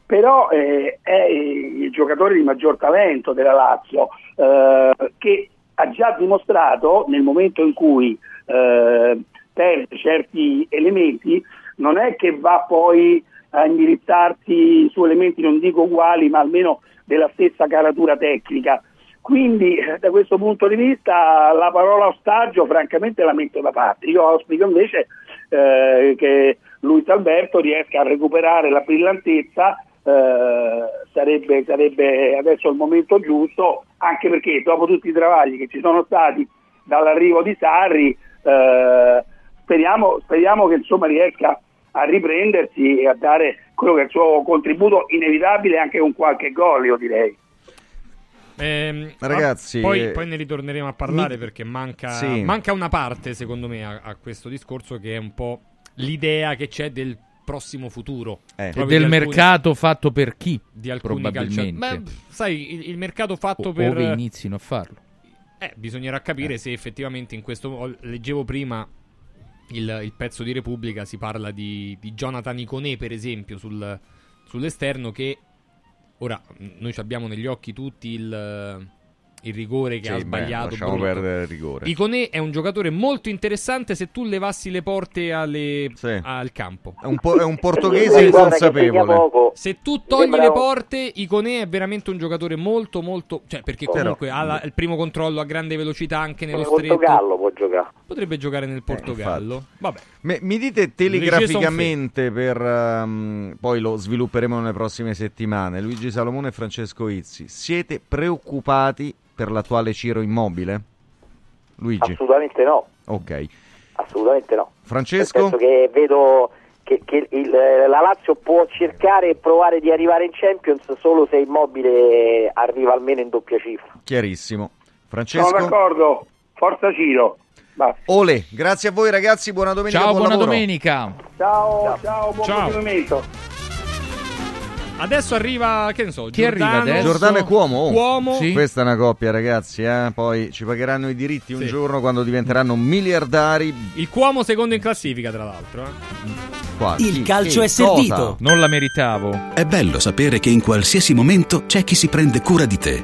però eh, è il giocatore di maggior talento della Lazio, eh, che ha già dimostrato nel momento in cui eh, perde certi elementi, non è che va poi a indirizzarsi su elementi non dico uguali, ma almeno della stessa caratura tecnica. Quindi eh, da questo punto di vista la parola ostaggio francamente la metto da parte. Io auspico invece eh, che Luis Alberto riesca a recuperare la brillantezza, eh, sarebbe, sarebbe adesso il momento giusto, anche perché dopo tutti i travagli che ci sono stati dall'arrivo di Sarri, eh, speriamo, speriamo che insomma riesca a riprendersi e a dare quello che è il suo contributo inevitabile anche con qualche gol, io direi. Ehm, Ragazzi, poi, eh, poi ne ritorneremo a parlare mi- perché manca, Sì. manca una parte, secondo me, a, a questo discorso che è un po' l'idea che c'è del prossimo futuro. E Proprio del alcuni- mercato fatto per chi? di alcuni probabilmente. calciatori. Beh, sai, il, il mercato fatto O- per... ove inizino a farlo. Eh, bisognerà capire se effettivamente in questo... ho- Leggevo prima il, il pezzo di Repubblica, si parla di, di Jonathan Iconé, per esempio, sul- sull'esterno che... Ora, noi abbiamo negli occhi tutti il, il rigore che Sì, ha beh, sbagliato. lasciamo brutto. perdere il rigore. Iconé è un giocatore molto interessante se tu levassi le porte alle- Sì. al campo. È un, po- è un portoghese inconsapevole. Se tu togli le porte, Iconé è veramente un giocatore molto, molto. Cioè, perché Però- comunque ha la- il primo controllo a grande velocità anche nello Nel stretto. Portogallo può giocare. Potrebbe giocare nel Portogallo. Vabbè. Me- mi dite telegraficamente per ehm, poi lo svilupperemo nelle prossime settimane. Luigi Salomone e Francesco Izzi, siete preoccupati per l'attuale Ciro Immobile? Luigi. Assolutamente no, Ok. assolutamente no. Francesco? Nel senso che vedo che, che il- la Lazio può cercare e provare di arrivare in Champions solo se Immobile arriva almeno in doppia cifra. Chiarissimo. Sono Francesco? d'accordo, forza Ciro. Basta. Ole, grazie a voi ragazzi, buona domenica. Ciao, buon buona lavoro. domenica. Ciao, ciao, buon Ciao. Adesso arriva, che ne so, Chi arriva Giordano, adesso? Giordano e Cuomo. oh. Cuomo. Sì. Questa è una coppia, ragazzi. eh. Poi ci pagheranno i diritti un Sì. giorno quando diventeranno miliardari. Il Cuomo secondo in classifica, tra l'altro. eh. Qua. Il Chi- calcio chi- è servito. cosa? Non la meritavo. È bello sapere che in qualsiasi momento c'è chi si prende cura di te.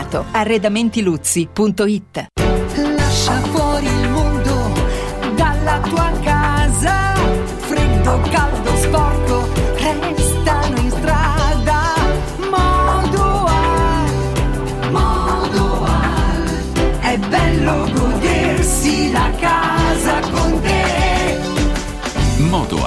Arredamentiluzzi.it Lascia fuori il mondo dalla tua casa. Freddo, caldo, sporco,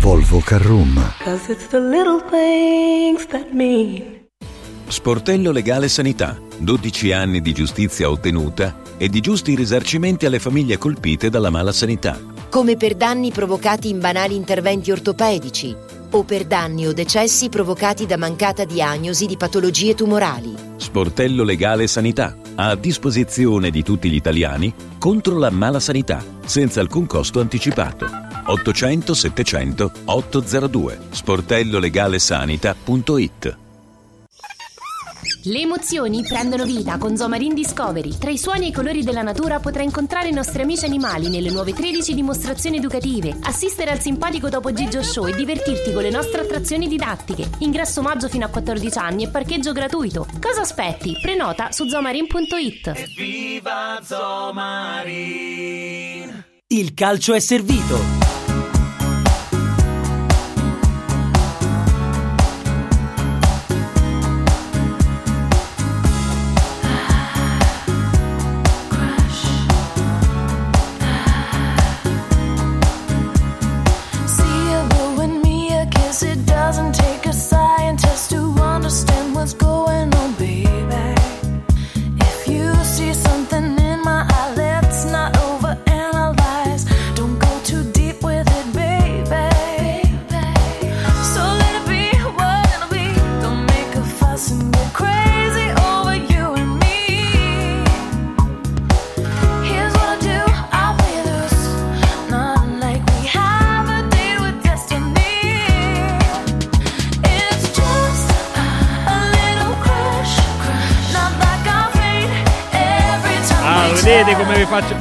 Volvo Carrum. Cause it's the little things that mean. Sportello Legale Sanità. 12 anni di giustizia ottenuta e di giusti risarcimenti alle famiglie colpite dalla mala sanità. come per danni provocati in banali interventi ortopedici o per danni o decessi provocati da mancata diagnosi di patologie tumorali. Sportello Legale Sanità. A disposizione di tutti gli italiani contro la mala sanità, senza alcun costo anticipato. 800 700 802 sportellolegalesanita.it Le emozioni prendono vita con Zomarin Discovery. Tra i suoni e i colori della natura potrai incontrare i nostri amici animali nelle nuove 13 dimostrazioni educative, assistere al simpatico Topo Gigio Show e divertirti con le nostre attrazioni didattiche. Ingresso maggio fino a 14 anni e parcheggio gratuito. Cosa aspetti? Prenota su zomarin.it. Viva Zomarin! Il calcio è servito.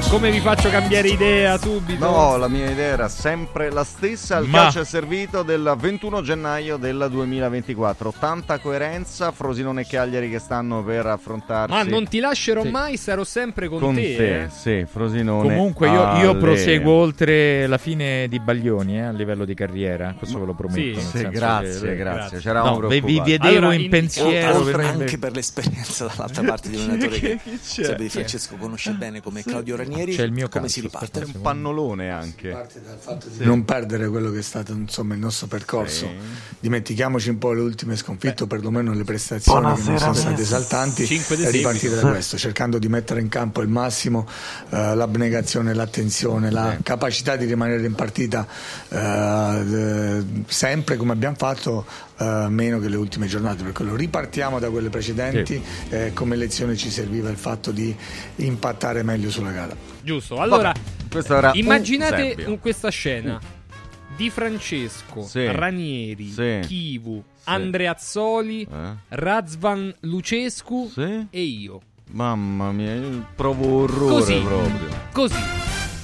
Come vi faccio cambiare idea subito? No, la mia idea era sempre la stessa. Il Ma- calcio è servito del 21 gennaio del 2024. Tanta coerenza. Frosinone e Cagliari che stanno per affrontarsi. Ma non ti lascerò Sì. mai, sarò sempre con, con te. te. eh. Sì, Frosinone. Comunque io, io proseguo oltre la fine di Baglioni eh, a livello di carriera, questo ve lo prometto. Sì, nel sì, senso grazie, che- grazie, c'eravamo No, vi, vi vedevo Allora, in in- pensiero. Oltre per- anche per l'esperienza dall'altra parte di un allenatore che Chi è? Francesco conosce bene come Claudio Ranieri. C'è il mio come calcio, si riparte? C'è un pannolone anche. di non perdere quello che è stato insomma, il nostro percorso. Dimentichiamoci un po' le ultime sconfitte, o perlomeno le prestazioni che non Buonasera, sono state esaltanti, e ripartire da questo, cercando di mettere in campo il massimo, eh, l'abnegazione, l'attenzione, la capacità di rimanere in partita eh, eh, sempre come abbiamo fatto. Eh, meno che le ultime giornate per quello ripartiamo da quelle precedenti eh, come lezione ci serviva il fatto di impattare meglio sulla gara Giusto. Allora, Vabbè, immaginate un- questa scena. Di Francesco, Sì. Ranieri, Sì. Kivu, Andreazzoli, Eh? Razvan Lucescu e io. Mamma mia, io provo orrore Così. proprio. Così.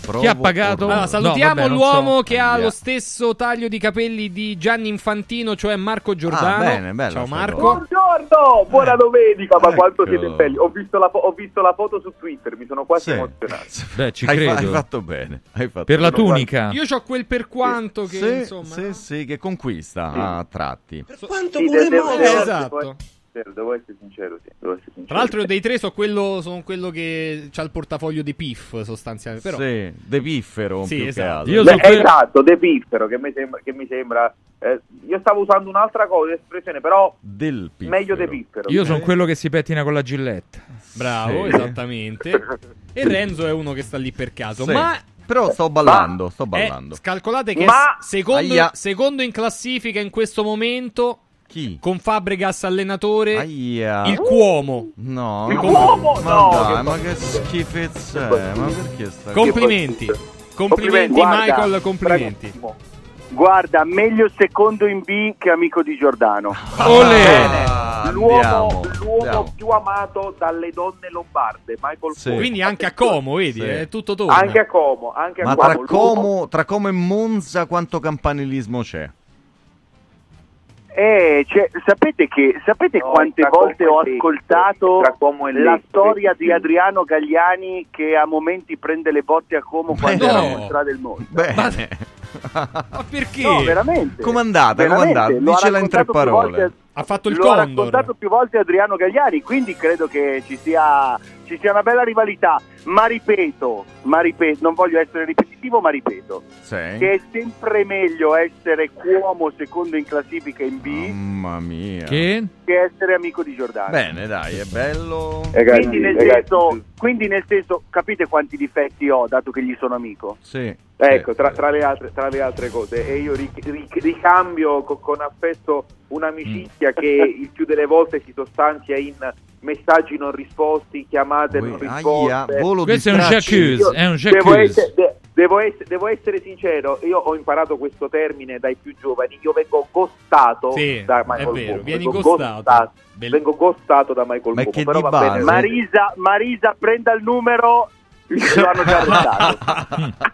Provo Chi ha pagato? Allora, salutiamo No, vabbè, l'uomo so. che ha lo stesso taglio di capelli di Gianni Infantino, cioè Marco Giordano. Ah, bene, bella Ciao Marco. Buongiorno, buona domenica, ma quanto Ecco. siete belli. Ho visto, la, fo- ho visto la foto su Twitter, mi sono quasi Sì. emozionato. Beh, ci Hai, fa- credo. hai fatto bene. hai fatto Per la bene. tunica. Io ho quel per quanto che Sì, insomma. sì, sì, che conquista a tratti. Quanto Sì, pure de- de- Eh, esatto. Devo essere sincero, sì, devo essere sincero. Tra l'altro io dei tre so quello, sono quello che ha il portafoglio di PIF sostanzialmente. Però... Sì, De Piffero Sì, più che esatto. altro. Io Beh, so que- Esatto, De Piffero, che mi sembra... Che mi sembra eh, io stavo usando un'altra cosa, espressione, però Del Piffero. meglio De Piffero. Io sono quello che si pettina con la gilletta. Bravo, Sì. esattamente. e Renzo è uno che sta lì per caso. Sì. Ma Però sto ballando, sto eh, ballando. calcolate che Ma- è secondo, secondo in classifica in questo momento Chi? con Fabregas allenatore Aia. il Cuomo. No, Il ma- uomo? Ma No, dai, che- ma che schifezza è? Ma perché sta Complimenti. Complimenti Guarda, Michael, complimenti. Guarda, meglio secondo in B che amico di Giordano. Olè! Ah, l'uomo, andiamo, l'uomo andiamo. più amato dalle donne lombarde, Michael Sì. Cuomo. Quindi anche a Como, vedi, Sì. è tutto torna. Anche a Como, anche a Ma Como. tra Como, tra Como e Monza quanto campanilismo c'è? Eh, cioè, sapete che sapete No, quante volte ho ascoltato la storia di Adriano Gagliani che a momenti prende le botte a Como quando no. era strada del mondo. Bene. Ma perché? No, veramente. Com'è andata? Com'è Veramente, andata? lo ha Dicela in tre parole. volte- Ha fatto il Lo ha Condor. raccontato più volte Adriano Gagliani, quindi credo che ci sia, ci sia una bella rivalità. Ma ripeto, ma ripeto, non voglio essere ripetitivo, ma ripeto, Sì. che è sempre meglio essere Cuomo secondo in classifica in B Mamma mia. Che? che essere amico di Giordano. Bene, dai, è bello. quindi, nel senso, quindi nel senso, capite quanti difetti ho dato che gli sono amico? Sì. Ecco, tra, tra le altre, tra le altre cose, e io ri- ri- ricambio co- con affetto un'amicizia che il più delle volte si sostanzia in messaggi non risposti, chiamate non Ui, risposte. aia, volo di Questo è un Io è un devo, jacuzzi. essere, de- devo essere- devo essere sincero, io ho imparato questo termine dai più giovani, io vengo gostato Sì, da è Michael vero, Cuomo, vieni vengo gostato. Bell- vengo gostato da Michael Ma che però va base? bene. Marisa, Marisa, prenda il numero, lo hanno già arrestato.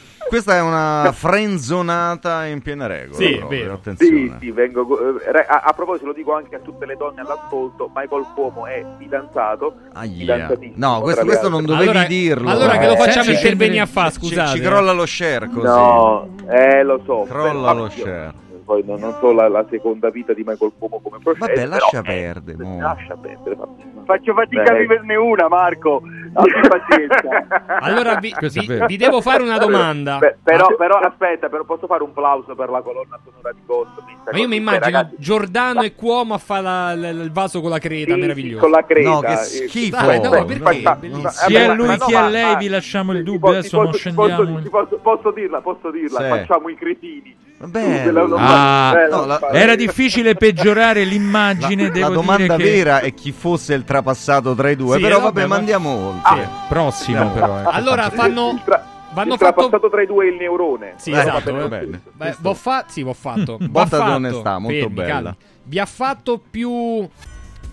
Questa è una frenzonata in piena regola. Sì, proprio. Sì, Attenzione. sì, vengo go- eh, a, a proposito lo dico anche a tutte le donne all'ascolto, Michael Cuomo è fidanzato, Aia. fidanzatissimo, No, questo, questo non dovevi Allora- dirlo. allora che eh. lo facciamo Senza intervenire a fa, Ci- scusate. Ci, crolla lo share così. No, eh lo so. Crolla lo io- share. Poi non, non so la, la seconda vita di Michael Cuomo come procede. Vabbè, lascia però, eh, perdere, mo. lascia perdere. Faccio fatica Beh. a viverne una, Marco. Pazienza. Allora vi, è vi- vi devo fare una domanda. Beh, però, però aspetta, però posso fare un plauso per la colonna sonora di Ghost? Ma io mi immagino ragazzi, Giordano e Cuomo a fare la- la- il vaso con la creta, sì, meraviglioso. Con la creta. No, che eh, schifo. Dai, no, Beh, perché? ma- Sia vabbè, lui no, a ma- lei ma- vi lasciamo il dubbio, adesso non scendiamo. Posso, posso- posso dirla, posso dirla, Sì. facciamo i cretini. Bello. Ah, Eh, no, la- Era difficile peggiorare l'immagine, La, devo la domanda dire che... vera è chi fosse il trapassato tra i due. Sì, però eh, vabbè, vabbè, ma ma- andiamo oltre. Sì, prossimo però. ecco. Allora fanno il, tra- vanno il fatto trapassato tra i due il neurone. Sì, Eh, esatto. va eh. bene. Beh, v'ho fa- sì, v'ho fatto. Botta di onestà, molto Fermi, bella. calmi. Vi ha fatto più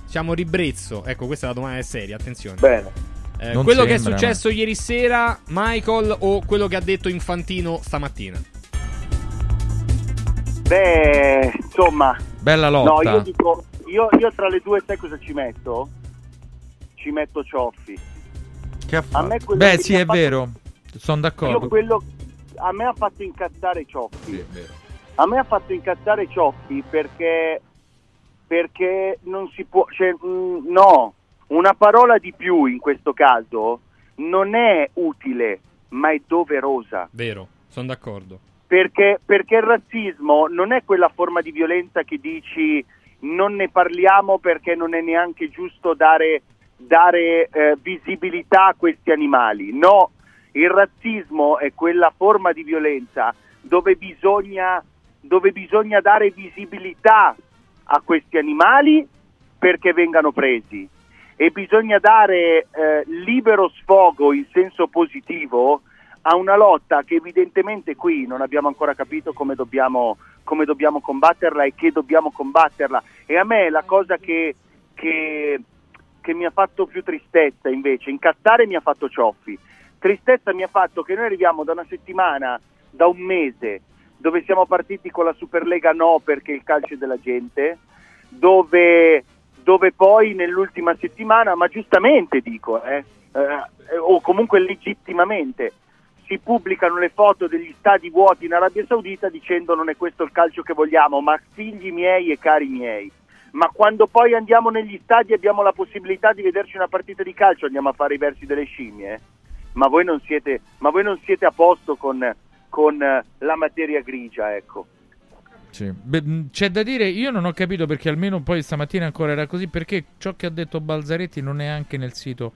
diciamo ribrezzo. Ecco, questa è la domanda è seria, attenzione. Bene. Eh, quello che è sembra, successo ieri sera, Michael, o quello che ha detto Infantino stamattina? Beh, insomma, Bella no, lotta. io dico, io, io tra le due sai cosa ci metto? Ci metto Cioffi. Che ha A fatto? me quello Beh, sì, è fatto- vero. Sono Io d'accordo. quello a me ha fatto incazzare Cioffi. A me ha fatto incazzare Cioffi perché perché non si può cioè, mm, no, una parola di più in questo caso non è utile, ma è doverosa. Vero, sono d'accordo. Perché, perché il razzismo non è quella forma di violenza che dici non ne parliamo perché non è neanche giusto dare, dare, eh, visibilità a questi animali. No, il razzismo è quella forma di violenza dove bisogna, dove bisogna dare visibilità a questi animali perché vengano presi e bisogna dare eh, libero sfogo in senso positivo a una lotta che evidentemente qui non abbiamo ancora capito come dobbiamo, come dobbiamo combatterla e che dobbiamo combatterla. E a me la cosa che, che, che mi ha fatto più tristezza invece, incazzare mi ha fatto cioffi, tristezza mi ha fatto che noi arriviamo da una settimana, da un mese, dove siamo partiti con la Superlega no perché il calcio è della gente, dove, dove poi nell'ultima settimana, ma giustamente dico, eh, eh, o comunque legittimamente, si pubblicano le foto degli stadi vuoti in Arabia Saudita dicendo non è questo il calcio che vogliamo, ma figli miei e cari miei. Ma quando poi andiamo negli stadi e abbiamo la possibilità di vederci una partita di calcio, andiamo a fare i versi delle scimmie. Ma voi non siete, ma voi non siete a posto con, con eh, la materia grigia, ecco. Sì. Beh, c'è da dire, io non ho capito perché almeno poi stamattina ancora era così, perché ciò che ha detto Balzaretti non è anche nel sito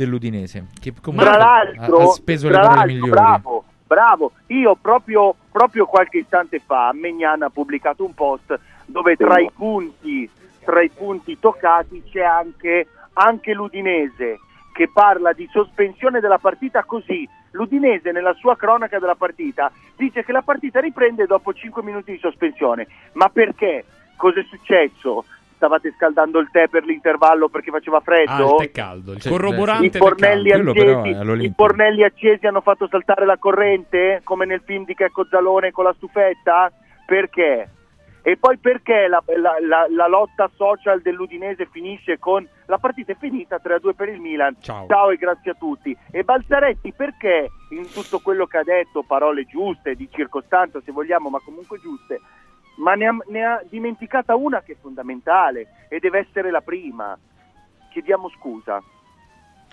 dell'Udinese, che comunque tra ha, l'altro, ha speso le parole migliori. bravo, bravo. Io proprio, proprio qualche istante fa, Megnan ha pubblicato un post dove tra i punti, tra i punti toccati c'è anche, anche l'Udinese che parla di sospensione della partita così. L'Udinese nella sua cronaca della partita dice che la partita riprende dopo 5 minuti di sospensione. Ma perché? Cosa è successo? Stavate scaldando il tè per l'intervallo perché faceva Ah, freddo? il tè caldo, il corroborante I tè fornelli, caldo. accesi, I fornelli accesi hanno fatto saltare la corrente, come nel film di Checco Zalone con la stufetta? Perché? E poi perché la, la- la- la lotta social dell'Udinese finisce con la partita è finita 3-2 per il Milan, Ciao. e grazie a tutti. E Balzaretti perché in tutto quello che ha detto, parole giuste, di circostanza se vogliamo, ma comunque giuste, ma ne ha, ne ha dimenticata una che è fondamentale e deve essere la prima. Chiediamo scusa.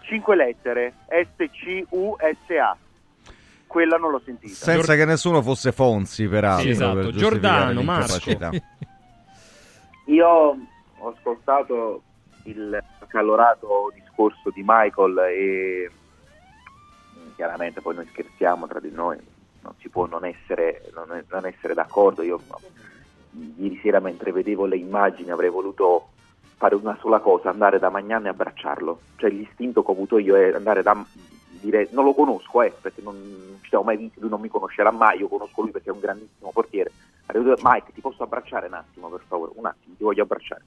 Cinque lettere, S-C-U-S-A. Quella non l'ho sentita. Senza che nessuno fosse Fonzi, peraltro. Sì, esatto. per Giordano, l'incapacità. Io ho ascoltato il accalorato discorso di Michael e mm, chiaramente poi noi scherziamo tra di noi, non si può non essere, non è- non essere d'accordo. Io ieri sera mentre vedevo le immagini avrei voluto fare una sola cosa, andare da Magnan e abbracciarlo. Cioè l'istinto che ho avuto io è andare da dire non lo conosco, eh, perché non, non ci siamo mai visti, lui non mi conoscerà mai, io conosco lui perché è un grandissimo portiere. Avrei dire, Mike, ti posso abbracciare un attimo, per favore? Un attimo, ti voglio abbracciare.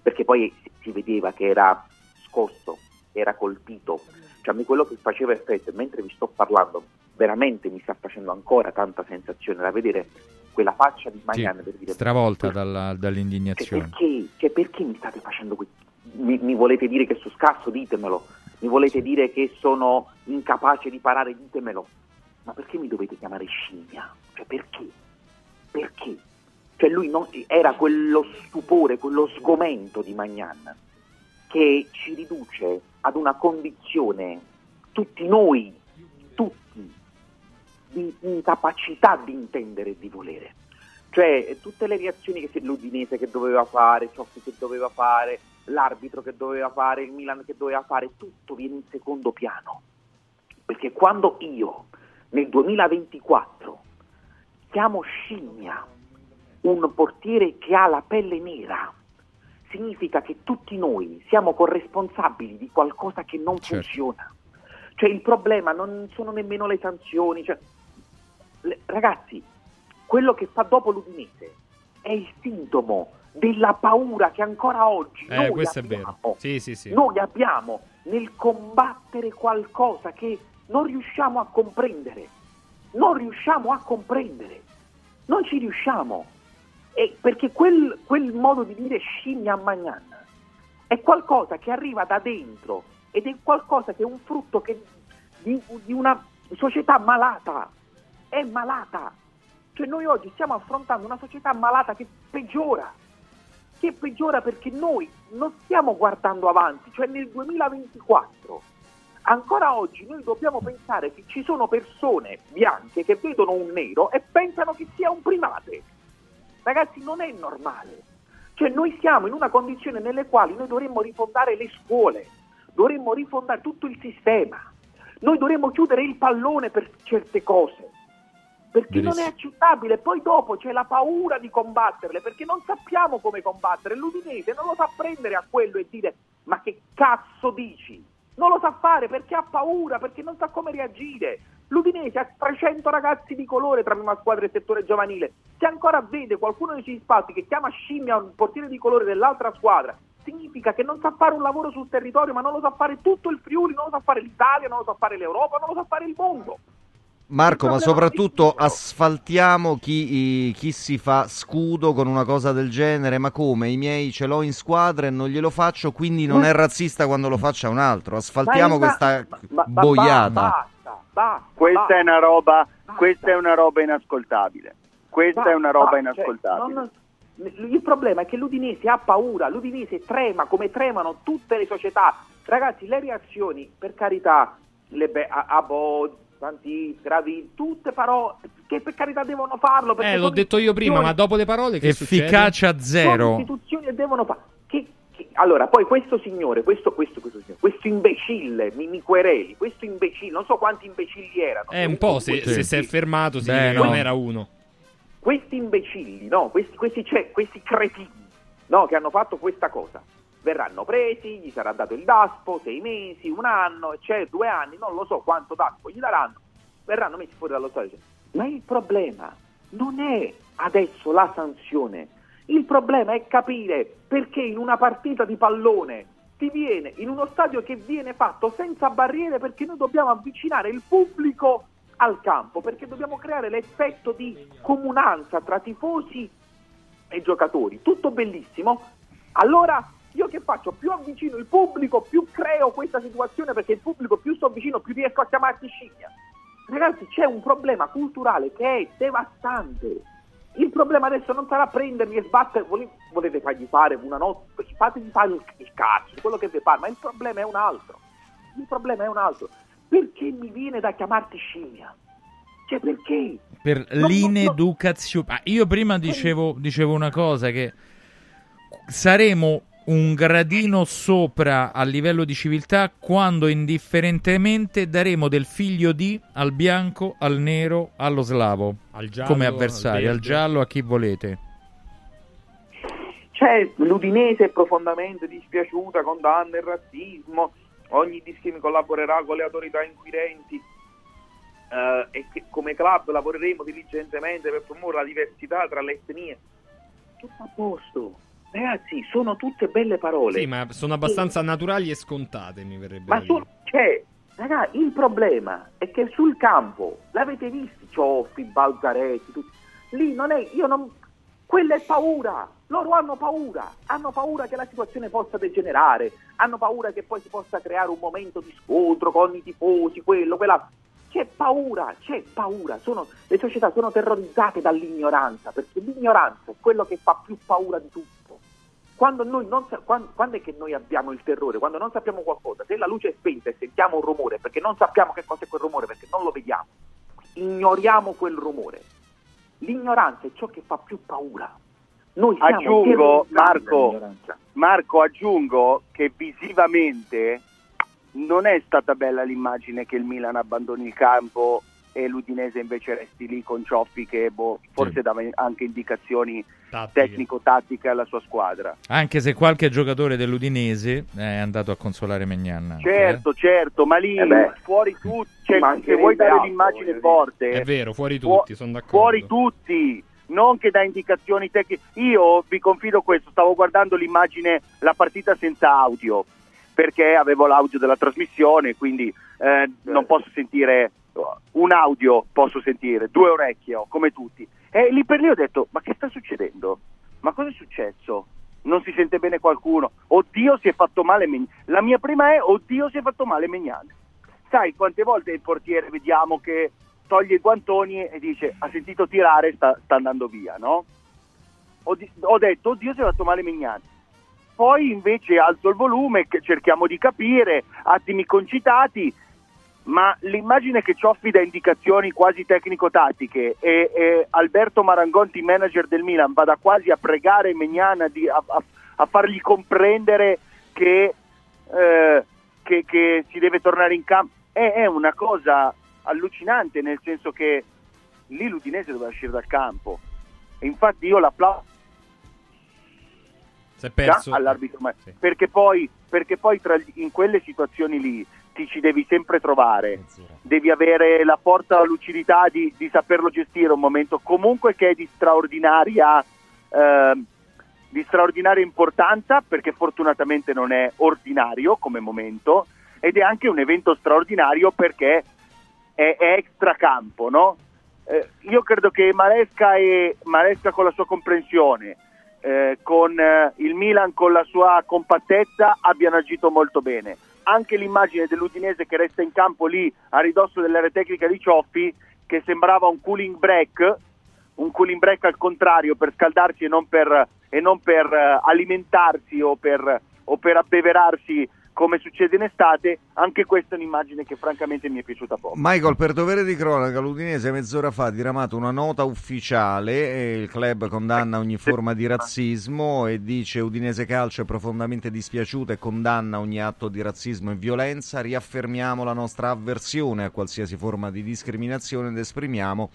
Perché poi si- vedeva che era scosso, era colpito. Cioè, a me quello che faceva effetto, mentre vi sto parlando, veramente mi sta facendo ancora tanta sensazione da vedere quella faccia di Sì, Magnan per dire stravolta dalla- dall'indignazione. perché, cioè, perché mi state facendo questo? Mi, mi volete dire che sono scarso? Ditemelo. Mi volete dire che sono incapace di parare? Ditemelo. Ma perché mi dovete chiamare scimmia? Cioè, perché? Perché? Cioè, lui non- era quello stupore, quello sgomento di Magnan che ci riduce ad una condizione, tutti noi, tutti, di incapacità di intendere e di volere. Cioè, tutte le reazioni che se l'Udinese che doveva fare, Cioffi che doveva fare, l'arbitro che doveva fare, il Milan che doveva fare, tutto viene in secondo piano. Perché quando io nel 2024 chiamo scimmia un portiere che ha la pelle nera, significa che tutti noi siamo corresponsabili di qualcosa che non funziona. Cioè il problema non sono nemmeno le sanzioni. cioè, ragazzi, quello che fa dopo l'Udinese è il sintomo della paura che ancora oggi Eh, noi abbiamo. Sì, sì, sì. Noi abbiamo nel combattere qualcosa che non riusciamo a comprendere. Non riusciamo a comprendere. Non ci riusciamo. E perché quel, quel modo di dire scimmia a Magnan è qualcosa che arriva da dentro ed è qualcosa che è un frutto che- di, di una società malata. È malata. Cioè noi oggi stiamo affrontando una società malata che peggiora che peggiora perché noi non stiamo guardando avanti, cioè nel 2024. Ancora oggi noi dobbiamo pensare che ci sono persone bianche che vedono un nero e pensano che sia un primate. Ragazzi, non è normale. Cioè noi siamo in una condizione nelle quali noi dovremmo rifondare le scuole, dovremmo rifondare tutto il sistema, noi dovremmo chiudere il pallone per certe cose perché non è accettabile. Poi dopo c'è la paura di combatterle, perché non sappiamo come combattere. L'Udinese non lo sa prendere a quello e dire ma che cazzo dici? Non lo sa fare perché ha paura, perché non sa come reagire. L'Udinese ha 300 ragazzi di colore tra prima squadra e settore giovanile. Se ancora vede qualcuno dei suoi spazi che chiama scimmia un portiere di colore dell'altra squadra, significa che non sa fare un lavoro sul territorio, ma non lo sa fare tutto il Friuli, non lo sa fare l'Italia, non lo sa fare l'Europa, non lo sa fare il mondo. Marco, ma soprattutto asfaltiamo chi, chi si fa scudo con una cosa del genere. Ma come? I miei ce l'ho in squadra e non glielo faccio, quindi non è razzista quando lo faccia un altro. Asfaltiamo Ma- questa ma- ma- boiata. Basta, basta. Questa basta. è una roba, questa è una roba inascoltabile. Questa Ba- è una roba ba- inascoltabile. cioè, non- il problema è che l'Udinese ha paura, l'Udinese trema come tremano tutte le società. Ragazzi, le reazioni, per carità, le be- a- Abo, Santi, Gravi, tutte parole che per carità devono farlo. Eh, l'ho detto io prima, istituzioni- ma dopo le parole che Efficacia succede? sono zero. istituzioni e devono fare. Che, che- allora, poi questo signore, questo, questo, questo, signore, questo imbecille, mi, mi quereli, questo imbecille, non so quanti imbecilli erano. Eh, un po', se, se si è fermato, sì, Beh, non no. era uno. questi imbecilli, no, questi, questi, cioè, questi cretini no, che hanno fatto questa cosa, verranno presi, gli sarà dato il DASPO, sei mesi, un anno, cioè due anni, non lo so quanto DASPO gli daranno, verranno messi fuori dallo stadio. Ma il problema non è adesso la sanzione, Il problema è capire perché in una partita di pallone ti viene in uno stadio che viene fatto senza barriere perché noi dobbiamo avvicinare il pubblico al campo, perché dobbiamo creare l'effetto di comunanza tra tifosi e giocatori. Tutto bellissimo. Allora io che faccio? Più avvicino il pubblico, più creo questa situazione perché il pubblico più sto vicino, più riesco a chiamarti scimmia. Ragazzi, c'è un problema culturale che è devastante. Il problema adesso non sarà prendermi e sbattere, vole- volete fargli fare una notte, fategli fare il, il cazzo, quello che vi pare, ma il problema è un altro. Il problema è un altro. Perché mi viene da chiamarti scimmia? Cioè perché? Per No, no, l'ineducazione. Ah, io prima dicevo, dicevo una cosa che saremo un gradino sopra a livello di civiltà quando indifferentemente daremo del figlio di al bianco, al nero, allo slavo Al giallo, come al avversario, al, verde. giallo, a chi volete. C'è l'Udinese è profondamente dispiaciuta, condanna il razzismo, ogni discriminazione collaborerà con le autorità inquirenti eh, e che come club lavoreremo diligentemente per promuovere la diversità tra le etnie. Tutto a posto. Ragazzi, sono tutte belle parole. Sì, ma sono abbastanza naturali e scontate, mi verrebbe Ma da dire. cioè, raga, il problema è che sul campo, l'avete visto, Cioffi, Balzaretti, tutti, lì non è, io non, quella è paura, loro hanno paura, hanno paura che la situazione possa degenerare, hanno paura che poi si possa creare un momento di scontro con i tifosi, quello, quella, c'è paura, c'è paura, sono, le società sono terrorizzate dall'ignoranza, perché l'ignoranza è quello che fa più paura di tutto. Quando, noi non sa- quan- quando è che noi abbiamo il terrore? Quando non sappiamo qualcosa, se la luce è spenta e sentiamo un rumore, perché non sappiamo che cosa è quel rumore, perché non lo vediamo, ignoriamo quel rumore. L'ignoranza è ciò che fa più paura. Noi siamo Aggiungo, Marco. Marco, aggiungo che visivamente non è stata bella l'immagine che il Milan abbandoni il campo e l'Udinese invece resti lì con Cioffi che boh, forse dava anche indicazioni tecnico-tattiche alla sua squadra. Anche se qualche giocatore dell'Udinese è andato a consolare Megnan. Certo, certo, ma lì Eh fuori tutti, cioè, se vuoi dare l'immagine voglio forte, È vero, fuori fu- tutti, sono d'accordo. fuori tutti, non che dà indicazioni tecniche. Io vi confido questo, stavo guardando l'immagine, la partita senza audio, perché avevo l'audio della trasmissione, quindi eh, non posso sentire un audio, posso sentire, due orecchie ho, come tutti. E lì per lì ho detto, ma che sta succedendo? Ma cosa è successo? Non si sente bene qualcuno? Oddio si è fatto male Megnan. La mia prima è, oddio si è fatto male Megnan. Sai quante volte il portiere vediamo che toglie i guantoni e dice ha sentito tirare, sta, sta andando via, no? Ho, di- ho detto, oddio si è fatto male Megnan. Poi invece alzo il volume, cerchiamo di capire, attimi concitati, ma l'immagine che Cioffi dà indicazioni quasi tecnico-tattiche e, e Alberto Marangonti, manager del Milan, vada quasi a pregare Megnan di- a, a- a fargli comprendere che, eh, che- che si deve tornare in campo, è, è una cosa allucinante, nel senso che lì l'Udinese doveva uscire dal campo. E infatti io perso. all'arbitro, ma- perché poi, perché poi tra in quelle situazioni lì ti ci devi sempre trovare, devi avere la forza, la lucidità di, di saperlo gestire un momento comunque che è di straordinaria, ehm, di straordinaria importanza perché fortunatamente non è ordinario come momento ed è anche un evento straordinario perché è, è extracampo, no? Eh, io credo che Maresca, e, Maresca con la sua comprensione, eh, con eh, il Milan con la sua compattezza abbiano agito molto bene. Anche l'immagine dell'Udinese che resta in campo lì a ridosso dell'area tecnica di Cioffi, che sembrava un cooling break, un cooling break al contrario per scaldarsi e non per, e non per eh, alimentarsi o per, o per abbeverarsi come succede in estate, anche questa è un'immagine che francamente mi è piaciuta poco. Michael, per dovere di cronaca, l'Udinese mezz'ora fa ha diramato una nota ufficiale il club condanna ogni forma di razzismo e dice Udinese Calcio è profondamente dispiaciuta e condanna ogni atto di razzismo e violenza. Riaffermiamo la nostra avversione a qualsiasi forma di discriminazione ed esprimiamo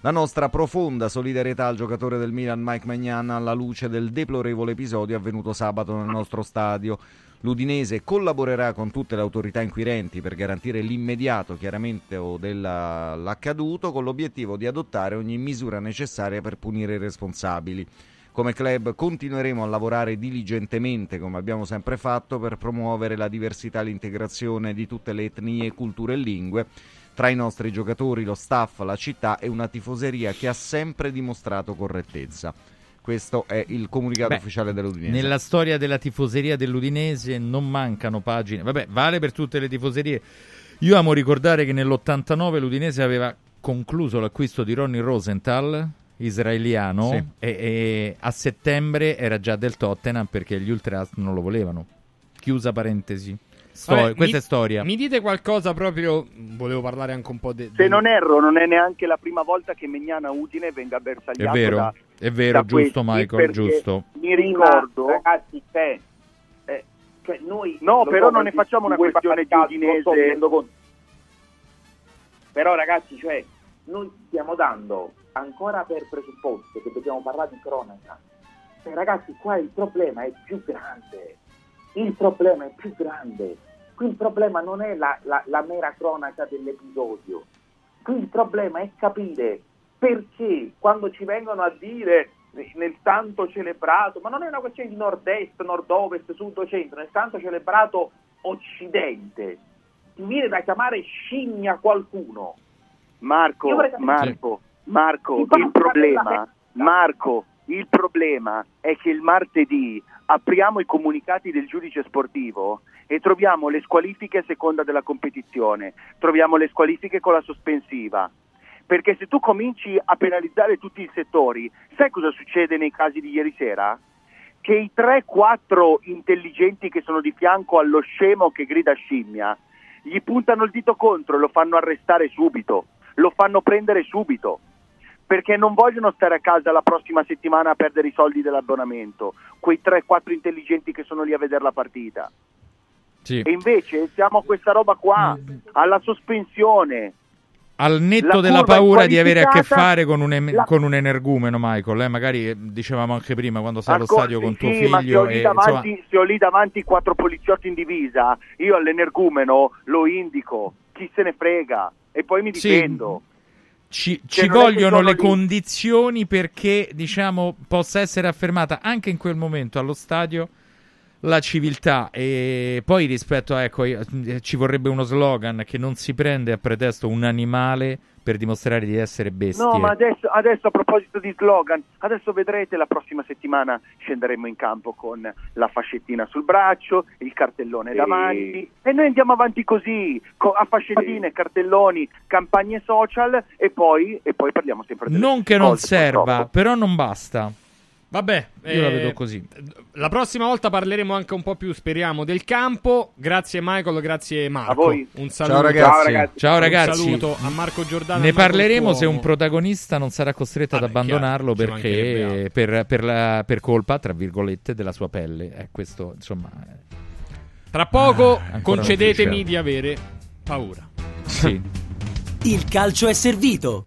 la nostra profonda solidarietà al giocatore del Milan Mike Magnan alla luce del deplorevole episodio avvenuto sabato nel nostro stadio. L'Udinese collaborerà con tutte le autorità inquirenti per garantire l'immediato chiaramento dell'accaduto con l'obiettivo di adottare ogni misura necessaria per punire i responsabili. Come club continueremo a lavorare diligentemente, come abbiamo sempre fatto, per promuovere la diversità e l'integrazione di tutte le etnie, culture e lingue tra i nostri giocatori, lo staff, la città e una tifoseria che ha sempre dimostrato correttezza. Questo è il comunicato Beh, ufficiale dell'Udinese. Nella storia della tifoseria dell'Udinese non mancano pagine. Vabbè, vale per tutte le tifoserie. Io amo ricordare che nell'89 l'Udinese aveva concluso l'acquisto di Ronnie Rosenthal, israeliano, Sì. e, e a settembre era già del Tottenham perché gli Ultras non lo volevano. Chiusa parentesi. Sto- Vabbè, questa mi- è storia. Mi dite qualcosa proprio. Volevo parlare anche un po' de- Se del- non erro, non è neanche la prima volta che Megnana Udine venga È bersagliato vero, da, è vero, giusto questi, Michael, giusto. Mi ricordo, ragazzi, c'è. eh, cioè noi No, però so, non ne di- facciamo una questione di calcio, lo sto Udinese. conto. Però ragazzi, cioè, noi stiamo dando ancora per presupposto che dobbiamo parlare di cronaca. Cioè, ragazzi, qua il problema è più grande. Il problema è più grande. Qui il problema non è la, la- la mera cronaca dell'episodio. Qui il problema è capire perché quando ci vengono a dire eh, nel tanto celebrato, ma non è una questione di nord-est, nord-ovest, sud-centro, nel tanto celebrato occidente, ti viene da chiamare scimmia qualcuno. Marco, Marco, Marco, il problema, Marco, il problema è che il martedì apriamo i comunicati del giudice sportivo e troviamo le squalifiche a seconda della competizione, troviamo le squalifiche con la sospensiva. Perché se tu cominci a penalizzare tutti i settori, sai cosa succede nei casi di ieri sera? Che i 3-4 intelligenti che sono di fianco allo scemo che grida scimmia, gli puntano il dito contro e lo fanno arrestare subito, lo fanno prendere subito, perché non vogliono stare a casa la prossima settimana a perdere i soldi dell'abbonamento, quei 3-4 intelligenti che sono lì a vedere la partita. Sì. E invece siamo a questa roba qua, alla sospensione. Al netto La della paura di avere a che fare con un, em- la- con un energumeno, Michael, eh, magari dicevamo anche prima quando sei allo stadio con tuo sì, ma se figlio. ho, e, davanti, insomma, se ho lì davanti quattro poliziotti in divisa, io all'energumeno lo indico, chi se ne frega, e poi mi Sì. Ci, ci vogliono le lì. condizioni perché diciamo possa essere affermata anche in quel momento allo stadio la civiltà e poi rispetto a ecco io- eh, ci vorrebbe uno slogan che non si prende a pretesto un animale per dimostrare di essere bestie No, ma adesso, adesso a proposito di slogan, adesso vedrete la prossima settimana scenderemo in campo con la fascettina sul braccio, il cartellone Sì. davanti e noi andiamo avanti così, co- a fascettine, cartelloni, campagne social e poi, e poi parliamo sempre delle non che non serva purtroppo. però non basta Vabbè, Io la eh, vedo così. La prossima volta parleremo anche un po' più, speriamo, del campo. Grazie Michael, grazie Marco. A voi. Un saluto. Ciao ragazzi. Ciao Un ragazzi. saluto a Marco Giordano. Ne parleremo se Cuomo. un protagonista non sarà costretto ad Vabbè, abbandonarlo chiaro, perché per, per la- per colpa, tra virgolette, della sua pelle. Eh, questo, insomma, eh, Tra poco Ah, concedetemi di avere paura. sì. Il calcio è servito.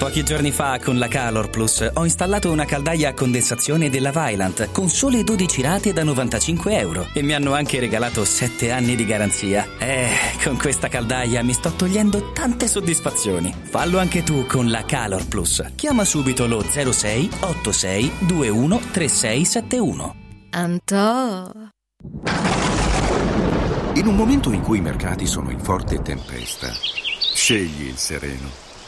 Pochi giorni fa con la Calor Plus ho installato una caldaia a condensazione della Vylant con sole 12 rate da 95 euro e mi hanno anche regalato 7 anni di garanzia. Eh, con questa caldaia mi sto togliendo tante soddisfazioni. Fallo anche tu con la Calor Plus. Chiama subito lo 06 86 21 3671. Antò. In un momento in cui i mercati sono in forte tempesta, scegli il sereno.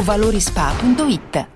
valorispa.it.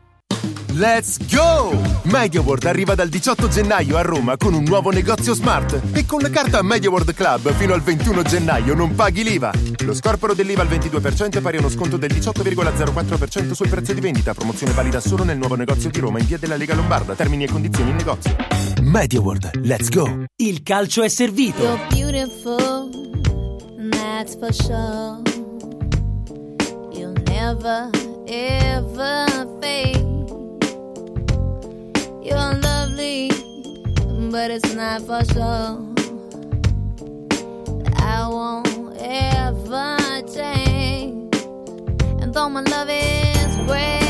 Let's go! MediaWorld arriva dal 18 gennaio a Roma con un nuovo negozio smart e con la carta MediaWorld Club fino al 21 gennaio non paghi l'IVA. Lo scorporo dell'IVA al 22% è pari a uno sconto del 18,04% sul prezzo di vendita. Promozione valida solo nel nuovo negozio di Roma in via della Lega Lombarda. Termini e condizioni in negozio. MediaWorld, let's go! Il calcio è servito. You're beautiful, that's for sure. You'll never, ever fade. You're lovely, but it's not for sure. I won't ever change. And though my love is great,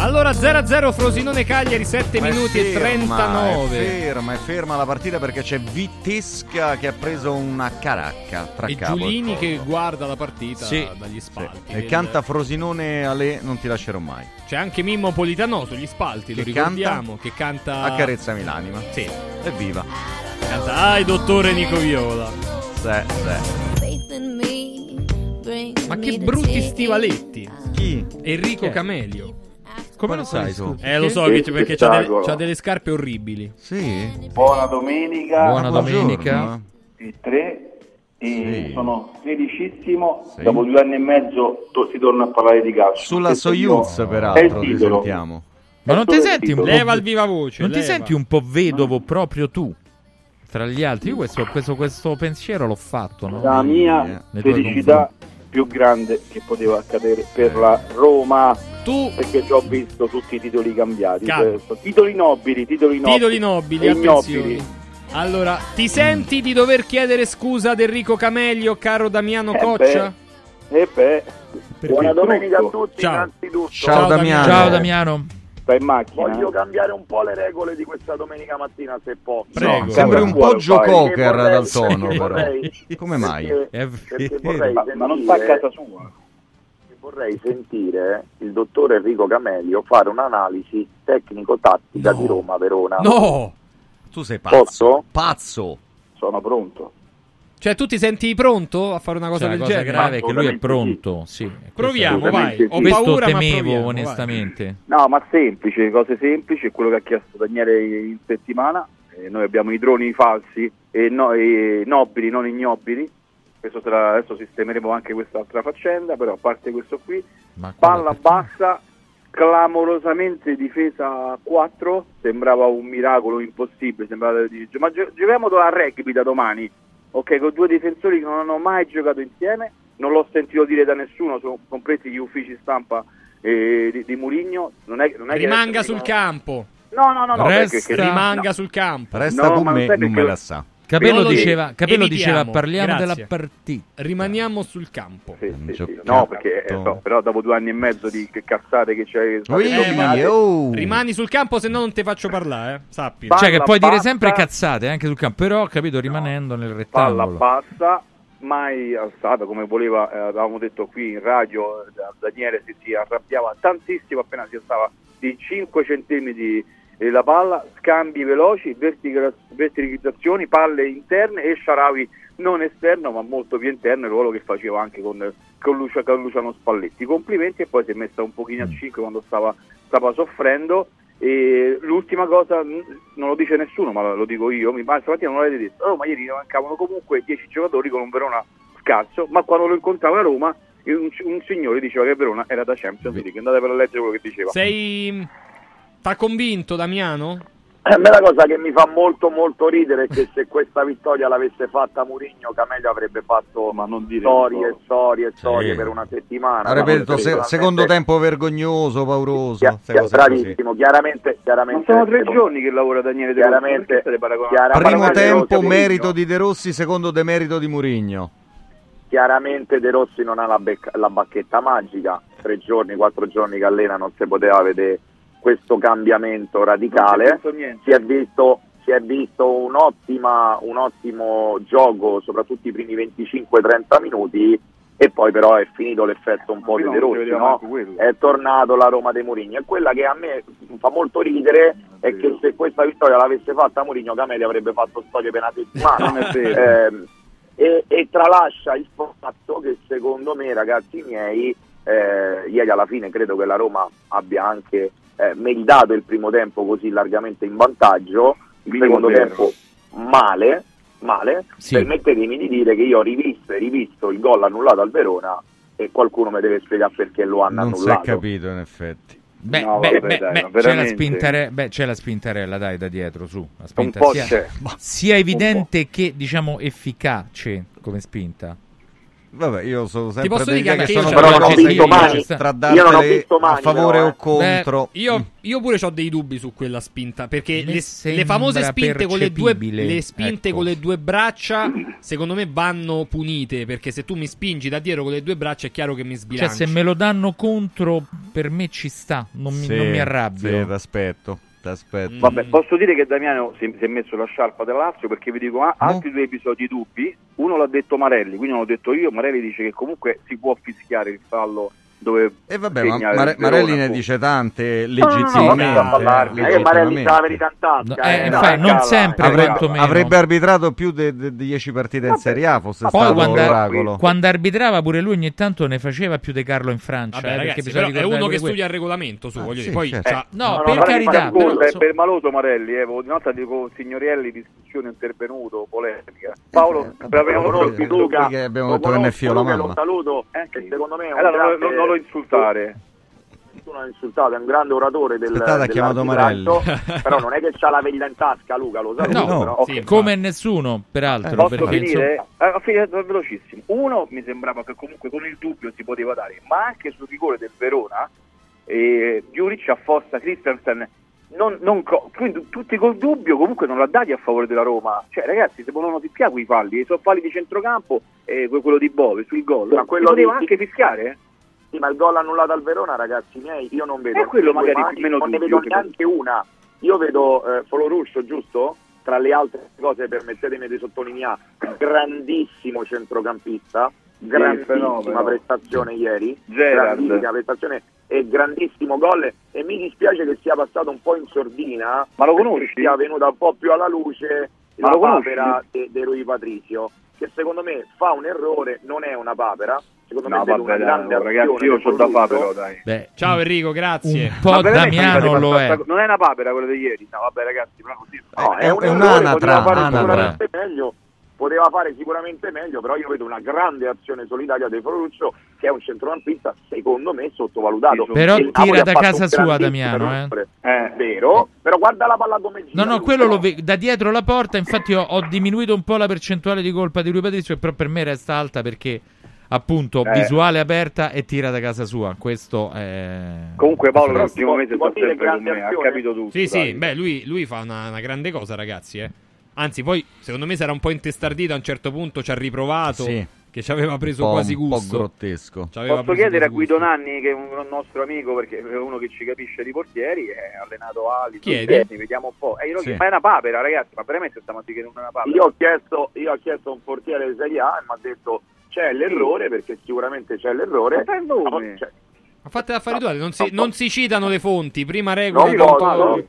Allora 0-0 Frosinone Cagliari 7 Ma minuti e ferma, 39. È ferma, è ferma la partita perché c'è Vitesca che ha preso una caracca tra E capo Giulini e che guarda la partita Sì, dagli spalti. E del- canta Frosinone Ale, non ti lascerò mai. C'è anche Mimmo Politano sugli spalti, lo Che ricordiamo, che canta Accarezzami l'anima. Sì. Evviva. Canta Ai dottore Nico Viola. Sì, sì. Ma che brutti stivaletti. Chi? Enrico? Camelio. Come lo sai tu? Eh, lo so, che- perché c'ha delle, c'ha delle scarpe orribili. Sì. Buona domenica. Buona domenica. Il 3 e Sì. sono felicissimo. Sì. Dopo due anni e mezzo to- si torna a parlare di calcio. Sulla Soyuz, è peraltro, ti sentiamo. Ma non ti senti un. Leva il viva voce. Non ti leva. senti un po' vedovo proprio tu? Tra gli altri, io questo, questo, questo pensiero l'ho fatto. No? La mia tuoi felicità più grande che poteva accadere per la Roma. Tu perché già ho visto tutti i titoli cambiati. Cioè, titoli nobili, titoli nobili. Titoli nobili, ignobili. Allora, ti senti di dover chiedere scusa ad Enrico Camelio, caro Damiano Eh Coccia? beh, E beh, Buona domenica a tutti, Ciao. innanzitutto. Ciao, Damiano. Ciao Damiano. Stai in macchina? Voglio cambiare un po' le regole di questa domenica mattina, se posso. No, sembri un po' Joe Cocker dal tono, Perché però. vorrei- Come mai? Perché, perché vorrei Ma- ma non sta a casa sua. Vorrei sentire il dottor Enrico Camelio fare un'analisi tecnico-tattica di Roma-Verona. No! Tu sei pazzo. Posso? Pazzo. Sono pronto. Cioè, tu ti senti pronto a fare una cosa Cioè, la del cosa genere? grave è che lui è pronto. Sì. Proviamo, Questo- vai. Ho Questo paura, ma temevo, proviamo, vai. onestamente. No, ma semplice, cose semplici, è quello che ha chiesto Daniele in settimana. Eh, noi abbiamo i droni falsi e, no- e nobili, non ignobili. Questo sarà- adesso sistemeremo anche quest'altra faccenda, però a parte questo qui, palla bassa, clamorosamente difesa a 4, sembrava un miracolo impossibile, sembrava di... ma gio- giochiamo a rugby da domani, ok, con due difensori che non hanno mai giocato insieme, non l'ho sentito dire da nessuno, sono compresi gli uffici stampa eh, di, di Murigno, non è, non è Rimanga sul campo. No, no, no, no, Resta- perché- che- Rimanga no. sul campo. Resta No, con me, non me la sa. Capello diceva. Capello diceva parliamo grazie. della partita. Rimaniamo sul campo. No, perché eh, no, però dopo due anni e mezzo di cazzate che c'hai Eh, nominate- oh. Rimani sul campo, se no non ti faccio parlare, eh. Sappi. Cioè che puoi dire bassa. sempre cazzate anche sul campo, però ho capito rimanendo nel palla rettangolo. bassa, mai alzata come voleva, eh, avevamo detto qui in radio, eh, da- Daniele si, si arrabbiava tantissimo appena si alzava di 5 centimetri la palla, scambi veloci, vertica- verticalizzazioni, palle interne e Sharawi non esterno ma molto più interno, il ruolo che faceva anche con, con, Lucia- con Luciano Spalletti. Complimenti e poi si è messa un pochino a 5 quando stava, stava soffrendo. E l'ultima cosa, non lo dice nessuno, ma lo dico io, mi pare stamattina non l'avete detto, oh, ma ieri ne mancavano comunque 10 giocatori con un Verona scarso, ma quando lo incontrava a Roma un, un signore diceva che Verona era da Champions League, andate per leggere quello che diceva. Sei. T'ha convinto, Damiano? A me la cosa che mi fa molto molto ridere è che se questa vittoria l'avesse fatta Murigno, Camelio avrebbe fatto storie e storie e storie per una settimana. Avrebbe detto se- secondo tempo vergognoso, pauroso. Chia- chia- bravissimo, chiaramente, chiaramente Ma sono tre giorni che lavora Daniele De Chiaramente- Rossi, Primo tempo merito di De Rossi, secondo demerito di Murigno. Chiaramente De Rossi non ha la, becca- la bacchetta magica, tre giorni, quattro giorni che allena non si poteva vedere questo cambiamento radicale. Si è visto. Si è visto, visto un'ottima, un ottimo gioco, soprattutto i primi 25-30 minuti, e poi però è finito l'effetto un po' di De Rossi, no? è tornato la Roma dei Mourinho e quella che a me fa molto ridere è che se questa vittoria l'avesse fatta Mourinho Camelli avrebbe fatto storie per una settimana. Ehm, e, e tralascia il fatto che secondo me ragazzi miei eh, ieri alla fine credo che la Roma abbia anche eh, meritato il primo tempo così largamente in vantaggio il Minimo secondo zero. tempo male male Sì. permettetemi di dire che io ho rivisto e rivisto il gol annullato al Verona e qualcuno mi deve spiegare perché lo hanno Non si è annullato capito, in effetti. Beh, No, beh, vabbè, dai, beh, c'è, spintare- beh, c'è la spintarella, dai, da dietro, su. La Un spinta po' sia, sia evidente che, diciamo, efficace come spinta. Vabbè, io sono sempre posso dell'idea dire che che sono io non ho visto mani. tra Io non ho visto mani, a favore però, o eh. contro. Io, io pure ho dei dubbi su quella spinta. Perché le, le famose spinte con le due, le spinte ecco. con le due braccia, secondo me vanno punite. Perché se tu mi spingi da dietro con le due braccia, è chiaro che mi Cioè, sbilanci. se me lo danno contro, per me ci sta, non mi, Sì, non mi arrabbio. Sì, t'aspetto. Vabbè, posso dire che Damiano si, si è messo la sciarpa della Lazio perché vi dico ah, altri due episodi dubbi. Uno l'ha detto Marelli, quindi non l'ho detto io. Marelli dice che comunque si può fischiare il fallo dove E vabbè, ma Mare- Marelli ne dice tante no, legittimamente. no, no. Eh, Marelli la verità eh, eh, non sempre, Avrebbe, avrebbe arbitrato più di 10 partite in Serie A, fosse Poi stato quando, l'oracolo. quando arbitrava pure lui ogni tanto ne faceva più di Carlo in Francia. Vabbè, eh, ragazzi, però è uno che studia il regolamento su, voglio sì, dire. Poi certo. No, per carità, è so- per maloso Marelli, eh, una volta dico Signorielli, discussione intervenuto, polemica. Paolo, Eh, qui- visto qui che abbiamo lo detto che ne fio la Luca, mamma. Lo saluto, eh, che secondo me è un Allora, non, grande- non- non lo insultare. tu non hai insultato, è un grande oratore del Aspettate, ha chiamato dell'arbitraggio, però non è che c'ha la verità in tasca Luca, lo saluto No, però. Sì, come nessuno, peraltro. Posso perché, finire? insomma, Eh, ho finito velocissimo. Uno mi sembrava che comunque con il dubbio si poteva dare, ma anche sul rigore del Verona, eh, Juric affossa Christensen non, non quindi tutti col dubbio comunque non l'ha dati a favore della Roma. Cioè, ragazzi, se volevano fischiare quei falli, sono falli di centrocampo e quello di Bove sul gol. Ma quello poteva di- anche fischiare? eh? Sì, ma il gol annullato al Verona, ragazzi miei, io non vedo. E quello due magari mani, meno non ne vedo che- neanche una. Io vedo eh, Folorusso, giusto? Tra le altre cose, permettetemi di sottolineare, grandissimo centrocampista, grandissima prestazione ieri, Gerrard. grandissima prestazione e grandissimo gol e mi dispiace che sia passato un po' in sordina, Ma lo conosci? sia venuta un po' più alla luce Ma la papera de, de Rui Patricio, che secondo me fa un errore, non è una papera, secondo No, me vabbè, una grande no, ragazzi, azione io c'ho da fare però, dai. Beh, Ciao Enrico, grazie. un po' Damiano lo è. Non è una papera quella di ieri, no, vabbè ragazzi, però così. No, È- è, un è un'anatra, poteva fare anatra. sicuramente meglio, poteva fare sicuramente meglio, però io vedo una grande azione solitaria di Foloruccio che è un centrocampista secondo me sottovalutato. Però Il tira da casa sua, Damiano, eh. È vero, però guarda la palla come gira. No, no, quello però. lo ve- da dietro la porta. Infatti, ho, ho diminuito un po' la percentuale di colpa di lui Patrizio, però per me resta alta perché, appunto, Eh. visuale aperta e tira da casa sua. Questo è. Comunque Paolo l'ultimo mese sta sempre con grande me, ha azione? capito tutto. Sì, dai. sì, beh, lui, lui fa una, una grande cosa, ragazzi, eh. Anzi, poi, secondo me, sarà un po' intestardito a un certo punto, ci ha riprovato, Sì. che ci aveva preso quasi un po' gusto. grottesco. Posso chiedere a Guido gusto. Nanni, che è un nostro amico, perché è uno che ci capisce di portieri, è allenato Ali, Chiedi. Tutti, vediamo un po'. E lo Sì. ma è una papera, ragazzi, ma veramente stiamo a dire che non è una papera? Io ho chiesto, io ho chiesto a un portiere di Serie A e mi ha detto c'è l'errore, perché sicuramente c'è l'errore. Ma fai il nome. Ma cioè, Ma fate affari No, tuoi, non si, no, non no. si citano le fonti, prima regola Non del posso, autore.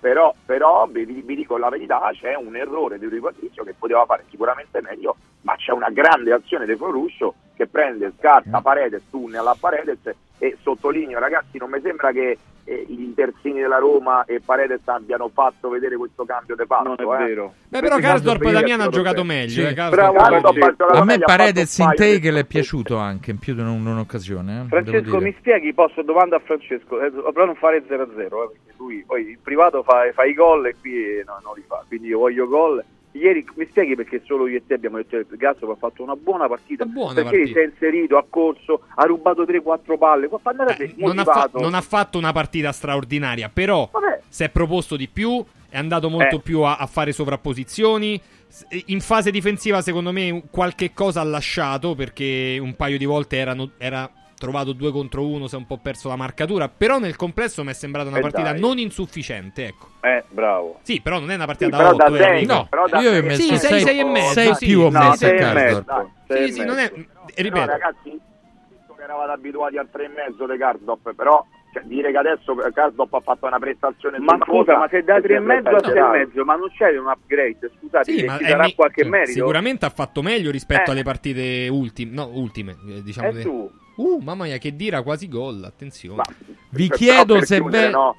Però, però vi, vi dico la verità, c'è un errore di Rui Patrizio che poteva fare sicuramente meglio, ma c'è una grande azione di Floruscio che prende, scarta Paredes, tunnel a Paredes e sottolineo ragazzi non mi sembra che eh, gli terzini della Roma e Paredes abbiano fatto vedere questo cambio di passo. Non è eh. vero. Beh, però Karsdorp cambio Damiano ha per- giocato meglio. Sì. eh, Bravo. A me Paredes in take le è piaciuto anche in più di un- un'occasione. eh, Francesco, mi spieghi, posso domanda a Francesco, eh, però non fare 0-0, eh, perché lui poi in privato fa, fa i gol e qui eh, no, non li fa, quindi io voglio gol. Ieri mi spieghi perché solo io e te abbiamo detto che Gasso ha fatto una buona partita, Una buona perché partita. si è inserito, ha corso, ha rubato 3-4 palle, Eh, non, ha fa- non ha fatto una partita straordinaria, però Vabbè. si è proposto di più, è andato molto Eh. più a, a fare sovrapposizioni. S- In fase difensiva, secondo me, qualche cosa ha lasciato perché un paio di volte erano- era trovato due contro uno, si è un po' perso la marcatura. Però nel complesso mi è sembrata una Eh, partita dai. non insufficiente. Ecco. Eh, bravo. Sì, però non è una partita Sì, da però 8. da sei, Enrico. No, però da io ho sei- messo Sì, sei, sei- sei e mezzo, sei sì. più ho No, e mezzo. Sei Sì, e sì, non è. mezzo. Ripeto, No, ragazzi, visto che eravate abituati al 3 e mezzo di Cardop, però cioè, dire che adesso Cardop ha fatto una prestazione Ma scusa, ma se da mi 3 e mezzo a 6 e mezzo, ma non c'è un upgrade, scusate, Sì, ci sarà mi- qualche merito? Sicuramente ha fatto meglio rispetto Eh. alle partite ultime. No, ultime, eh, diciamo. E de- tu? Uh, mamma mia, che dira quasi gol. Attenzione. Ma- Vi però chiedo per se chiudere, ve- no,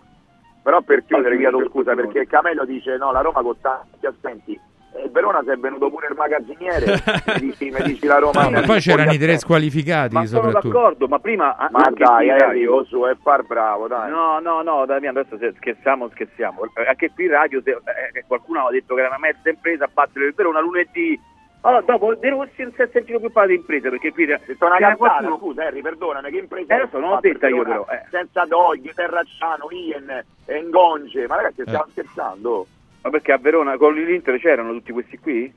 però per chiudere chiedo scusa perché Camello dice no la Roma con tanti assenti e il Verona si è venuto pure il magazziniere mi dici, mi dici la Roma No, ma poi c'erano i tre squalificati Ma sono d'accordo, ma prima ma anche dai qui in eh, su è far bravo dai No, no, no, Damiano, adesso se scherziamo, scherziamo. Eh, Anche qui in radio se- eh, qualcuno aveva detto che era una mezza impresa a battere il Verona lunedì. Allora, dopo De Rossi non si è sentito più parlare di impresa perché qui Ho detto una cazzata, scusa Harry, perdonami, che impresa Eh, adesso non il detta io, però, eh. Senza Dogli, Terracciano, Ien, Ngonge, ma ragazzi stiamo Eh. scherzando? Ma perché a Verona con l'Inter c'erano tutti questi qui?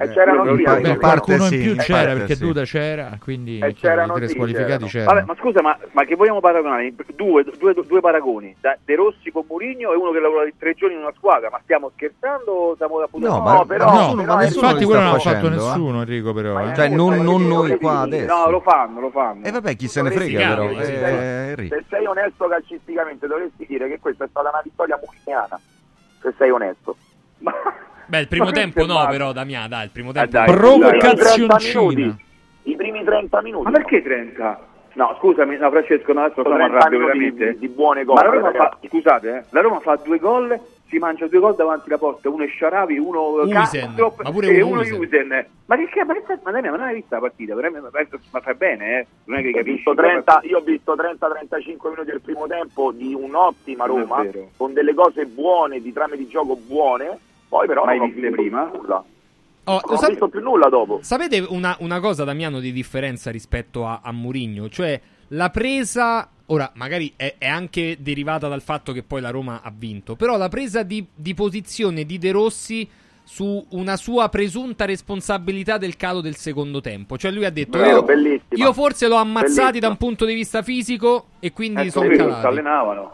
E c'erano che- anche Beh, qualcuno in sì, più in c'era parte perché sì. Duda c'era, quindi Eh, i c'erano, tre squalificati c'erano. c'erano. Vabbè, ma scusa, ma, ma che vogliamo paragonare? Due, due, due paragoni, da De Rossi con Mourinho e uno che lavora di tre giorni in una squadra, ma stiamo scherzando o stiamo da No, No, ma, però- ma nessuno, però ma Infatti quello non l'ha fatto eh. nessuno, Enrico, però. Ma eh. Cioè, non, non noi qua No, adesso. lo fanno, lo fanno. E vabbè, chi se ne frega però. Eh, Enrico. Se sei onesto calcisticamente dovresti dire che questa è stata una vittoria muriniana, se sei onesto. Ma- Beh, il primo ma tempo no, fermate. però, Damiano, dai, il primo Eh, tempo. dai. I primi 30 Provocazioncina. minuti, I primi 30 minuti. Ma perché 30? No, scusami, no, Francesco, no, adesso Sono stiamo 30 arrabbio veramente. di, di buone Ma cose. la Roma fa, scusate, eh, la Roma fa due gol, si mangia due gol davanti alla porta, uno è Sharavi, uno ma pure e uno. Uisen. Ma che che ma, che sta- ma, ma non hai visto la partita? Veramente, ma, ma fai bene, eh? Non è che capisci. visto 30 io ho visto 30-35 minuti del primo tempo di un'ottima Roma, con delle cose buone, di trame di gioco buone, poi però Mai non ho visto prima? nulla. Oh, Non ho sap- visto più nulla dopo. Sapete una, una cosa, Damiano, di differenza rispetto a, a Murigno? Cioè, la presa Ora, magari è, è anche derivata dal fatto che poi la Roma ha vinto, però la presa di, di posizione di De Rossi su una sua presunta responsabilità del calo del secondo tempo. Cioè lui ha detto Vero, io, io forse l'ho ammazzati Bellissima. da un punto di vista fisico e quindi Eh, sono si calati. allenavano.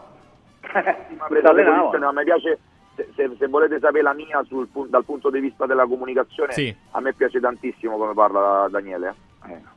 Ma Si presa di allenavano. ma mi piace se, se- volete sapere la mia sul dal punto di vista della comunicazione Sì. a me piace tantissimo come parla Daniele eh.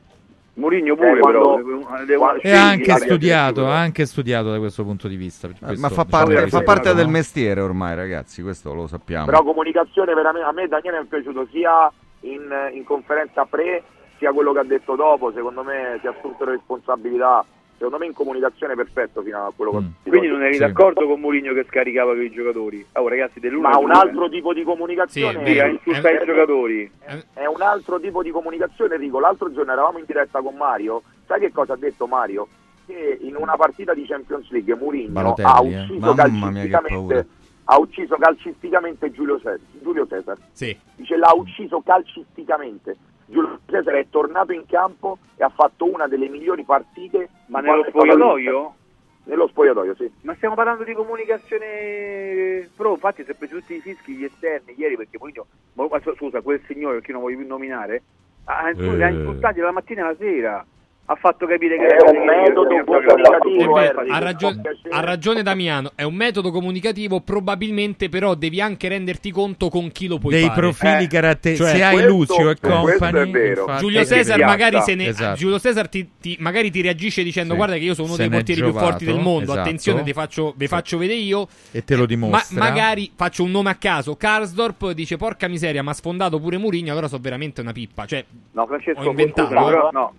Mourinho pure, Eh, quando- però. devo- E ha anche studiato, anche studiato da questo punto di vista. Eh, Questo, ma fa diciamo, parte, è fa parte del mestiere ormai, ragazzi, questo lo sappiamo. però comunicazione veramente a me Daniele è piaciuto sia in, in conferenza pre sia quello che ha detto dopo secondo me si è assunto le responsabilità secondo me in comunicazione perfetto fino a quello che ho sentito Quindi non eri Sì. d'accordo con Mourinho che scaricava con i giocatori? Oh, ragazzi, dell'uno ma un altro tipo di comunicazione Sì, insulta i giocatori. è un altro tipo di comunicazione Enrico l'altro giorno eravamo in diretta con Mario sai che cosa ha detto Mario? che in una partita di Champions League Mourinho ha eh. ucciso paura. calcisticamente ha ucciso calcisticamente Giulio Cesar, Giulio Cesar. Sì. dice l'ha ucciso calcisticamente Giulio Cesar è tornato in campo e ha fatto una delle migliori partite Ma nello spogliatoio? nello spogliatoio sì Ma stiamo parlando di comunicazione pro, infatti si è preso tutti i fischi gli esterni ieri perché Mourinho, scusa, quel signore che non voglio più nominare, ha, Eh. ha insultati la mattina e la sera, ha fatto capire che È un metodo comunicativo, Eh beh, Harry. ha, ragione, ha ragione Damiano, è un metodo comunicativo, probabilmente però devi anche renderti conto con chi lo puoi Dei fare. profili Eh, caratteri- cioè, se hai questo- Lucio e infatti- Giulio Eh, Cesar magari, se ne, Esatto. Giulio Cesar ti, ti- magari ti reagisce dicendo Sì. guarda che io sono uno Se dei portieri più forti del mondo, esatto. attenzione, vi faccio, vi faccio vedere io. E te lo Ma dimostra. magari faccio un nome a caso, Karsdorp dice porca miseria, ma ha sfondato pure Mourinho, allora so veramente una pippa. Cioè, No, Francesco, Ho inventato. scusa, però, no,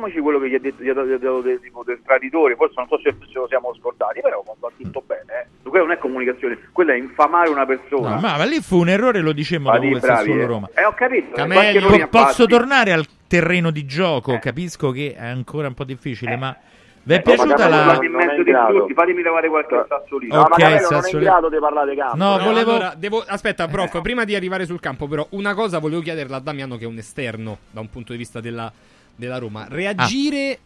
ricordiamoci quello che gli ha detto, gli ha dato, gli ha dato del, tipo del traditore, forse non so se ce lo siamo scordati, però va tutto bene. Eh. Quella non è comunicazione, quella è infamare una persona. No, ma, ma lì fu un errore, lo dicemmo Ma dopo di quel bravi, Sassuolo eh. Roma. Eh, ho capito. Camelli, Po- posso tornare al terreno di gioco? Capisco che è ancora un po' difficile, ma vi è Eh, piaciuta la... in mezzo di tutti, fatemi levare qualche sassolino. no, Ok, ma Camello non è in grado di parlare di campo No, No, volevo- allora, devo... Aspetta, prof, prima di arrivare sul campo, però, una cosa volevo chiederla a Damiano, che è un esterno da un punto di vista della, della Roma. Reagire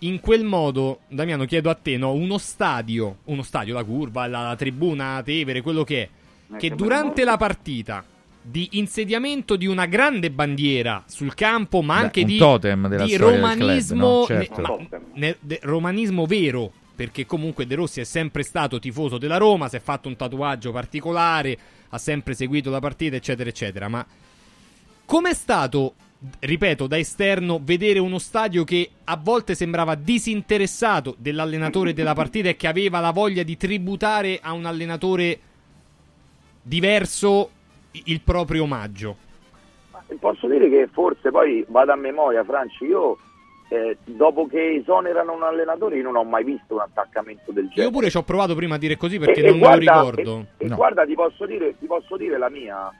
in quel modo, Damiano, chiedo a te, no? Uno stadio, uno stadio, la curva, la, la tribuna, Tevere, quello che è, che che durante la partita di insediamento di una grande bandiera sul campo, ma Beh, anche un di, totem della di del club, romanismo, no? Certo. ne- ma- ne- de- romanismo vero, perché comunque De Rossi è sempre stato tifoso della Roma, si è fatto un tatuaggio particolare, ha sempre seguito la partita, eccetera, eccetera. Ma com'è stato, ripeto, da esterno, vedere uno stadio che a volte sembrava disinteressato dell'allenatore della partita e che aveva la voglia di tributare a un allenatore diverso il proprio omaggio? posso dire che forse poi vado a memoria Franci io eh, dopo che esonerano un allenatore io non ho mai visto un attaccamento del genere Io pure ci ho provato prima a dire così perché E- e non guarda- me lo ricordo. E, e guarda, ti posso dire, ti posso dire la mia.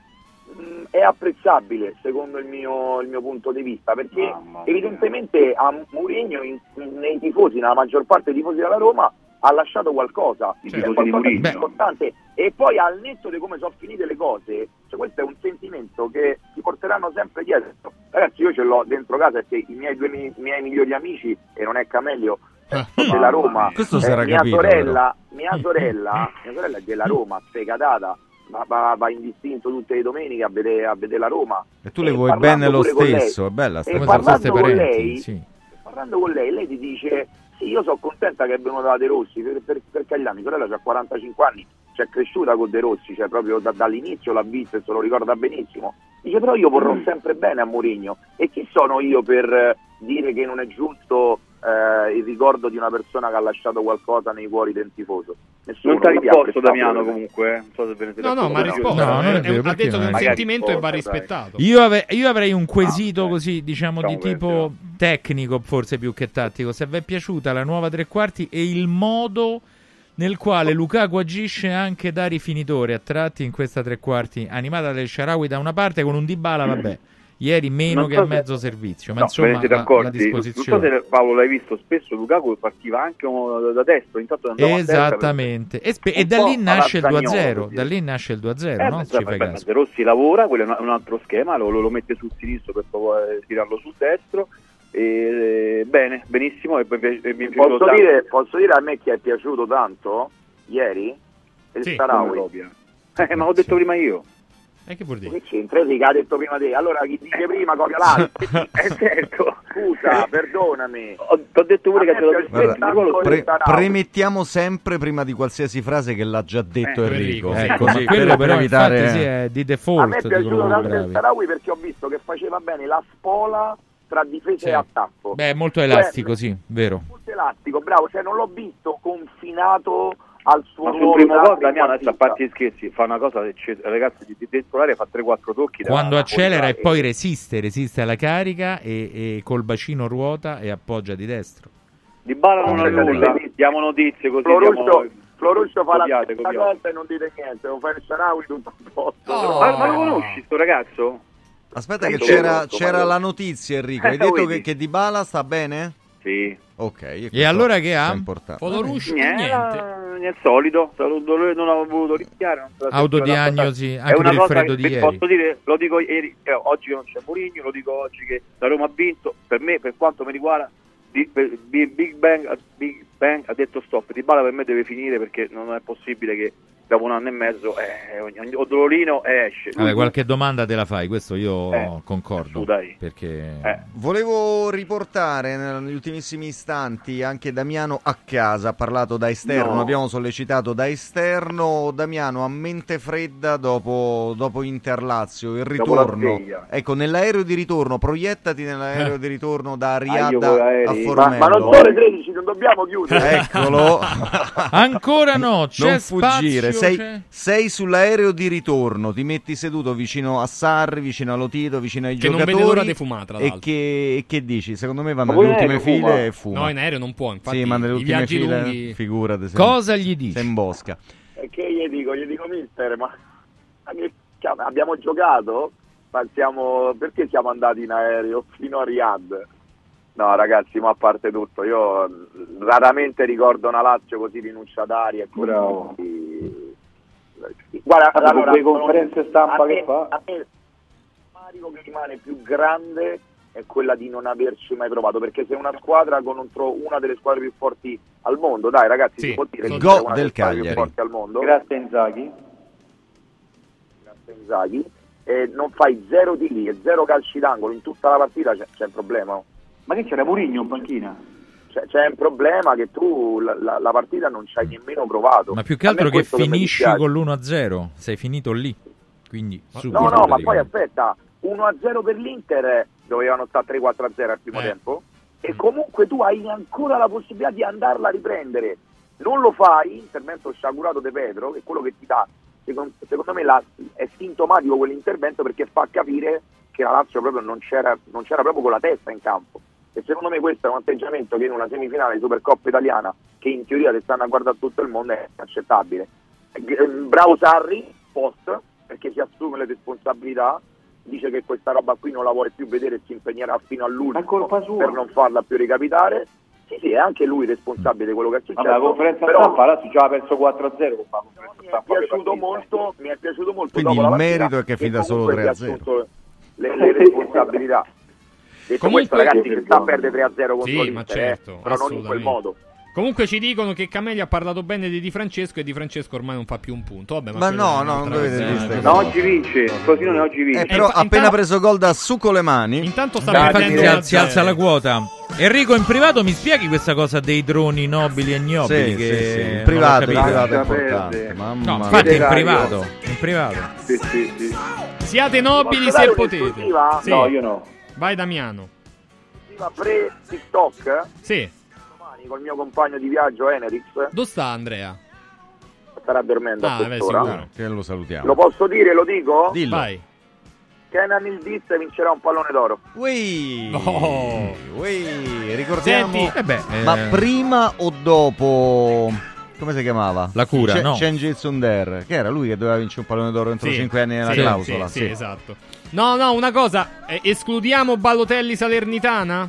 Mm, È apprezzabile secondo il mio, il mio punto di vista perché evidentemente a Mourinho in- nei tifosi, nella maggior parte dei tifosi della Roma, ha lasciato qualcosa, I È tifosi di qualcosa di Mourinho. importante e poi al netto di come sono finite le cose, cioè questo è un sentimento che ti porteranno sempre dietro. Ragazzi, io ce l'ho dentro casa perché i miei due i miei migliori amici, e non è Camelio, Ah. della Roma, eh, mia capito, sorella, mia sorella, mia sorella è della Roma, sfegatata, va, va, va indistinto tutte le domeniche a vedere, a vedere la Roma. E tu le vuoi parlando bene lo con lei- stesso, è bella sta e cosa. parlando con parenti, lei, sì. parlando con lei, lei ti dice sì, io sono contenta che è venuta da De Rossi, per, per, per carità, mia sorella ha 45 anni, c'è cresciuta con De Rossi, cioè proprio da- dall'inizio l'ha vista e se lo ricorda benissimo. Dice però io vorrò sempre bene a Mourinho e chi sono io per eh, dire che non è giusto eh, il ricordo di una persona che ha lasciato qualcosa nei cuori del tifoso? Nessuno. Non ti ha risposto. Damiano comunque, eh. non so se ve ne siete No, no, ma ha risposto. No, non è vero, ha detto che è un sentimento e va risposta, rispettato. Io, ave- io avrei un Ah, quesito così, diciamo, di tipo tecnico, forse più che tattico. Se vi è piaciuta la nuova tre quarti e il modo nel quale Lukaku agisce anche da rifinitore a tratti in questa tre quarti, animata dal Sharawi da una parte con un Dybala, vabbè, ieri meno Non che so a se- mezzo servizio, ma No, insomma siete la, accorti? la Non so se Paolo l'hai visto, spesso Lukaku partiva anche da destra, intanto andava a destra per- Esattamente, e, spe- e da lì nasce il alla Zaniolo, 2-0. sì. Da lì nasce il 2-0, Eh, no? Ci fai caso. Rossi lavora, quello è un- altro schema, lo, lo- mette sul sinistro per provare- tirarlo sul destro. E, bene, benissimo. E, e, e Posso tanto. dire, posso dire a me che è piaciuto tanto ieri? Il Sì, Sarawi. Eh, ma l'ho detto prima io. E che vuol dire? Che c'entra? Sì, che ha detto prima te. Allora chi dice prima copia l'altro. eh certo. Scusa, perdonami. Ti ho detto pure A che te detto. Guarda, pre- premettiamo sempre prima di qualsiasi frase che l'ha già detto Eh, Enrico. Enrico. Ecco, sì, quello per, evitare infatti sì, è di A me default. è piaciuto tanto il. Sarawi perché ho visto che faceva bene la spola tra difesa Sì. e attacco. Beh, è molto Cioè, elastico, sì, vero. molto elastico, bravo, cioè non l'ho visto confinato al suo Ma sul primo gol Damiano adesso a parte gli scherzi fa una cosa ragazzi di, dentro l'area fa 3-4 tocchi Quando accelera e poi resiste, resiste alla carica e, e col bacino ruota e appoggia di destro. Di Bala non ha Aspetta, nulla, diamo notizie così Floruccio, diamo... Floruccio fa Copiate, la stessa copiate. cosa e non dite niente, lo fa il Sarawi tutto a posto. Oh. Ma, ma lo conosci sto ragazzo? Aspetta che c'era, c'era la notizia Enrico. Hai detto che, che Di Bala sta bene? Sì. Ok. E allora che ha? È. Folorush Niente, niente. il solito, un dolore non avevo voluto rischiare. Autodiagnosi, È anche una per il cosa freddo che di ieri. Posso dire, lo dico ieri, eh, oggi che non c'è Mourinho, lo dico oggi che la Roma ha vinto. Per me, per quanto mi riguarda, di- Big Bang, Big Bang ha detto stop. Di Bala per me deve finire perché non è possibile che dopo un anno e mezzo eh, ogni, ogni- o dolorino eh, esce. Vabbè, qualche domanda te la fai, questo io Eh, concordo. su, dai. Perché Eh. Volevo riportare negli ultimissimi istanti anche Damiano a casa, ha parlato da esterno, No. abbiamo sollecitato da esterno Damiano a mente fredda dopo, dopo Interlazio, il ritorno. Ecco, nell'aereo di ritorno, proiettati nell'aereo di ritorno da Ah, con l'aereo. a Ma- Ma, Formello. ma non sono le 13, non dobbiamo chiudere. Eccolo. Ancora no, c'è non spazio, fuggire, sei, sei sull'aereo di ritorno, ti metti seduto vicino a Sarri, vicino a Lotito, vicino ai Che non giocatori. vede l'ora di fumare, tra e l'altro. che, e che dici? Secondo me vanno nelle in ultime fuma? file e fuma. No, in aereo non può, infatti. sì, ma nelle ultime viaggi file, lunghi... figurati. se- Cosa gli dici? Se imbosca. E che gli dico? Gli dico mister, ma, che abbiamo giocato? Ma siamo, perché siamo andati in aereo fino a Riyadh? No ragazzi, ma a parte tutto, io raramente ricordo una Lazio così rinunciataria e così... Guarda, allora, sono- conferenze stampa me- che fa? A me il rammarico che rimane più grande è quella di non averci mai provato, perché se una squadra contro una delle squadre più forti al mondo, dai ragazzi, Sì, si può dire il che go è una del delle squadre più Cagliari. forti al mondo, Grazie Inzaghi. grazie Inzaghi, e non fai zero tiri e zero calci d'angolo in tutta la partita, c'è, c'è un problema. Ma che c'era Mourinho in panchina? C'è, c'è un problema che tu la, la- la partita non ci hai nemmeno provato. Ma più che altro che finisci dispiace. con l'1-0, sei finito lì. Quindi subito No, no, ma poi aspetta, 1-0 per l'Inter eh, dovevano stare 3-4-0 al primo Eh. tempo e comunque tu hai ancora la possibilità di andarla a riprendere. Non lo fai, intervento sciagurato De Pedro, che è quello che ti dà, secondo, secondo me la- è sintomatico quell'intervento perché fa capire che la Lazio proprio non c'era, non c'era proprio con la testa in campo. E secondo me questo è un atteggiamento che in una semifinale di Supercoppa italiana, che in teoria ti stanno a guardare tutto il mondo, è accettabile. Eh, Bravo Sarri, post, perché si assume le responsabilità, dice che questa roba qui non la vuole più vedere e si impegnerà fino all'ultimo per non farla più ricapitare. Sì, sì, è anche lui responsabile di quello che è successo. Vabbè, la conferenza però stampa Lazio già ha perso 4-0 con la conferenza mi è piaciuto molto, mi è piaciuto molto Quindi dopo la il partita merito è che è finita solo comunque si è 3-0. assunto Le, le responsabilità. Detto Comunque- questo, ragazzi, ci sta a perdere 3-0 contro Sì, l'Inter, ma certo, eh, però non in quel modo. Comunque ci dicono che Camelli ha parlato bene di Di Francesco e Di Francesco ormai non fa più un punto. Vabbè, ma, Ma no, no, non dovete dire No, oggi vince, Frosinone oggi vince. Eh, però inta- appena preso gol da su con le mani. Intanto sta Dai, perdendo si, al- 1-0. si alza la quota. Enrico, in privato mi spieghi questa cosa dei droni nobili e ignobili? Sì, che sì, sì, in privato, in privato è importante. Mamma No, infatti in privato, in privato. Sì, sì, sì. Siate nobili se potete. No, io no. Vai Damiano. Prima pre-TikTok, Sì. domani col mio compagno di viaggio Enerix, Dove sta Andrea? starà dormendo Ah, a beh, quest'ora. sicuro. Che lo salutiamo. Lo posso dire, lo dico? Dillo. Vai. Kenan il Diz vincerà un pallone d'oro. Ui, Oh. ui, ricordiamo. Senti, Eh beh, eh, Ma prima o dopo come si chiamava? La cura, no. Cengiz Under, che era lui che doveva vincere un pallone d'oro entro Sì, 5 anni nella sì, clausola. Sì, sì, esatto. No, no, una cosa. eh, escludiamo Ballotelli Salernitana?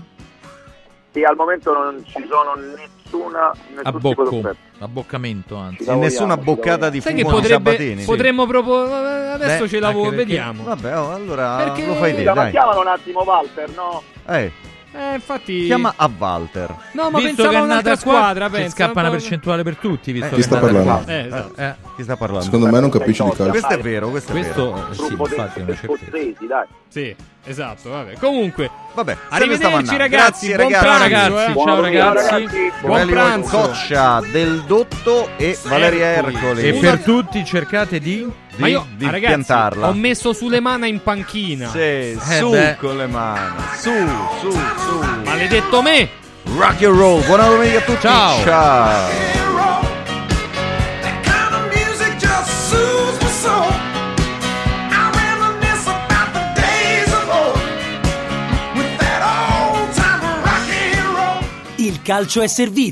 Sì, al momento non ci sono nessuna, nessun a tipo di bocco, offerta. abboccamento anzi. E nessuna boccata di Sai che fumo di potrebbe, Sabatini. potremmo proporre. Adesso Beh, ce lavoro, anche perché- vediamo. Vabbè, oh, allora Perché- lo fai te, dai. chiamano un attimo Walter, no? Eh, Eh, infatti. Chiama a Walter. No, ma Visto pensavo che a è un'altra qua, squadra. ci pensa, scappa una percentuale per tutti. Visto Eh, chi è sta parlando? qua. Eh, esatto. Eh. Chi sta parlando? Secondo me non capisci di calcio. Questo è vero, questo è Questo, vero. eh, sì, infatti, è una certezza. Sì, esatto. Vabbè. Comunque, Vabbè, arrivederci, ragazzi. Grazie, buon ragazzi. pranzo, ragazzi, eh. ciao ragazzi. Buon pranzo. Coccia del Dotto e Valeria Ercoli. E per tutti cercate di... Ma io, di ah, ragazzi, piantarla. ho messo sulle mani in panchina. Sì, su beh. con le mani. Su, su, su. Maledetto me. Rock and roll. Buona domenica a tutti. Ciao. Ciao. Il calcio è servito.